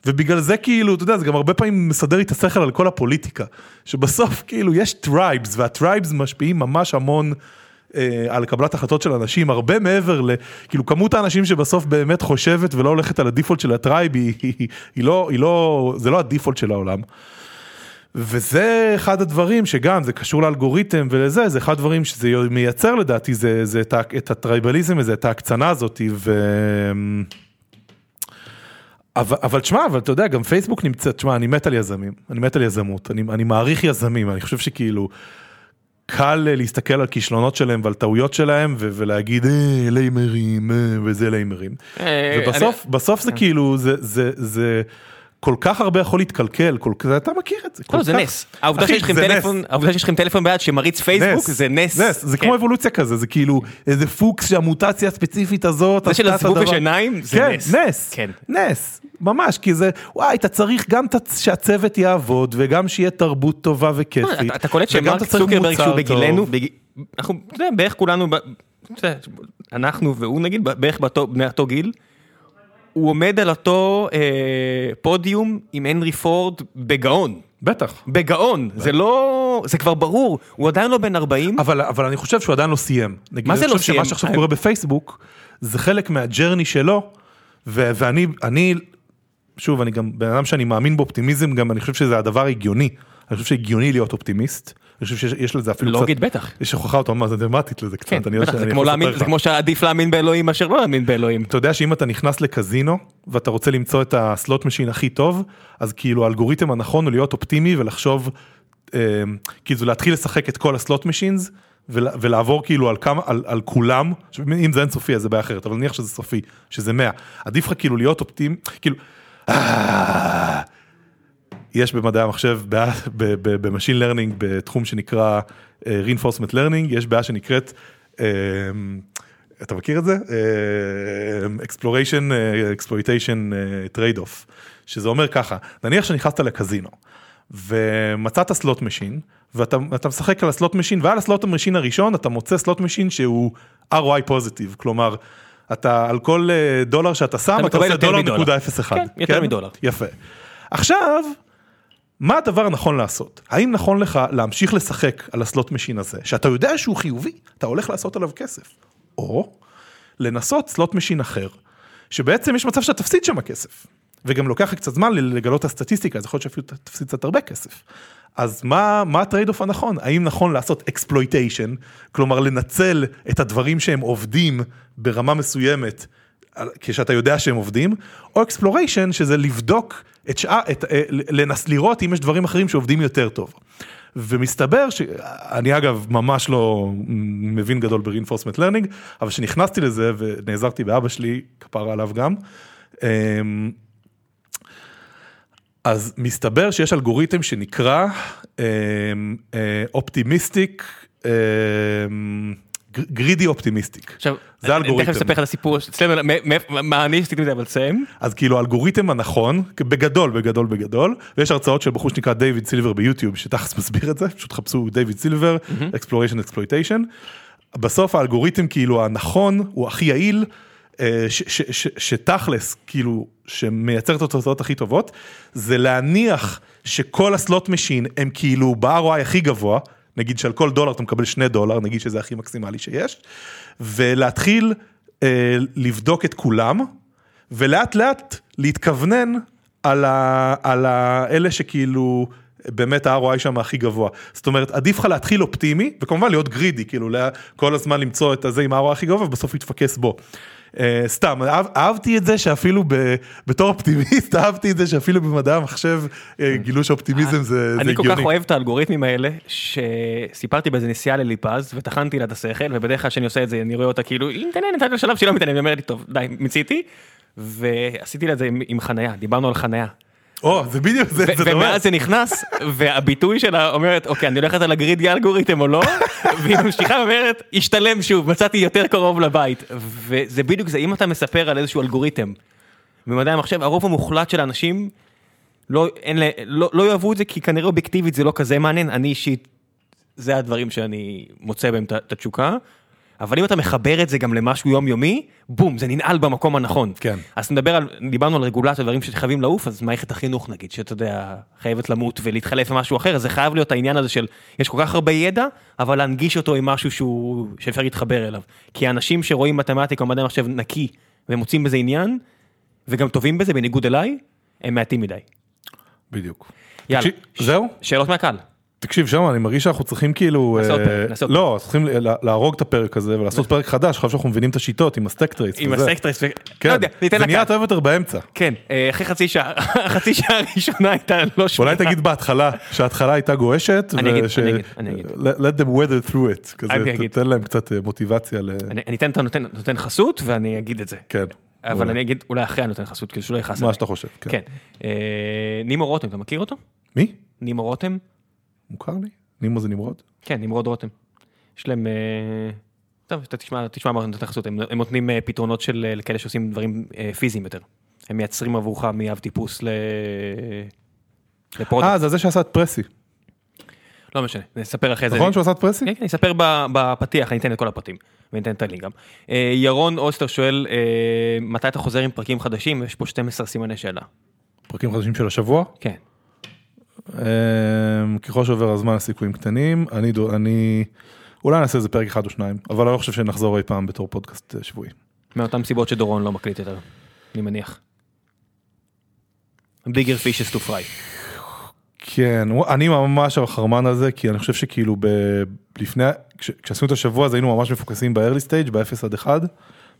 ובגלל זה כאילו, אתה יודע, זה גם הרבה פעמים מסדר לי את השכל על כל הפוליטיקה. שבסוף כאילו יש tribes, וה-tribes משפיעים ממש המון אה, על קבלת החלטות של אנשים, הרבה מעבר ל... כאילו כמות האנשים שבסוף באמת חושבת ולא הולכת על ה default של ה tribe, היא, היא, היא, היא לא, היא לא, זה לא ה default של העולם. וזה אחד הדברים שגם, זה קשור לאלגוריתם ולזה, זה אחד הדברים שזה מייצר לדעתי, זה, זה את, את ה tribalism הזה, את ההקצנה הזאת, ו... אבל, אבל תשמע, אבל אתה יודע, גם פייסבוק נמצאת, תשמע, אני מת על יזמים, אני מת על יזמות, אני, אני מעריך יזמים, אני חושב שכאילו, קל להסתכל על כישלונות שלהם ועל טעויות שלהם ולהגיד אה, ליימרים אה, וזה ליימרים. אה, ובסוף, אני... בסוף זה כאילו, זה, זה, זה, כל כך הרבה יכול להתקלקל, כל כך, אתה מכיר את זה. לא, זה נס. העובדה שיש לכם טלפון, העובדה שיש לכם טלפון ביד שמריץ פייסבוק, זה נס. נס, זה כמו כן. אבולוציה כזה, זה כאילו איזה פוקס שהמוטציה הספציפית הזאת, זה של הזבוב בשיניים, זה נס. כן, נס, כן. נס, ממש, כי זה, וואי, אתה צריך גם שהצוות יעבוד, וגם שיהיה תרבות טובה וכיפית. אתה קולט שמרק צוקרברג שהוא בגילנו, אנחנו, אתה יודע, בערך כולנו, אנחנו והוא נגיד, בערך בני אותו גיל. הוא עומד על אותו אה, פודיום עם הנרי פורד בגאון. בטח. בגאון, בטח. זה לא, זה כבר ברור, הוא עדיין לא בן 40. אבל, אבל אני חושב שהוא עדיין לא סיים. מה זה לא סיים? אני חושב שמה שעכשיו קורה בפייסבוק, זה חלק מהג'רני שלו, ו- ואני, אני, שוב, אני גם בן אדם שאני מאמין באופטימיזם, גם אני חושב שזה הדבר הגיוני. אני חושב שהגיוני להיות אופטימיסט. אני חושב שיש לזה אפילו קצת... לוגית בטח. יש הוכחה אוטומטית לזה קצת. כן, בטח, זה כמו שעדיף להאמין באלוהים מאשר לא להאמין באלוהים. אתה יודע שאם אתה נכנס לקזינו ואתה רוצה למצוא את ה slot machine הכי טוב, אז כאילו האלגוריתם הנכון הוא להיות אופטימי ולחשוב, אה, כאילו להתחיל לשחק את כל ה slot machines ולה- ולעבור כאילו על כמה, על, על כולם, אם זה אינסופי אז זה בעיה אחרת, אבל נניח שזה סופי, שזה 100, עדיף לך כאילו להיות אופטימי, כאילו, אה, יש במדעי המחשב, בעיה- ב machine learning בתחום שנקרא אה, reinforcement learning, יש בעיה שנקראת, אה, אתה מכיר את זה? אה, exploration, exploitation trade off, שזה אומר ככה, נניח שנכנסת לקזינו ומצאת slot machine ואתה אתה משחק על ה slot machine ועל ה slot machine הראשון אתה מוצא slot machine שהוא ROI positive, כלומר אתה על כל דולר שאתה שם אתה, עושה דולר. נקודה 0.1. כן, יותר מדולר. יפה. עכשיו, מה הדבר הנכון לעשות? האם נכון לך להמשיך לשחק על ה slot machine הזה, שאתה יודע שהוא חיובי, אתה הולך לעשות עליו כסף, או לנסות slot machine אחר, שבעצם יש מצב שאתה תפסיד שם כסף, וגם לוקח קצת זמן לגלות את הסטטיסטיקה, אז יכול להיות שאפילו תפסיד קצת הרבה כסף. אז מה, מה ה trade off הנכון? האם נכון לעשות exploitation, כלומר לנצל את הדברים שהם עובדים ברמה מסוימת, כשאתה יודע שהם עובדים, או אקספלוריישן שזה לבדוק את שעה, את, אה, לנס, לראות אם יש דברים אחרים שעובדים יותר טוב. ומסתבר שאני אגב ממש לא מבין גדול ב-reinforcement learning, אבל כשנכנסתי לזה ונעזרתי באבא שלי, כפרה עליו גם, אמ, אז מסתבר שיש אלגוריתם שנקרא אופטימיסטיק, גרידי אופטימיסטיק. עכשיו, זה אני האלגוריתם. תכף אספר לך את הסיפור אצלנו, מה אני עשיתי מזה, אבל תסיים. אז כאילו האלגוריתם הנכון, בגדול, בגדול, בגדול, ויש הרצאות של בחור שנקרא דיוויד סילבר ביוטיוב, שתכלס מסביר את זה, פשוט חפשו דיוויד סילבר, exploration exploitation. בסוף האלגוריתם כאילו הנכון, הוא הכי יעיל, אה, שתכלס, כאילו, שמייצר את התוצאות הכי טובות, זה להניח שכל ה slot machine הם כאילו ב-ROI הכי גבוה, נגיד שעל כל דולר אתה מקבל שני דולר, נגיד שזה הכי מקסימלי שיש, ולהתחיל אה, לבדוק את כולם, ולאט לאט להתכוונן על, ה, על האלה שכאילו באמת ה-ROI שם הכי גבוה. זאת אומרת, עדיף לך להתחיל אופטימי, וכמובן להיות greedy, כאילו כל הזמן למצוא את הזה עם ה-ROI הכי גבוה, ובסוף להתפקס בו. Uh, סתם, אהב, אהבתי את זה שאפילו ב, בתור אופטימיסט, אהבתי את זה שאפילו במדעי המחשב uh, גילו שאופטימיזם זה, זה אני כל הגיוני. כך אוהב את האלגוריתמים האלה, שסיפרתי באיזה נסיעה לליפז, וטחנתי לה את השכל, ובדרך כלל כשאני עושה את זה, אני רואה אותה כאילו, היא מתעניינת עד לשלב שהיא לא מתעניינת, היא אומרת לי, טוב, די, מיציתי, ועשיתי לה את זה עם- עם חנייה, דיברנו על חנייה. או, זה בדיוק, זה, דומה. ומאז זה נכנס, והביטוי שלה אומרת, אוקיי, אני הולכת על הגרידי אלגוריתם או לא, והיא ממשיכה ואומרת, השתלם שוב, מצאתי יותר קרוב לבית. וזה בדיוק זה, אם אתה מספר על איזשהו אלגוריתם, במדעי המחשב, הרוב המוחלט של האנשים, לא, אין, לא, לא יאהבו את זה, כי כנראה אובייקטיבית זה לא כזה מעניין, אני אישית, זה הדברים שאני מוצא בהם את התשוקה. אבל אם אתה מחבר את זה גם למשהו יומיומי, בום, זה ננעל במקום הנכון. כן. אז נדבר על, דיברנו על רגולציה, דברים שחייבים לעוף, אז מערכת החינוך נגיד, שאתה יודע, חייבת למות ולהתחלף עם משהו אחר, אז זה חייב להיות העניין הזה של, יש כל כך הרבה ידע, אבל להנגיש אותו עם משהו שהוא, שאפשר להתחבר אליו. כי האנשים שרואים מתמטיקה או מדעי מחשב נקי, ומוצאים בזה עניין, וגם טובים בזה, בניגוד אליי, הם מעטים מדי. בדיוק. יאללה. תקשיב, זהו? שאלות מהקהל. תקשיב שם אני מרגיש שאנחנו צריכים כאילו אה, פרק, לא צריכים לה- להרוג את הפרק הזה ולעשות פרק חדש עכשיו שאנחנו מבינים את השיטות עם הסטקטרייס. עם וזה. הסקטרס, ו... כן. לא יודע, זה נהיה. טוב יותר באמצע. כן, אה, אחרי חצי שעה, חצי שעה הראשונה הייתה לא שמונה. אולי תגיד בהתחלה שההתחלה הייתה גועשת. אני אגיד, אני אגיד, אני אגיד. let them weather through it. כזה, אני אגיד. תתן להם קצת אה, מוטיבציה ל... אני אני אתן, אתה נותן, נותן חסות ואני אגיד את זה. כן. אבל. אני אגיד אולי אחרי הנותן חסות כדי שלא יכעס מה. שאתה חושב. כן. כן. אה, נימו רותם, אתה מכיר אותו? מי? נימו רותם? מוכר לי? נימו זה נמרוד? כן, נמרוד רותם. יש להם... אה, טוב, אתה תשמע, תשמע מה נותן חסות, הם, הם נותנים אה, פתרונות של אה, לכאלה שעושים דברים פיזיים יותר. הם מייצרים עבורך מאב טיפוס ל... ל product. אה זה זה שעשה את פרסי. לא משנה, נספר אחרי זה. נכון שהוא עשה את פרסי? כן, כן, ב- בפתיח, אני אתן את כל הפרטים, ואני אתן את הלינק גם. ירון אוסטר שואל, מתי אתה חוזר עם פרקים חדשים? יש פה 12 סימני שאלה. פרקים חדשים של השבוע? כן. אמ, ככל שעובר הזמן הסיכויים קטנים, אני, אני, אולי נעשה איזה פרק אחד או שניים, אבל אני לא חושב שנחזור אי פעם בתור פודקאסט אה, שבועי. מאותן סיבות שדורון לא מקליט יותר, אני מניח. ביגר פישס טו פריי. כן, אני ממש החרמן הזה, כי אני חושב שכאילו ב... לפני, כש... כשעשינו את השבוע הזה היינו ממש מפוקסים ב-early stage, ב-0 עד 1,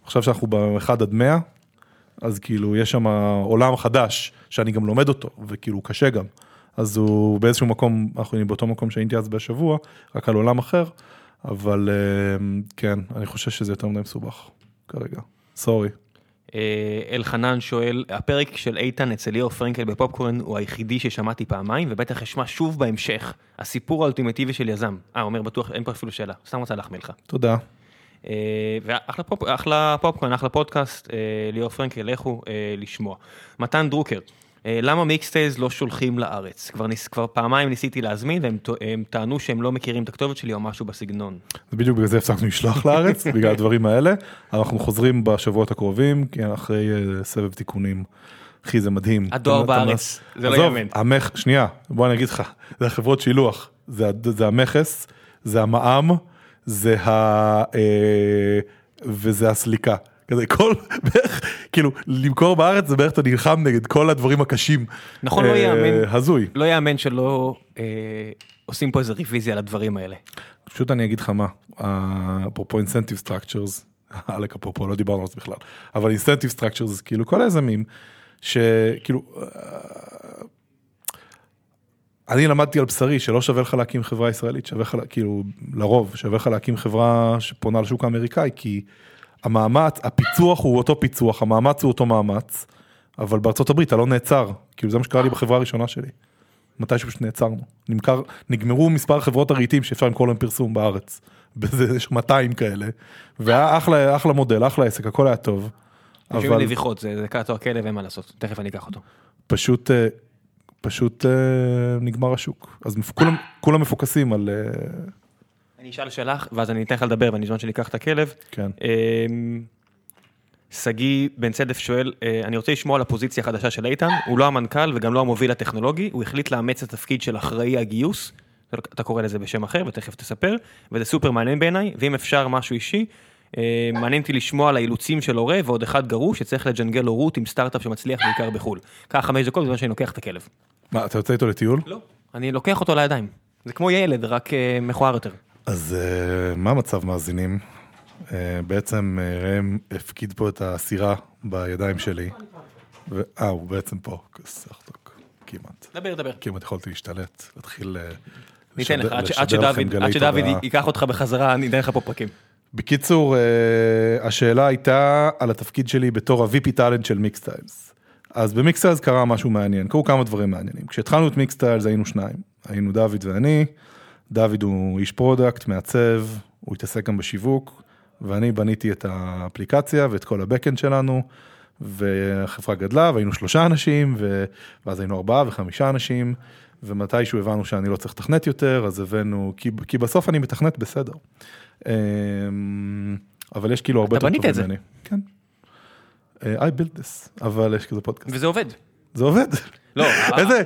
עכשיו שאנחנו ב-1 עד 100, אז כאילו יש שם עולם חדש, שאני גם לומד אותו, וכאילו קשה גם. אז הוא באיזשהו מקום, אנחנו היינו באותו מקום שהייתי אז בשבוע, רק על עולם אחר, אבל אה, כן, אני חושב שזה יותר מדי מסובך כרגע, sorry. אה, אלחנן שואל, הפרק של איתן אצל ליאור פרנקל בפופקורן הוא היחידי ששמעתי פעמיים, ובטח אשמע שוב בהמשך. הסיפור האולטימטיבי של יזם. אה, אומר בטוח, אין פה אפילו שאלה, סתם רוצה להחמיא לך. תודה. אה, ואחלה פופ, אחלה פופקורן, אחלה פודקאסט, ליאור פרנקל, לכו לשמוע. מתן דרוקר. אה, למה Mixtiles לא שולחים לארץ? כבר, ניס, כבר פעמיים ניסיתי להזמין והם טענו שהם לא מכירים את הכתובת שלי או משהו בסגנון. בדיוק בגלל זה הפסקנו לשלוח לארץ, בגלל הדברים האלה. אנחנו חוזרים בשבועות הקרובים, כי אחרי אה, סבב תיקונים. אחי זה מדהים. הדואר בארץ, זה לא יאמן. המכ... שנייה, בוא אני אגיד לך, זה החברות שילוח, זה, זה המכס, זה המע"מ, זה ה... אה, וזה הסליקה. כזה כל בערך כאילו למכור בארץ זה בערך אתה נלחם נגד כל הדברים הקשים. נכון לא יאמן. הזוי. לא יאמן שלא אה, עושים פה איזה רוויזיה על הדברים האלה. פשוט אני אגיד לך מה, אפרופו incentive structures, עלק אפרופו לא דיברנו על זה בכלל, אבל incentive structures כאילו כל היזמים שכאילו. אני למדתי על בשרי שלא שווה לך להקים חברה ישראלית, שווה לך, כאילו, לרוב, שווה לך להקים חברה שפונה לשוק האמריקאי, כי המאמץ, הפיצוח הוא אותו פיצוח, המאמץ הוא אותו מאמץ, אבל בארצות הברית אתה לא נעצר, כאילו זה מה שקרה לי בחברה הראשונה שלי. מתי שפשוט נעצרנו. נמכר, נגמרו מספר חברות הרהיטים שאפשר למכור להם פרסום בארץ. בזה יש 200 כאלה, והיה אחלה, אחלה מודל, אחלה עסק, הכל היה טוב. אבל... נביחות, זה, זה קאטו הכלב, אין מה לעשות, תכף אני אקח אותו. פשוט, אה, פשוט אה, נגמר השוק. אז כולם, כולם מפוקסים על... אני אשאל שאלה, ואז אני אתן לך לדבר, ואני זמן שאני אקח את הכלב. כן. אמ, שגיא בן צדף שואל, אה, אני רוצה לשמוע על הפוזיציה החדשה של איתן, הוא לא המנכ"ל וגם לא המוביל הטכנולוגי, הוא החליט לאמץ את התפקיד של אחראי הגיוס, אתה קורא לזה בשם אחר ותכף תספר, וזה סופר מעניין בעיניי, ואם אפשר משהו אישי, אה, מעניין אותי לשמוע על האילוצים של הורה ועוד אחד גרוש שצריך לג'נגל הורות עם סטארט-אפ שמצליח בעיקר בחו"ל. קח חמש דקות בזמן שאני לוקח את הכלב. מה, אתה יוצא איתו לטיול? לא. אני לוקח אותו לידיים. זה כמו ילד, רק אה, מכוער יותר. אז אה, מה המצב מאזינים? אה, בעצם אה, ראם הפקיד פה את הסירה בידיים שלי. אה, הוא בעצם פה, סחטוק, כמעט. דבר, דבר. כמעט יכולתי להשתלט, להתחיל ניתן לך, עד שדוד ייקח אותך בחזרה, אני אתן לך פה פרקים. בקיצור, השאלה הייתה על התפקיד שלי בתור ה-VP טאלנט של מיקסטיילס. אז במיקסטיילס קרה משהו מעניין, קרו כמה דברים מעניינים. כשהתחלנו את מיקסטיילס היינו שניים, היינו דוד ואני. דוד הוא איש product, מעצב, הוא התעסק גם בשיווק, ואני בניתי את האפליקציה ואת כל ה backend שלנו, והחברה גדלה והיינו שלושה אנשים, ו... ואז היינו ארבעה וחמישה אנשים, ומתישהו הבנו שאני לא צריך לתכנת יותר, אז הבאנו, כי, כי בסוף אני מתכנת בסדר. אמ, אבל יש כאילו הרבה יותר טוב ממני. כן. How I built this, אבל יש כזה פודקאסט. וזה עובד. זה עובד. לא, איזה,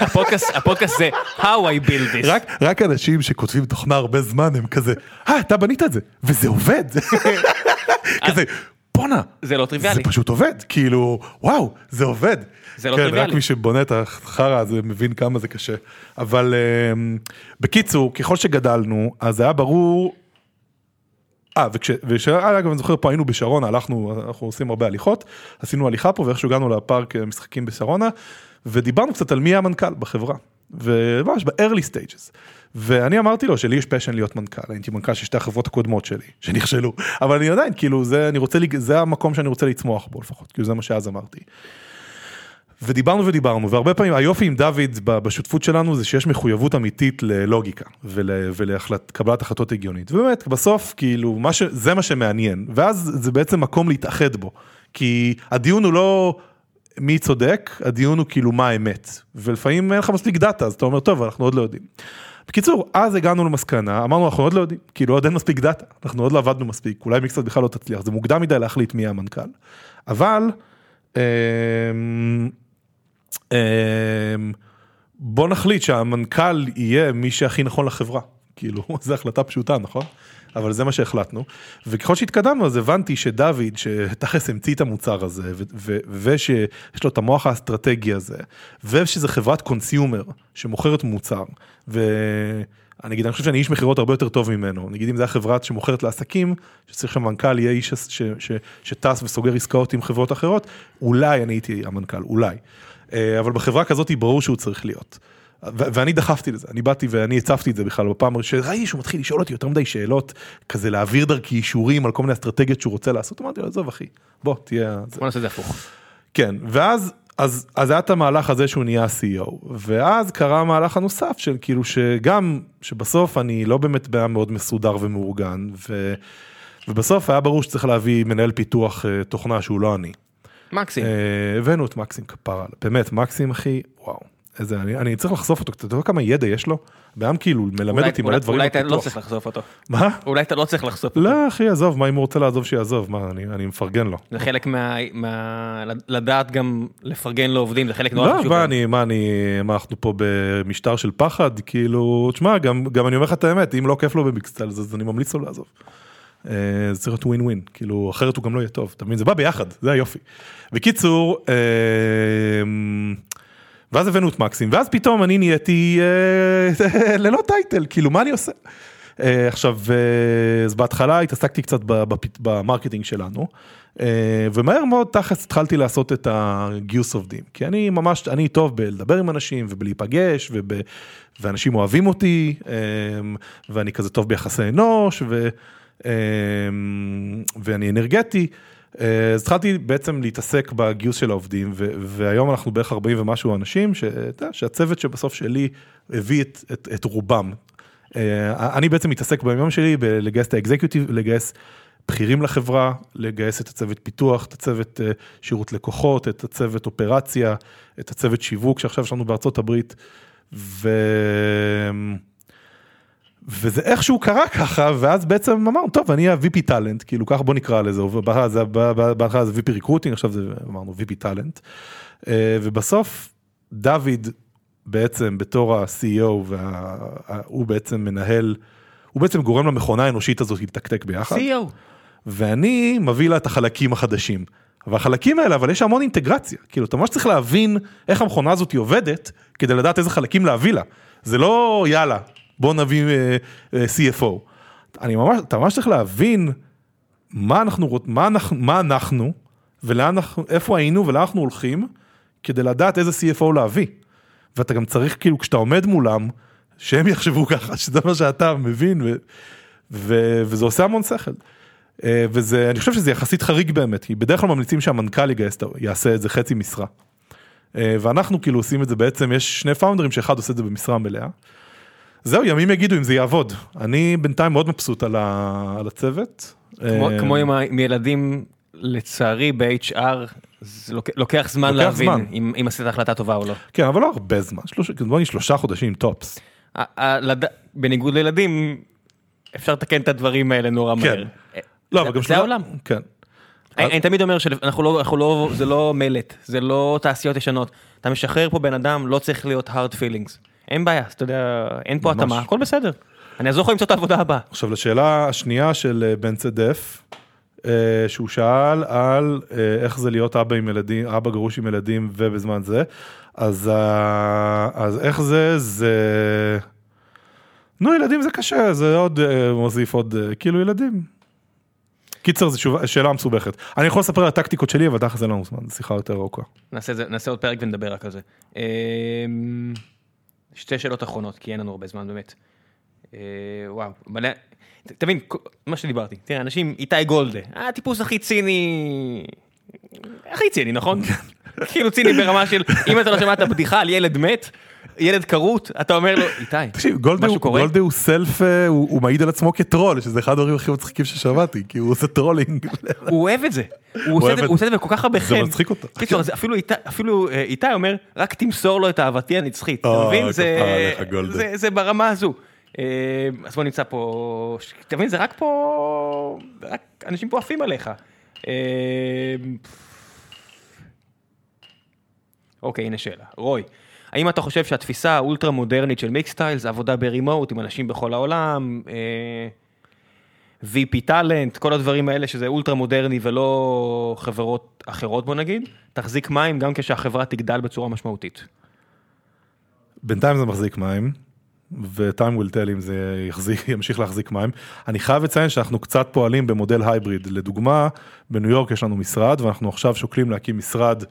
הפודקאסט, הפודקאסט זה How I build this. רק, רק אנשים שכותבים תוכנה הרבה זמן הם כזה, אה, אתה בנית את זה, וזה עובד. כזה, בואנה, זה לא טריוויאלי. זה פשוט עובד, כאילו, וואו, זה עובד. זה לא כן, טריוויאלי. רק מי שבונה את החרא הזה מבין כמה זה קשה. אבל um, בקיצור, ככל שגדלנו, אז היה ברור אה, וכשאגב אני זוכר פה היינו בשרונה, הלכנו, אנחנו עושים הרבה הליכות, עשינו הליכה פה ואיכשהו הגענו לפארק אה, משחקים בשרונה, ודיברנו קצת על מי המנכ"ל בחברה, וממש ב-early stages. ואני אמרתי לו שלי יש פשן להיות מנכ"ל, הייתי מנכ"ל של שתי החברות הקודמות שלי, שנכשלו, אבל אני עדיין, כאילו, זה, אני רוצה, זה המקום שאני רוצה לצמוח בו לפחות, כאילו זה מה שאז אמרתי. ודיברנו ודיברנו, והרבה פעמים היופי עם דוד בשותפות שלנו זה שיש מחויבות אמיתית ללוגיקה ולקבלת החלטות הגיונית. ובאמת, בסוף, כאילו, מה ש... זה מה שמעניין, ואז זה בעצם מקום להתאחד בו. כי הדיון הוא לא מי צודק, הדיון הוא כאילו מה האמת. ולפעמים אין לך מספיק דאטה, אז אתה אומר, טוב, אנחנו עוד לא יודעים. בקיצור, אז הגענו למסקנה, אמרנו, אנחנו עוד לא יודעים, כאילו עוד אין מספיק דאטה, אנחנו עוד לא עבדנו מספיק, אולי Mixtiles בכלל לא תצליח, זה מוקדם מדי להחליט מי המנכ"ל. אבל, אה, בוא נחליט שהמנכ"ל יהיה מי שהכי נכון לחברה. כאילו, זו החלטה פשוטה, נכון? אבל זה מה שהחלטנו. וככל שהתקדמנו, אז הבנתי שדוד, שתכלס המציא את המוצר הזה, ושיש לו את המוח האסטרטגי הזה, ושזה חברת קונסיומר שמוכרת מוצר, ואני אגיד, אני חושב שאני איש מכירות הרבה יותר טוב ממנו. נגיד אם זה היה חברה שמוכרת לעסקים, שצריך שהמנכ"ל יהיה איש שטס וסוגר עסקאות עם חברות אחרות, אולי אני הייתי המנכ"ל, אולי. אה, אבל בחברה כזאת ברור שהוא צריך להיות. ואני דחפתי לזה, אני באתי ואני הצפתי את זה בכלל בפעם שראיתי שהוא מתחיל לשאול אותי יותר מדי שאלות, כזה להעביר דרכי אישורים על כל מיני אסטרטגיות שהוא רוצה לעשות, אמרתי לו, עזוב אחי, בוא תהיה... בוא נעשה את זה הפוך. כן, ואז, אז, אז היה את המהלך הזה שהוא נהיה CEO, ואז קרה המהלך הנוסף של כאילו שגם, שבסוף אני לא באמת בעיה מאוד מסודר ומאורגן, ו, ובסוף היה ברור שצריך להביא מנהל פיתוח אה, תוכנה שהוא לא אני. מקסים. אה, הבאנו את מקסים כפרה, באמת, מקסים אחי, וואו. איזה, אני, אני צריך לחשוף אותו, אתה יודע כמה ידע יש לו? בעם כאילו מלמד אותי מלא דברים. אולי אתה לא צריך לחשוף אותו. מה? אולי אתה לא צריך לחשוף אותו. לא אחי עזוב, מה אם הוא רוצה לעזוב שיעזוב, מה אני, אני מפרגן לו. זה חלק מה, מה... לדעת גם לפרגן לעובדים, זה חלק נורא לא, חשוב. לא, מה אני, מה אני, מה אנחנו פה במשטר של פחד, כאילו, תשמע, גם, גם אני אומר לך את האמת, אם לא כיף לו במקסטל, אז אני ממליץ לו לעזוב. אה, זה צריך להיות ווין ווין, כאילו אחרת הוא גם לא יהיה טוב, אתה מבין? זה בא ביחד, זה היופי. בקיצור, אה, ואז הבאנו את מקסים, ואז פתאום אני נהייתי אה, ללא title, כאילו מה אני עושה? עכשיו, אז בהתחלה התעסקתי קצת ב marketing שלנו, ומהר מאוד תכלס התחלתי לעשות את הגיוס עובדים, כי אני ממש, אני טוב בלדבר עם אנשים ובלהיפגש, וב, ואנשים אוהבים אותי, ואני כזה טוב ביחסי אנוש, ו, ואני אנרגטי. אה, אז התחלתי בעצם להתעסק בגיוס של העובדים, והיום אנחנו בערך 40 ומשהו אנשים, שהצוות שבסוף שלי הביא את, את, את רובם. אה, אני בעצם מתעסק ביום שלי בלגייס את האקזקיוטיב, לגייס בכירים לחברה, לגייס את הצוות פיתוח, את הצוות אה, שירות לקוחות, את הצוות אופרציה, את הצוות שיווק שעכשיו יש לנו בארצות הברית. ו... וזה איכשהו קרה ככה, ואז בעצם אמרנו, טוב, אני ה-VP Talent, כאילו ככה בוא נקרא לזה, בהתחלה זה VP recruiting, עכשיו זה אמרנו VP Talent. אה, ובסוף דוד בעצם בתור ה-CEO, והוא בעצם מנהל, הוא בעצם גורם למכונה האנושית הזאת להתקתק ביחד. CEO. ואני מביא לה את החלקים החדשים. והחלקים האלה, אבל יש המון אינטגרציה, כאילו אתה ממש צריך להבין איך המכונה הזאת עובדת, כדי לדעת איזה חלקים להביא לה. זה לא יאללה, בוא נביא uh, uh, CFO. אני ממש, אתה ממש צריך להבין מה אנחנו, מה אנחנו, מה אנחנו ולאן אנחנו, איפה היינו ולאן אנחנו הולכים, כדי לדעת איזה CFO להביא. ואתה גם צריך, כאילו, כשאתה עומד מולם, שהם יחשבו ככה, שזה מה שאתה מבין, ו, ו, וזה עושה המון שכל. Uh, וזה, אני חושב שזה יחסית חריג באמת, כי בדרך כלל ממליצים שהמנכ"ל יגייס, יעשה את זה חצי משרה. ואנחנו כאילו עושים את זה בעצם, יש שני פאונדרים שאחד עושה את זה במשרה מלאה. זהו, ימים יגידו אם זה יעבוד. אני בינתיים מאוד מבסוט על, ה... על הצוות. כמו, כמו עם, ה... עם ילדים, לצערי ב-HR, זה לוק... לוקח זמן לוקח להבין זמן. אם, אם עשית החלטה טובה או לא. כן, אבל לא הרבה זמן, שלוש... בוא נגיד שלושה חודשים טופס. לד... בניגוד לילדים, אפשר לתקן את הדברים האלה נורא כן. מהר. לא, אבל גם זה העולם. כן. אני, אני תמיד אומר שאנחנו לא, אנחנו לא, זה לא מלט, זה לא תעשיות ישנות. אתה משחרר פה בן אדם, לא צריך להיות hard feelings. אין בעיה, אתה יודע, אין פה התאמה, הכל בסדר. אני אעזור לך למצוא את העבודה הבאה. עכשיו לשאלה השנייה של אה, בן צדף, אה, שהוא שאל על אה, איך זה להיות אבא עם ילדים, אבא גרוש עם ילדים ובזמן זה, אז, אז איך זה, זה... נו ילדים זה קשה, זה עוד מוסיף עוד, כאילו ילדים. קיצר זו שאלה מסובכת. אני יכול לספר על הטקטיקות שלי אבל תכף זה לא זמן, שיחה יותר ארוכה. נעשה עוד פרק ונדבר רק על זה. שתי שאלות אחרונות, כי אין לנו הרבה זמן באמת. אה, וואו, מלא, תבין, מה שדיברתי, תראה, אנשים, איתי גולדה, הטיפוס הכי ציני, הכי ציני, נכון? כאילו ציני ברמה של, אם אתה לא שמעת בדיחה על ילד מת, ילד כרות, אתה אומר לו, איתי, תקשיב, גולדה הוא self, אה, הוא מעיד על עצמו כטרול, שזה אחד הדברים הכי מצחיקים ששמעתי, כי הוא עושה trolling. הוא אוהב את זה, הוא עושה את זה בכל כך הרבה חן. זה מצחיק אותו. קיצור, אפילו אה, איתי אומר, רק תמסור לו את אהבתי הנצחית, אתה מבין? זה ברמה הזו. אה, אז בוא נמצא פה, אתה מבין, זה רק פה, רק אנשים פה עפים עליך. אוקיי, הנה שאלה. רוי, האם אתה חושב שהתפיסה האולטרה מודרנית של מיקסטייל זה עבודה ברימוט עם אנשים בכל העולם, אה, VP טאלנט, כל הדברים האלה שזה אולטרה מודרני ולא חברות אחרות בוא נגיד, תחזיק מים גם כשהחברה תגדל בצורה משמעותית. בינתיים זה מחזיק מים, ו-time will tell אם זה יחזיק, ימשיך להחזיק מים. אני חייב לציין שאנחנו קצת פועלים במודל הייבריד. לדוגמה, בניו יורק יש לנו משרד, ואנחנו עכשיו שוקלים להקים משרד,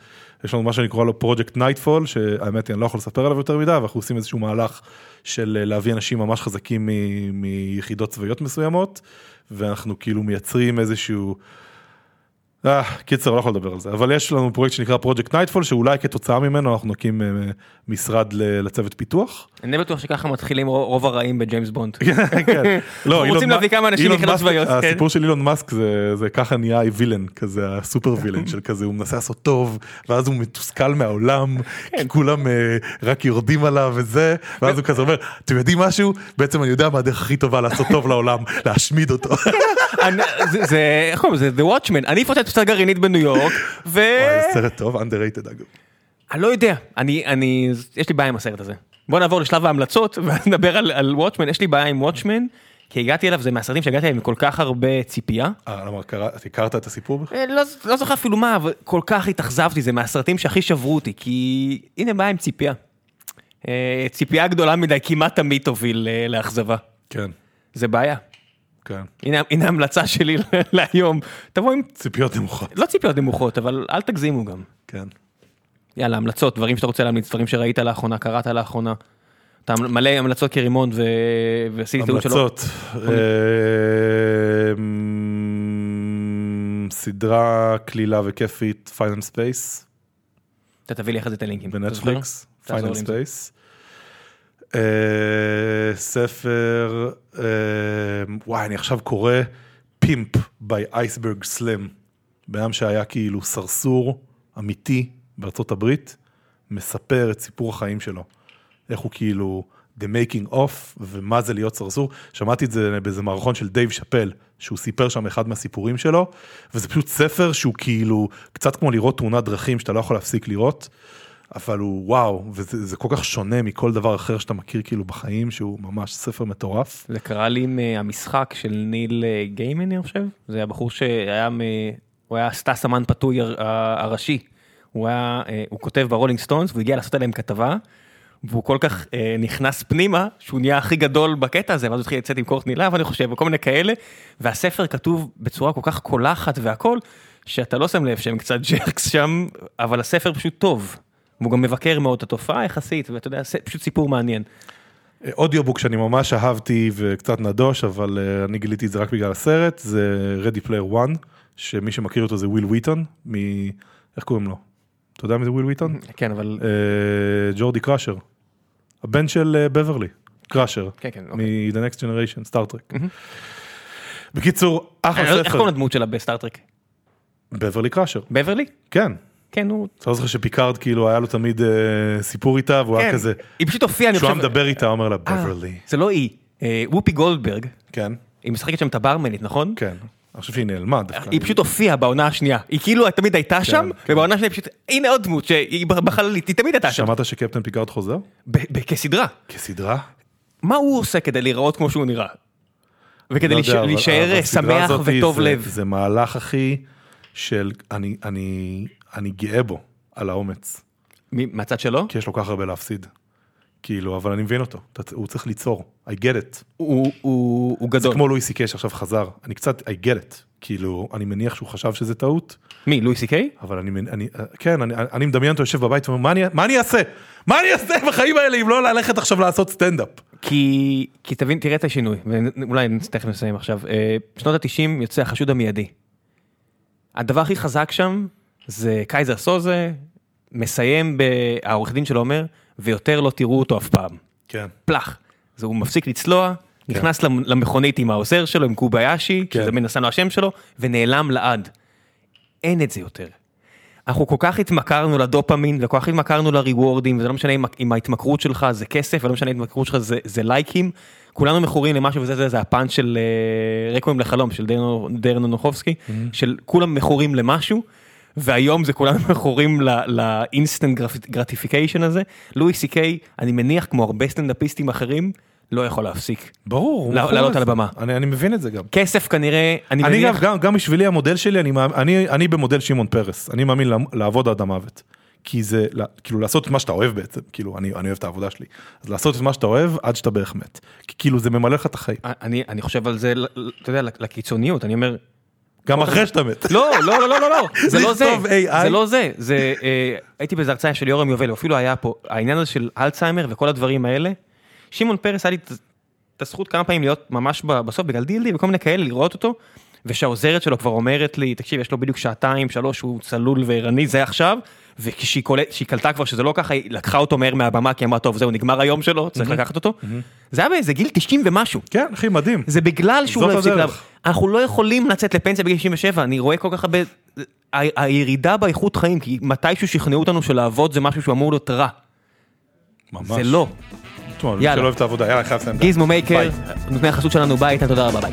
יש לנו מה שאני קורא לו פרויקט Nightfall, שהאמת היא אני לא יכול לספר עליו יותר מדי, אבל אנחנו עושים איזשהו מהלך של להביא אנשים ממש חזקים מיחידות צבאיות מסוימות, ואנחנו כאילו מייצרים איזשהו... אה, קיצר, לא יכול לדבר על זה, אבל יש לנו פרויקט שנקרא פרויקט Nightfall, שאולי כתוצאה ממנו אנחנו נקים אה, משרד לצוות פיתוח. אני בטוח שככה מתחילים רוב הרעים בג'יימס בונד. כן. לא, רוצים להביא כמה אנשים מאסק- צבאיות, כן. הסיפור של אילון מאסק זה, זה ככה נהיה וילן כזה הסופר וילן של כזה הוא מנסה לעשות טוב ואז הוא מתוסכל מהעולם כן. כי כולם אה, רק יורדים עליו וזה ואז הוא כזה אומר אתם יודעים משהו בעצם אני יודע מה הדרך הכי טובה לעשות טוב לעולם להשמיד אותו. זה- איך קוראים לזה? The Watchmen, אני אפוצץ פצצה גרעינית בניו יורק, ו... וואי, זה סרט טוב underrated אגב. אני לא יודע, אני, אני, יש לי בעיה עם הסרט הזה. בוא נעבור לשלב ההמלצות ונדבר על, על וואטשמן, יש לי בעיה עם וואטשמן, כי הגעתי אליו, זה מהסרטים שהגעתי אליהם עם כל כך הרבה ציפייה. אה, למה קרא- את הכרת את הסיפור בכלל? אה, לא, לא זוכר אפילו מה, אבל כל כך התאכזבתי, זה מהסרטים שהכי שברו אותי, כי הנה בעיה עם ציפייה. אה, ציפייה גדולה מדי כמעט תמיד תוביל אה, לאכזבה. כן, זה בעיה. כן. הנה, הנה ההמלצה שלי להיום. תבוא עם, ציפיות נמוכות. לא ציפיות נמוכות, אבל אל תגזימו גם. כן. יאללה, המלצות, דברים שאתה רוצה להמליץ, דברים שראית לאחרונה, קראת לאחרונה. אתה מלא המלצות כרימון ו... ועשיתי טעות שלו. המלצות. אמ, סדרה קלילה וכיפית, Final Space, אתה תביא לי אחרי זה את הלינקים. בנטפליקס, Final. Space. ספר, אה, וואי, אני עכשיו קורא Pimp by אייסברג סלים, בן אדם שהיה כאילו סרסור אמיתי בארצות הברית, מספר את סיפור החיים שלו. איך הוא כאילו, the making of, ומה זה להיות סרסור. שמעתי את זה באיזה מערכון של דייב שאפל, שהוא סיפר שם אחד מהסיפורים שלו, וזה פשוט ספר שהוא כאילו, קצת כמו לראות תאונת דרכים שאתה לא יכול להפסיק לראות, אבל הוא וואו, וזה זה כל כך שונה מכל דבר אחר שאתה מכיר כאילו בחיים, שהוא ממש ספר מטורף. זה קרה לי עם אה, המשחק של ניל אה, גיימן, אני חושב. זה הבחור שהיה, מ... הוא היה סטס אמן פתוי הראשי. הוא היה, אה, הוא כותב ברולינג סטונס, והוא הגיע לעשות עליהם כתבה. והוא כל כך אה, נכנס פנימה, שהוא נהיה הכי גדול בקטע הזה, ואז הוא התחיל לצאת עם קורטני לאב, אני חושב, וכל מיני כאלה. והספר כתוב בצורה כל כך קולחת והכל, שאתה לא שם לב שהם קצת jerks שם, אבל הספר פשוט טוב. והוא גם מבקר מאוד את התופעה יחסית, ואתה יודע, זה פשוט סיפור מעניין. audiobook שאני ממש אהבתי וקצת נדוש, אבל אה, אני גיליתי את זה רק בגלל הסרט, זה Ready Player One, שמי שמכיר אותו זה וויל וויטון, מ... איך קוראים לו? אתה יודע מי זה וויל וויטון? כן, אבל... אה, ג'ורדי קראשר, הבן של אה, בברלי, קראשר, כן, כן, אוקיי. מ-The Next Generation, סטארטרק. בקיצור, אחלה איך ספר, קוראים לדמות שלה בסטארטרק? בברלי קראשר, בברלי? כן. כן, הוא... אתה לא זוכר שפיקארד כאילו היה לו תמיד אה, סיפור איתה והוא היה כן. כזה, היא פשוט הופיעה, אני כשהוא חושב... היה מדבר איתה אומר לה אה, בברלי, זה לא היא. אה, וופי גולדברג, כן, היא משחקת שם את הברמנית, נכון? כן, אני חושב שהיא נעלמה דווקא. היא פשוט הופיעה בעונה השנייה. היא כאילו תמיד הייתה שם, כן. ובעונה השנייה פשוט... הנה עוד דמות שהיא בחללית, היא תמיד הייתה שם. שמעת שקפטן פיקארד חוזר? כסדרה. כסדרה? מה הוא עושה כדי להיראות כמו שהוא נראה? וכדי לא להישאר שמח וטוב לב. זה מהלך אחי של אני, אני, גאה בו על האומץ, מ- מהצד שלו? כי יש לו כל כך הרבה להפסיד. כאילו, אבל אני מבין אותו, הוא צריך ליצור, I get it. הוא- הוא הוא זה גדול. כמו לואי סי קיי שעכשיו חזר, אני קצת, I get it. כאילו, אני מניח שהוא חשב שזה טעות, מי, לואי סי קיי? אבל אני, אני כן, אני, אני מדמיין אותו יושב בבית ואומר, מה אני, מה אני אעשה? מה אני אעשה בחיים האלה אם לא ללכת עכשיו לעשות סטנדאפ? כי, כי תבין, תראה את השינוי, ואולי תכף נסיים עכשיו. אה, בשנות ה-90 יוצא החשוד המיידי. הדבר הכי חזק שם זה קייזר סוזה, מסיים, ב... העורך דין שלו אומר, ויותר לא תראו אותו אף פעם. כן. פלאח. אז הוא מפסיק לצלוע, נכנס למ- למכונית עם העוזר שלו, עם קוביישי, כן. שזה הסתם לא השם שלו, ונעלם לעד. אין את זה יותר. אנחנו כל כך התמכרנו לדופמין וכל כך התמכרנו לריוורדים וזה לא משנה אם, אם ההתמכרות שלך זה כסף ולא משנה אם ההתמכרות שלך זה, זה לייקים. כולנו מכורים למשהו וזה זה, זה הפאנץ' של אה, רקוים לחלום של דרנו- דרן אונוכובסקי של כולם מכורים למשהו והיום זה כולם מכורים ל instant gratification הזה. לואי סי קיי, אני מניח כמו הרבה סטנדאפיסטים אחרים, לא יכול להפסיק. ברור, לעלות. על הבמה. אני, אני מבין את זה גם. כסף כנראה, אני אני מניח, גם, גם בשבילי המודל שלי, אני, אני, אני במודל שמעון פרס, אני מאמין לעבוד עד המוות. כי זה, כאילו לעשות את מה שאתה אוהב בעצם, כאילו אני, אני אוהב את העבודה שלי. אז לעשות את מה שאתה אוהב עד שאתה בערך מת. כי כאילו זה ממלא לך את החיים. אני, אני חושב על זה, אתה יודע, לקיצוניות, אני אומר, גם אחרי שאתה מת. לא, לא, לא, לא, לא, לא, זה לא זה, לכתוב AI. זה לא זה, זה, הייתי באיזה הרצאה של יורם יובל, אפילו היה פה, העניין הזה של אלצהיימר וכל הדברים האלה, שמעון פרס היה לי את- הזכות כמה פעמים להיות ממש בסוף בגלל דילדי וכל מיני כאלה, לראות אותו, ושהעוזרת שלו כבר אומרת לי, תקשיב, יש לו בדיוק שעתיים, שלוש, הוא צלול וערני, זה עכשיו, וכשהיא קולט- קלטה כבר שזה לא ככה, היא לקחה אותו מהר מהבמה, כי אמרה, טוב, זהו, נגמר היום שלו, צריך לקחת אותו. זה היה באיזה גיל 90 ומשהו. כן, אחי, מדהים. זה בגלל שהוא לא הפסיק. לעבוד. אנחנו לא יכולים לצאת לפנסיה בגיל 67, אני רואה כל כך הרבה... ה- הירידה באיכות חיים, כי מתישהו שכנעו אותנו שלעבוד זה משהו שהוא אמור להיות רע. ממש. זה לא. יאללה. שלא אוהב את העבודה, יאללה, חייב לסיים. גיזמו מייקר. נותני החסות שלנו ביי, תודה רבה, ביי.